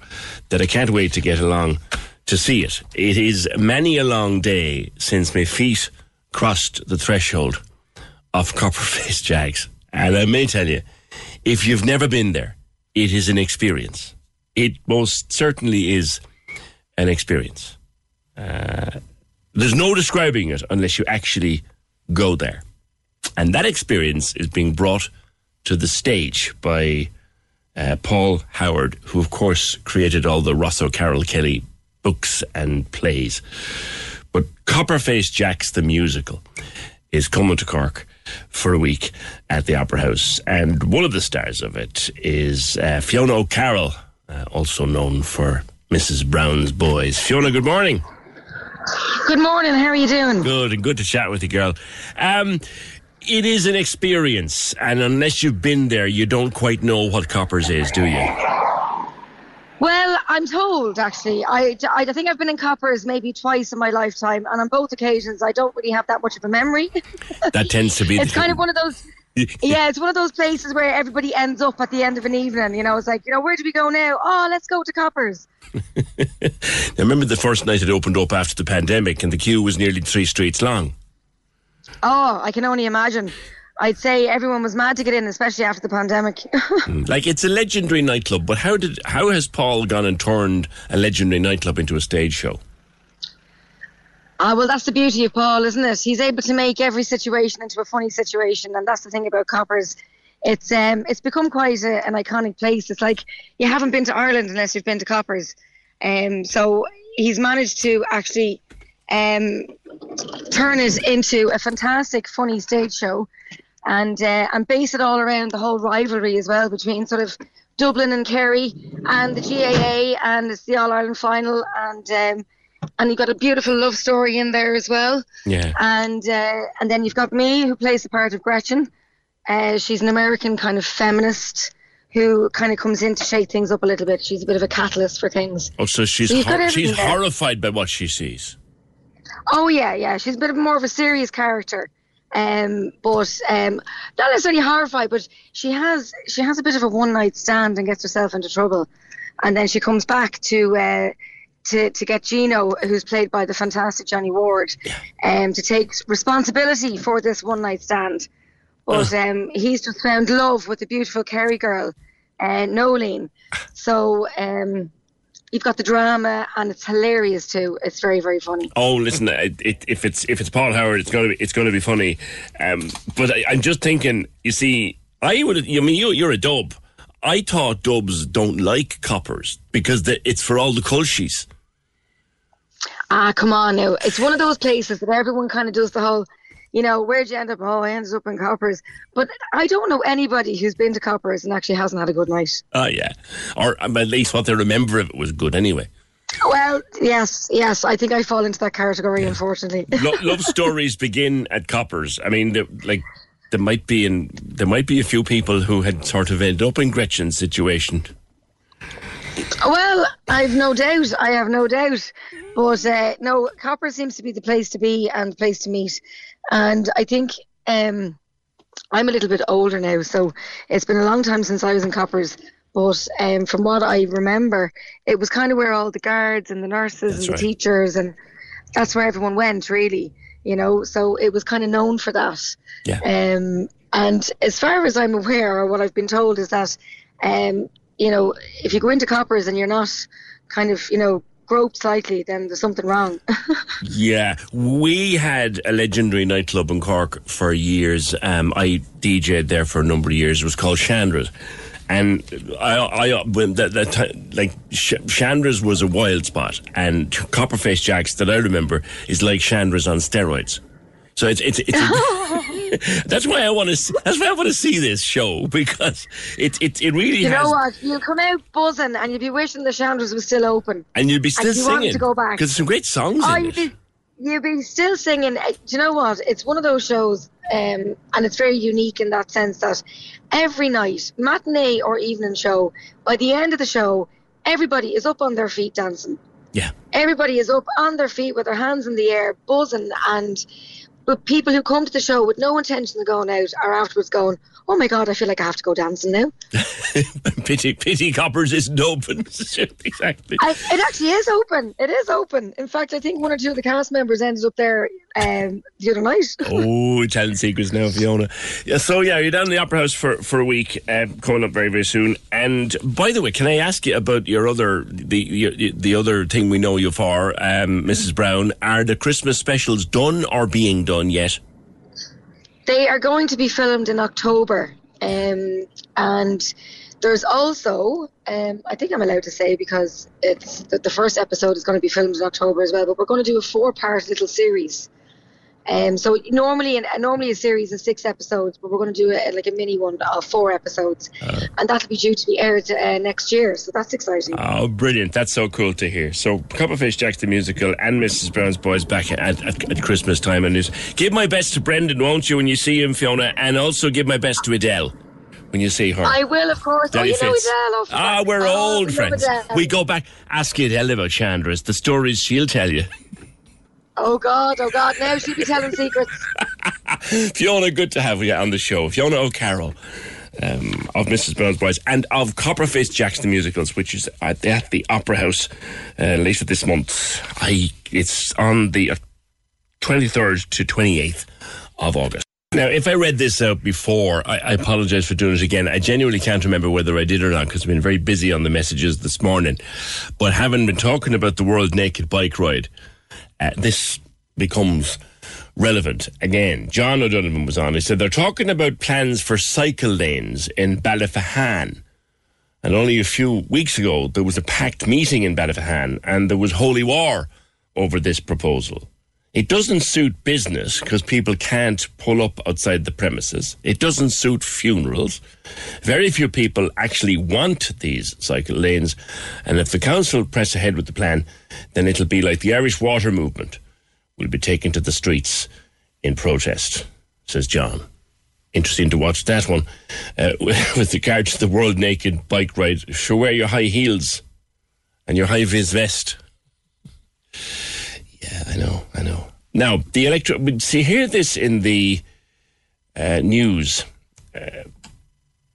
that I can't wait to get along to see it. It is many a long day since my feet crossed the threshold of Copperface Jags. And I may tell you, if you've never been there, it is an experience. It most certainly is an experience. Uh, there's no describing it unless you actually go there. And that experience is being brought to the stage by uh, Paul Howard, who, of course, created all the Ross O'Carroll Kelly books and plays. But Copperface Jacks the musical is coming to Cork for a week at the Opera House. And one of the stars of it is uh, Fiona O'Carroll, uh, also known for Mrs. Brown's Boys. Fiona, good morning. Good morning. How are you doing? Good, and good to chat with you, girl. Um, it is an experience, and unless you've been there, you don't quite know what Coppers is, do you? Well, I'm told actually. I, I think I've been in Coppers maybe twice in my lifetime, and on both occasions, I don't really have that much of a memory. That tends to be. it's the kind of one of those. yeah, it's one of those places where everybody ends up at the end of an evening. You know, it's like, you know, where do we go now? Oh, let's go to Coppers. I remember the first night it opened up after the pandemic, and the queue was nearly three streets long. Oh, I can only imagine. I'd say everyone was mad to get in, especially after the pandemic. Like it's a legendary nightclub, but how did how has Paul gone and turned a legendary nightclub into a stage show? Ah, well, that's the beauty of Paul, isn't it? He's able to make every situation into a funny situation, and that's the thing about Coppers. It's um, it's become quite a, an iconic place. It's like you haven't been to Ireland unless you've been to Coppers. Um, so he's managed to actually um, turn it into a fantastic, funny stage show, and uh, and base it all around the whole rivalry as well between sort of Dublin and Kerry and the GAA, and it's the All Ireland final, and um, and you've got a beautiful love story in there as well. Yeah. And uh, and then you've got me who plays the part of Gretchen. Uh, she's an American kind of feminist who kind of comes in to shake things up a little bit. She's a bit of a catalyst for things. Oh, so she's So hor- she's there. horrified by what she sees. Oh yeah, yeah. She's a bit of more of a serious character. Um, but um, not necessarily horrified, but she has she has a bit of a one night stand and gets herself into trouble, and then she comes back to uh, to to get Gino, who's played by the fantastic Johnny Ward, um, to take responsibility for this one night stand. But um, he's just found love with the beautiful Kerry girl, uh, Nolene. So um, you've got the drama, and it's hilarious too. It's very very funny. Oh, listen, it, it, if it's if it's Paul Howard, it's gonna be it's gonna be funny. Um, but I, I'm just thinking. You see, I would. I mean, you you're a dub. I thought dubs don't like coppers because the, it's for all the culshies. Ah, come on now. It's one of those places that everyone kind of does the whole, you know, where'd you end up? Oh, I ended up in Coppers. But I don't know anybody who's been to Coppers and actually hasn't had a good night. Oh yeah, or um, at least what they remember of it was good anyway. Well, yes, yes. I think I fall into that category, unfortunately. Lo- love stories begin at coppers. I mean, like there might be in there might be a few people who had sort of ended up in Gretchen's situation. well, I've no doubt. I have no doubt. But uh, no, Coppers seems to be the place to be and the place to meet. And I think um, I'm a little bit older now, so it's been a long time since I was in Coppers. But um, from what I remember, it was kind of where all the guards and the nurses and the right. teachers and that's where everyone went, really. You know, so it was kind of known for that. Yeah. Um, and as far as I'm aware, or what I've been told, is that, um, you know, if you go into Coppers and you're not kind of, you know, groped slightly, then there's something wrong. Yeah, we had a legendary nightclub in Cork for years. Um, I DJ'd there for a number of years. It was called Chandra's. And I, I, when that, that time, like Sh- Chandra's was a wild spot, and Copperface Jacks that I remember is like Chandra's on steroids. So it's it's, it's that's why I want to that's why I want to see this show because it it it really you has know what? You'll come out buzzing and you'll be wishing the Chandras was still open. and you'll be still you singing to go back. because there's some great songs Oh, in you'd be, you'd be still singing. Uh, Do you know what? It's one of those shows, um, and it's very unique in that sense that every night, matinee or evening show, by the end of the show, everybody is up on their feet dancing. Yeah. Everybody is up on their feet with their hands in the air, buzzing, and but people who come to the show with no intention of going out are afterwards going, "Oh my god, I feel like I have to go dancing now." pity, pity coppers isn't open. exactly. I, it actually is open. It is open. In fact, I think one or two of the cast members ended up there um, the other night. oh, telling secrets now, Fiona. Yeah, so yeah, you're down in the Opera House for, for a week, uh, coming up very very soon. And by the way, can I ask you about your other the your, the other thing we know you for, um, Mrs. Brown? Are the Christmas specials done or being done yet? They are going to be filmed in October, um, and there's also, um, I think I'm allowed to say because it's the, the first episode is going to be filmed in October as well. But we're going to do a four-part little series. Um, so normally, an, normally a series of six episodes, but we're going to do it like a mini one of four episodes, Uh. and that'll be due to be aired uh, next year. So that's exciting. Oh, brilliant. That's so cool to hear. So, Copperface Jacks the musical and Mrs. Brown's Boys back at, at, at Christmas time. And give my best to Brendan, won't you, when you see him, Fiona? And also give my best to Adele when you see her. I will, of course. Daddy oh, you know Adele. Oh, Ah, we're oh, old we friends. We go back. Ask Adele about Chandra's. The stories she'll tell you. Oh God, oh God! Now she'll be telling secrets. Fiona, good to have you on the show. Fiona O'Carroll. Um, of Mrs. Brown's Boys and of Copperface Jacks the Musicals, which is at the, Opera House uh, later this month. I It's on the uh, 23rd to 28th of August. Now, if I read this out before, I, I apologise for doing it again. I genuinely can't remember whether I did or not because I've been very busy on the messages this morning. But having been talking about the World Naked Bike Ride, uh, this becomes relevant again. John O'Donovan was on. He said they're talking about plans for cycle lanes in Ballyphehane. And only a few weeks ago, there was a packed meeting in Ballyphehane and there was holy war over this proposal. It doesn't suit business because people can't pull up outside the premises. It doesn't suit funerals. Very few people actually want these cycle lanes. And if the council press ahead with the plan, then it'll be like the Irish water movement will be taken to the streets in protest, says John. Interesting to watch that one. Uh, with regard to the world naked bike ride, sure wear your high heels and your high vis vest. Yeah, I know, I know. Now, the electro. We see, hear this in the uh, news uh,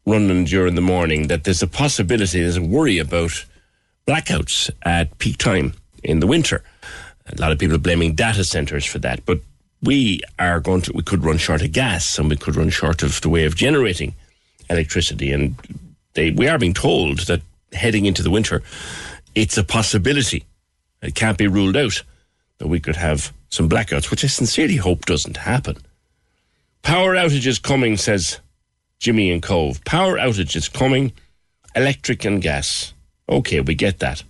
running during the morning that there's a possibility, there's a worry about blackouts at peak time in the winter. A lot of people are blaming data centers for that, but we are going to, we could run short of gas and we could run short of the way of generating electricity. And they, we are being told that heading into the winter, it's a possibility. It can't be ruled out that we could have some blackouts, which I sincerely hope doesn't happen. Power outages coming, says Jimmy and Cobh. Power outages coming, electric and gas. Okay, we get that.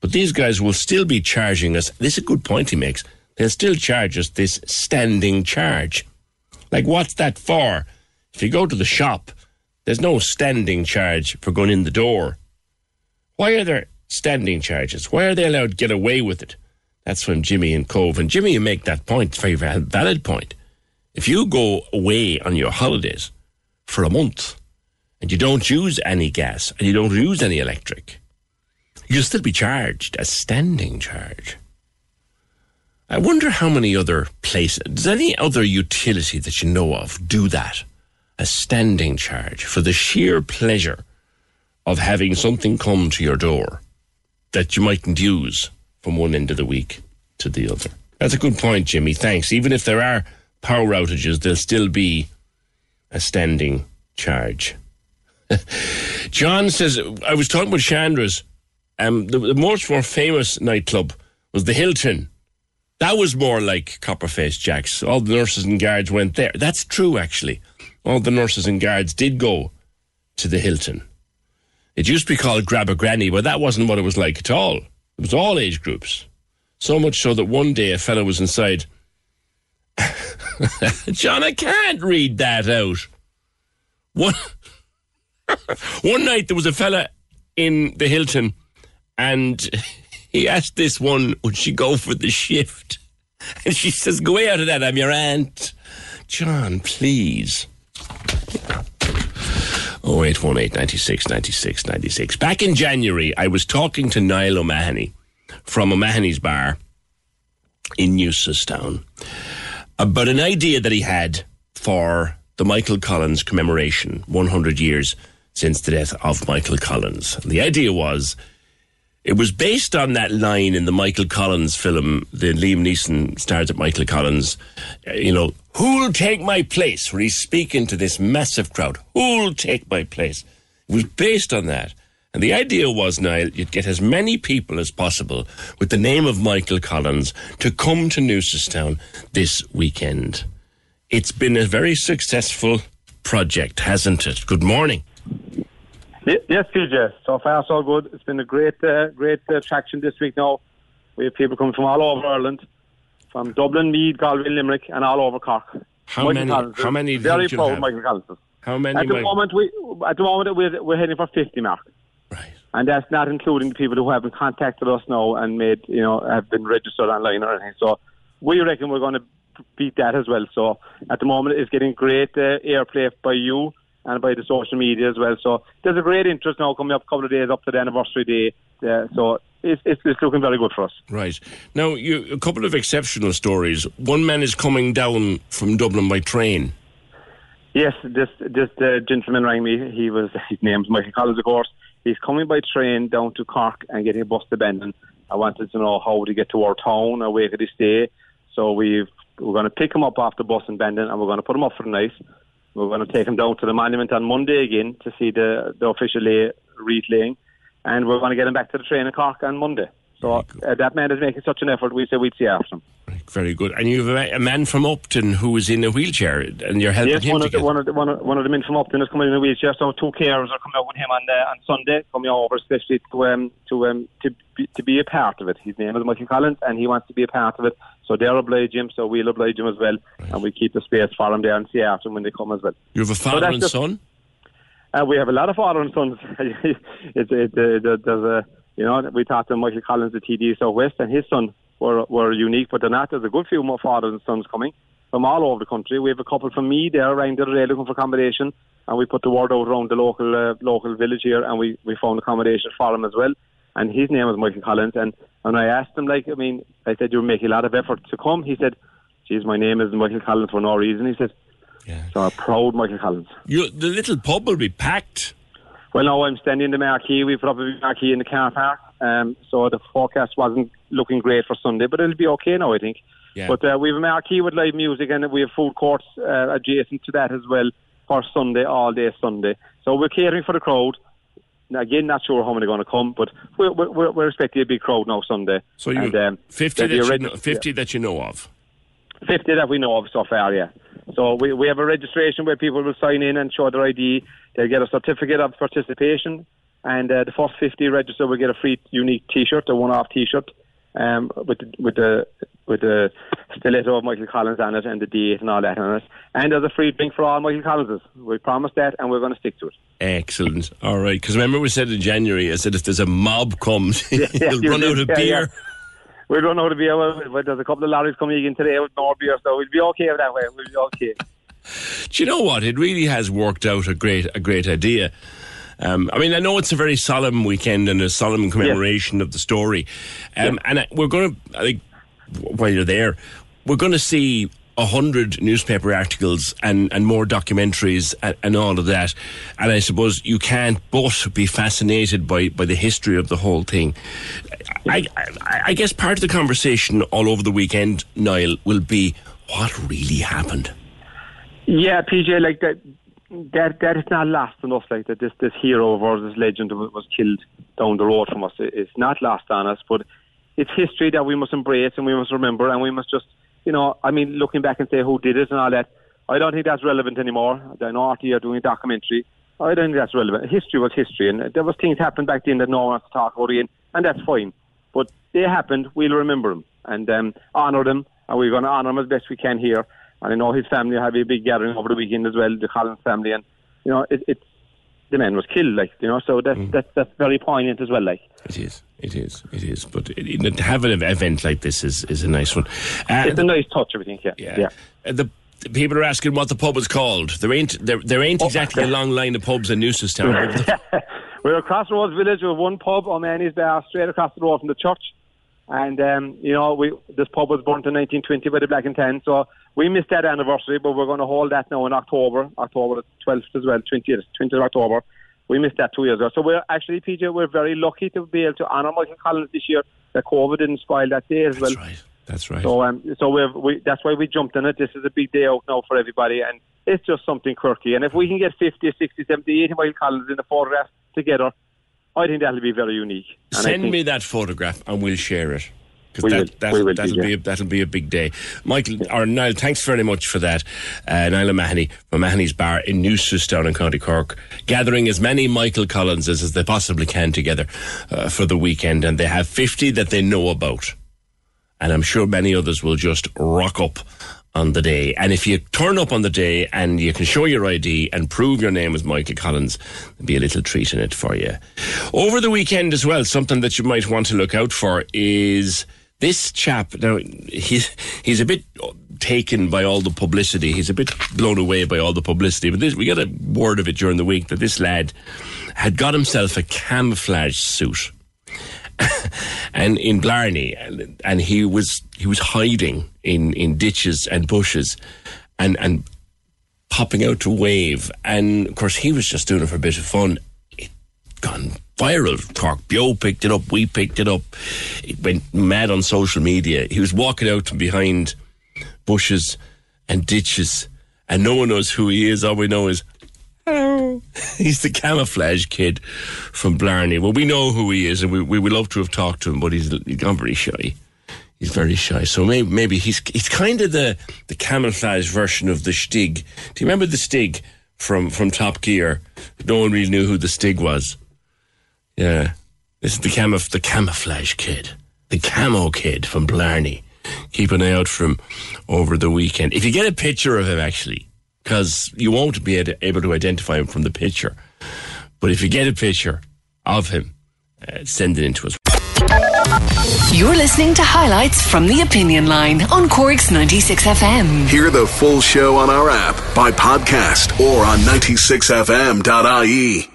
But these guys will still be charging us. This is a good point he makes. They'll still charge us this standing charge. Like, what's that for? If you go to the shop, there's no standing charge for going in the door. Why are there standing charges? Why are they allowed to get away with it? That's from Jimmy and Cobh. And Jimmy, you make that point, It's very valid point. If you go away on your holidays for a month and you don't use any gas and you don't use any electric, you'll still be charged a standing charge. I wonder how many other places, does any other utility that you know of do that? A standing charge for the sheer pleasure of having something come to your door that you mightn't use from one end of the week to the other. That's a good point, Jimmy. Thanks. Even if there are power outages, there'll still be a standing charge. John says, I was talking with Chandra's. Um, the, the most more famous nightclub was the Hilton. That was more like Copperface Jacks. All the nurses and guards went there. That's true, actually. All the nurses and guards did go to the Hilton. It used to be called Grab a Granny, but that wasn't what it was like at all. It was all age groups. So much so that one day a fellow was inside. John, I can't read that out. One, one night there was a fella in the Hilton and he asked this one, would she go for the shift? And she says, go way out of that, I'm your aunt. John, please. 0818 96 96 96. Back in January, I was talking to Niall O'Mahony from O'Mahony's Bar in Newcestown about an idea that he had for the Michael Collins commemoration, 100 years since the death of Michael Collins. And The idea was it was based on that line in the Michael Collins film, the Liam Neeson stars at Michael Collins, uh, you know, who'll take my place? Where he's speaking to this massive crowd, who'll take my place? It was based on that. And the idea was, Niall, you'd get as many people as possible with the name of Michael Collins to come to Newcestown this weekend. It's been a very successful project, hasn't it? Good morning. Yes, PJ. So far, so good. It's been a great, uh, great uh, traction this week now. We have people coming from all over Ireland, from Dublin, Meath, Galway, Limerick, and all over Cork. How Michael many? How many? Very proud, have? Michael Collins. How many? At the Mike- moment, we at the moment we're we're heading for fifty mark. Right. And that's not including the people who haven't contacted us now and made you know have been registered online or anything. So we reckon we're going to beat that as well. So at the moment, it's getting great uh, airplay by you and by the social media as well. So there's a great interest now coming up a couple of days up to the anniversary day. Uh, so it's, it's it's looking very good for us. Right. Now, you, a couple of exceptional stories. One man is coming down from Dublin by train. Yes, this this uh, gentleman rang me. He was his name's Michael Collins, of course. He's coming by train down to Cork and getting a bus to Bandon. I wanted to know how to get to our town or where could he stay. So we've we're going to pick him up off the bus in Bandon and we're going to put him up for the night. We're going to take him down to the monument on Monday again to see the the official lay, wreath laying, and we're going to get him back to the train in Cork on Monday. So uh, that man is making such an effort. We say we'd see after him. Very good. And you have a, man from Upton who is in a wheelchair, and you're helping Yes, him one to of, the, one, of the, one, of, one of the men from Upton is coming in a wheelchair, so two carers are coming out with him on uh, on Sunday, coming over especially to um to um to be, to be a part of it. His name is Michael Collins, and he wants to be a part of it. So they'll oblige him, so we'll oblige him as well, and we keep the space for him there and see after him when they come as well. You have a So father that's and just- son. Uh, we have a lot of father and sons. it's it, uh, there's a you know we talked to Michael Collins, the TD Southwest, and his son were were unique, but they're not. There's a good few more fathers and sons coming from all over the country. We have a couple from me there around the other day looking for accommodation, and we put the word out around the local uh, local village here, and we we found accommodation for him as well. And his name was Michael Collins, and and I asked him like I mean I said you're making a lot of effort to come. He said, "Geez, my name is Michael Collins for no reason." He said. yeah. So I'm proud Michael Collins. You, the little pub will be packed. Well, no, I'm standing in the marquee. We've probably marquee in the car park. Um, so the forecast wasn't looking great for Sunday, but it'll be okay now, I think. Yeah. But uh, we have a marquee with live music, and we have food courts uh, adjacent to that as well for Sunday, all day Sunday. So we're catering for the crowd. Now, again, not sure how many are going to come, but we're, we're, we're expecting a big crowd now Sunday. So you and, um, 50, that there'll be a you reg- know, 50 that you know of. 50 that we know of so far, yeah. So we, we have a registration where people will sign in and show their ID. They'll get a certificate of participation. And uh, the first 50 register will get a free unique T-shirt, a one-off T-shirt, um, with the, with the with the stiletto of Michael Collins on it and the date and all that on it. And there's a free drink for all Michael Collinses. We promised that, and we're going to stick to it. Excellent. All right. Because remember we said in January, I said if there's a mob comes, Yeah, you'll you run out of yeah, beer. yeah. We don't know to beer, well, but there's a couple of lorries coming in today with more beer, so we'll be okay with that way. We'll be okay. Do you know what? It really has worked out a great, a great idea. Um, I mean, I know it's a very solemn weekend and a solemn commemoration of the story, um, and we're going to. I think while you're there, we're going to see a hundred newspaper articles and, and more documentaries and, and all of that. And I suppose you can't but be fascinated by, by the history of the whole thing. I, I, I guess part of the conversation all over the weekend, Niall, will be what really happened. Yeah, PJ, like that, that that is not lost on us. Like that, this this hero ours, this legend was killed down the road from us. It- It's not lost on us, but it's history that we must embrace and we must remember, and we must just, you know, I mean, looking back and say who did it and all that. I don't think that's relevant anymore. I know RTÉ are doing a documentary. I don't think that's relevant. History was history, and there was things happened back then that no one wants to talk about again, and that's fine. But they happened. We'll remember them and um, honour them, and we're going to honour them as best we can here. And I know his family have a big gathering over the weekend as well, the Collins family, and you know, it, it's the man was killed, like you know, so that's that's that's very poignant as well, like. It is. It is. It is. But it, it, to have an event like this is, is a nice one. Uh, it's a nice touch, I think. Yeah. Yeah. Uh, the people are asking what the pub is called. There ain't there, there ain't exactly a long line of pubs in Newcestown. We're across Roads Village. We have one pub, O'Mahony's Bar, straight across the road from the church. And um, you know, we this pub was burnt in 1920 by the Black and Tan, so we missed that anniversary, but we're going to hold that now in October, October 12th as well, 20th, 20th of October. We missed that two years ago. So we're actually, PJ, we're very lucky to be able to honour Michael Collins this year. The COVID didn't spoil that day as well. That's right. That's right. So, um, so we've, we, that's why we jumped in it. This is a big day out now for everybody, and it's just something quirky. And if we can get 50, 60, 70, 80 Michael Collins in the photograph together, I think that'll be very unique. And Send me that photograph and we'll share it. Because that, that, will, that'll, be a, that'll be a big day. Michael, or Niall, thanks very much for that. Uh, Niall O'Mahony from Mahony's Bar in Newcestown in County Cork, gathering as many Michael Collinses as they possibly can together uh, for the weekend. And they have 50 that they know about. And I'm sure many others will just rock up on the day. And if you turn up on the day and you can show your ID and prove your name is Michael Collins, there'll be a little treat in it for you. Over the weekend as well, something that you might want to look out for is this chap. Now, he's, he's a bit taken by all the publicity. He's a bit blown away by all the publicity. But this, we got a word of it during the week that this lad had got himself a camouflage suit and in Blarney, and, and he was he was hiding in, in ditches and bushes, and and popping out to wave. And of course, he was just doing it for a bit of fun. Gone viral. Cork Beo picked it up. We picked it up. It went mad on social media. He was walking out from behind bushes and ditches, and no one knows who he is. All we know is Hello. He's the camouflage kid from Blarney. Well, we know who he is, and we, we would love to have talked to him, but he's, he's gone very shy. He's very shy. So maybe, maybe he's he's kind of the, the camouflage version of the Stig. Do you remember the Stig from, from Top Gear? No one really knew who the Stig was. Yeah. This is the, camuf- the camouflage kid. The camo kid from Blarney. Keep an eye out for him over the weekend. If you get a picture of him, actually, because you won't be able to identify him from the picture. But if you get a picture of him, uh, send it in to us. You're listening to highlights from the Opinion Line on Cork's 96 FM. Hear the full show on our app, by podcast, or on 96fm.ie.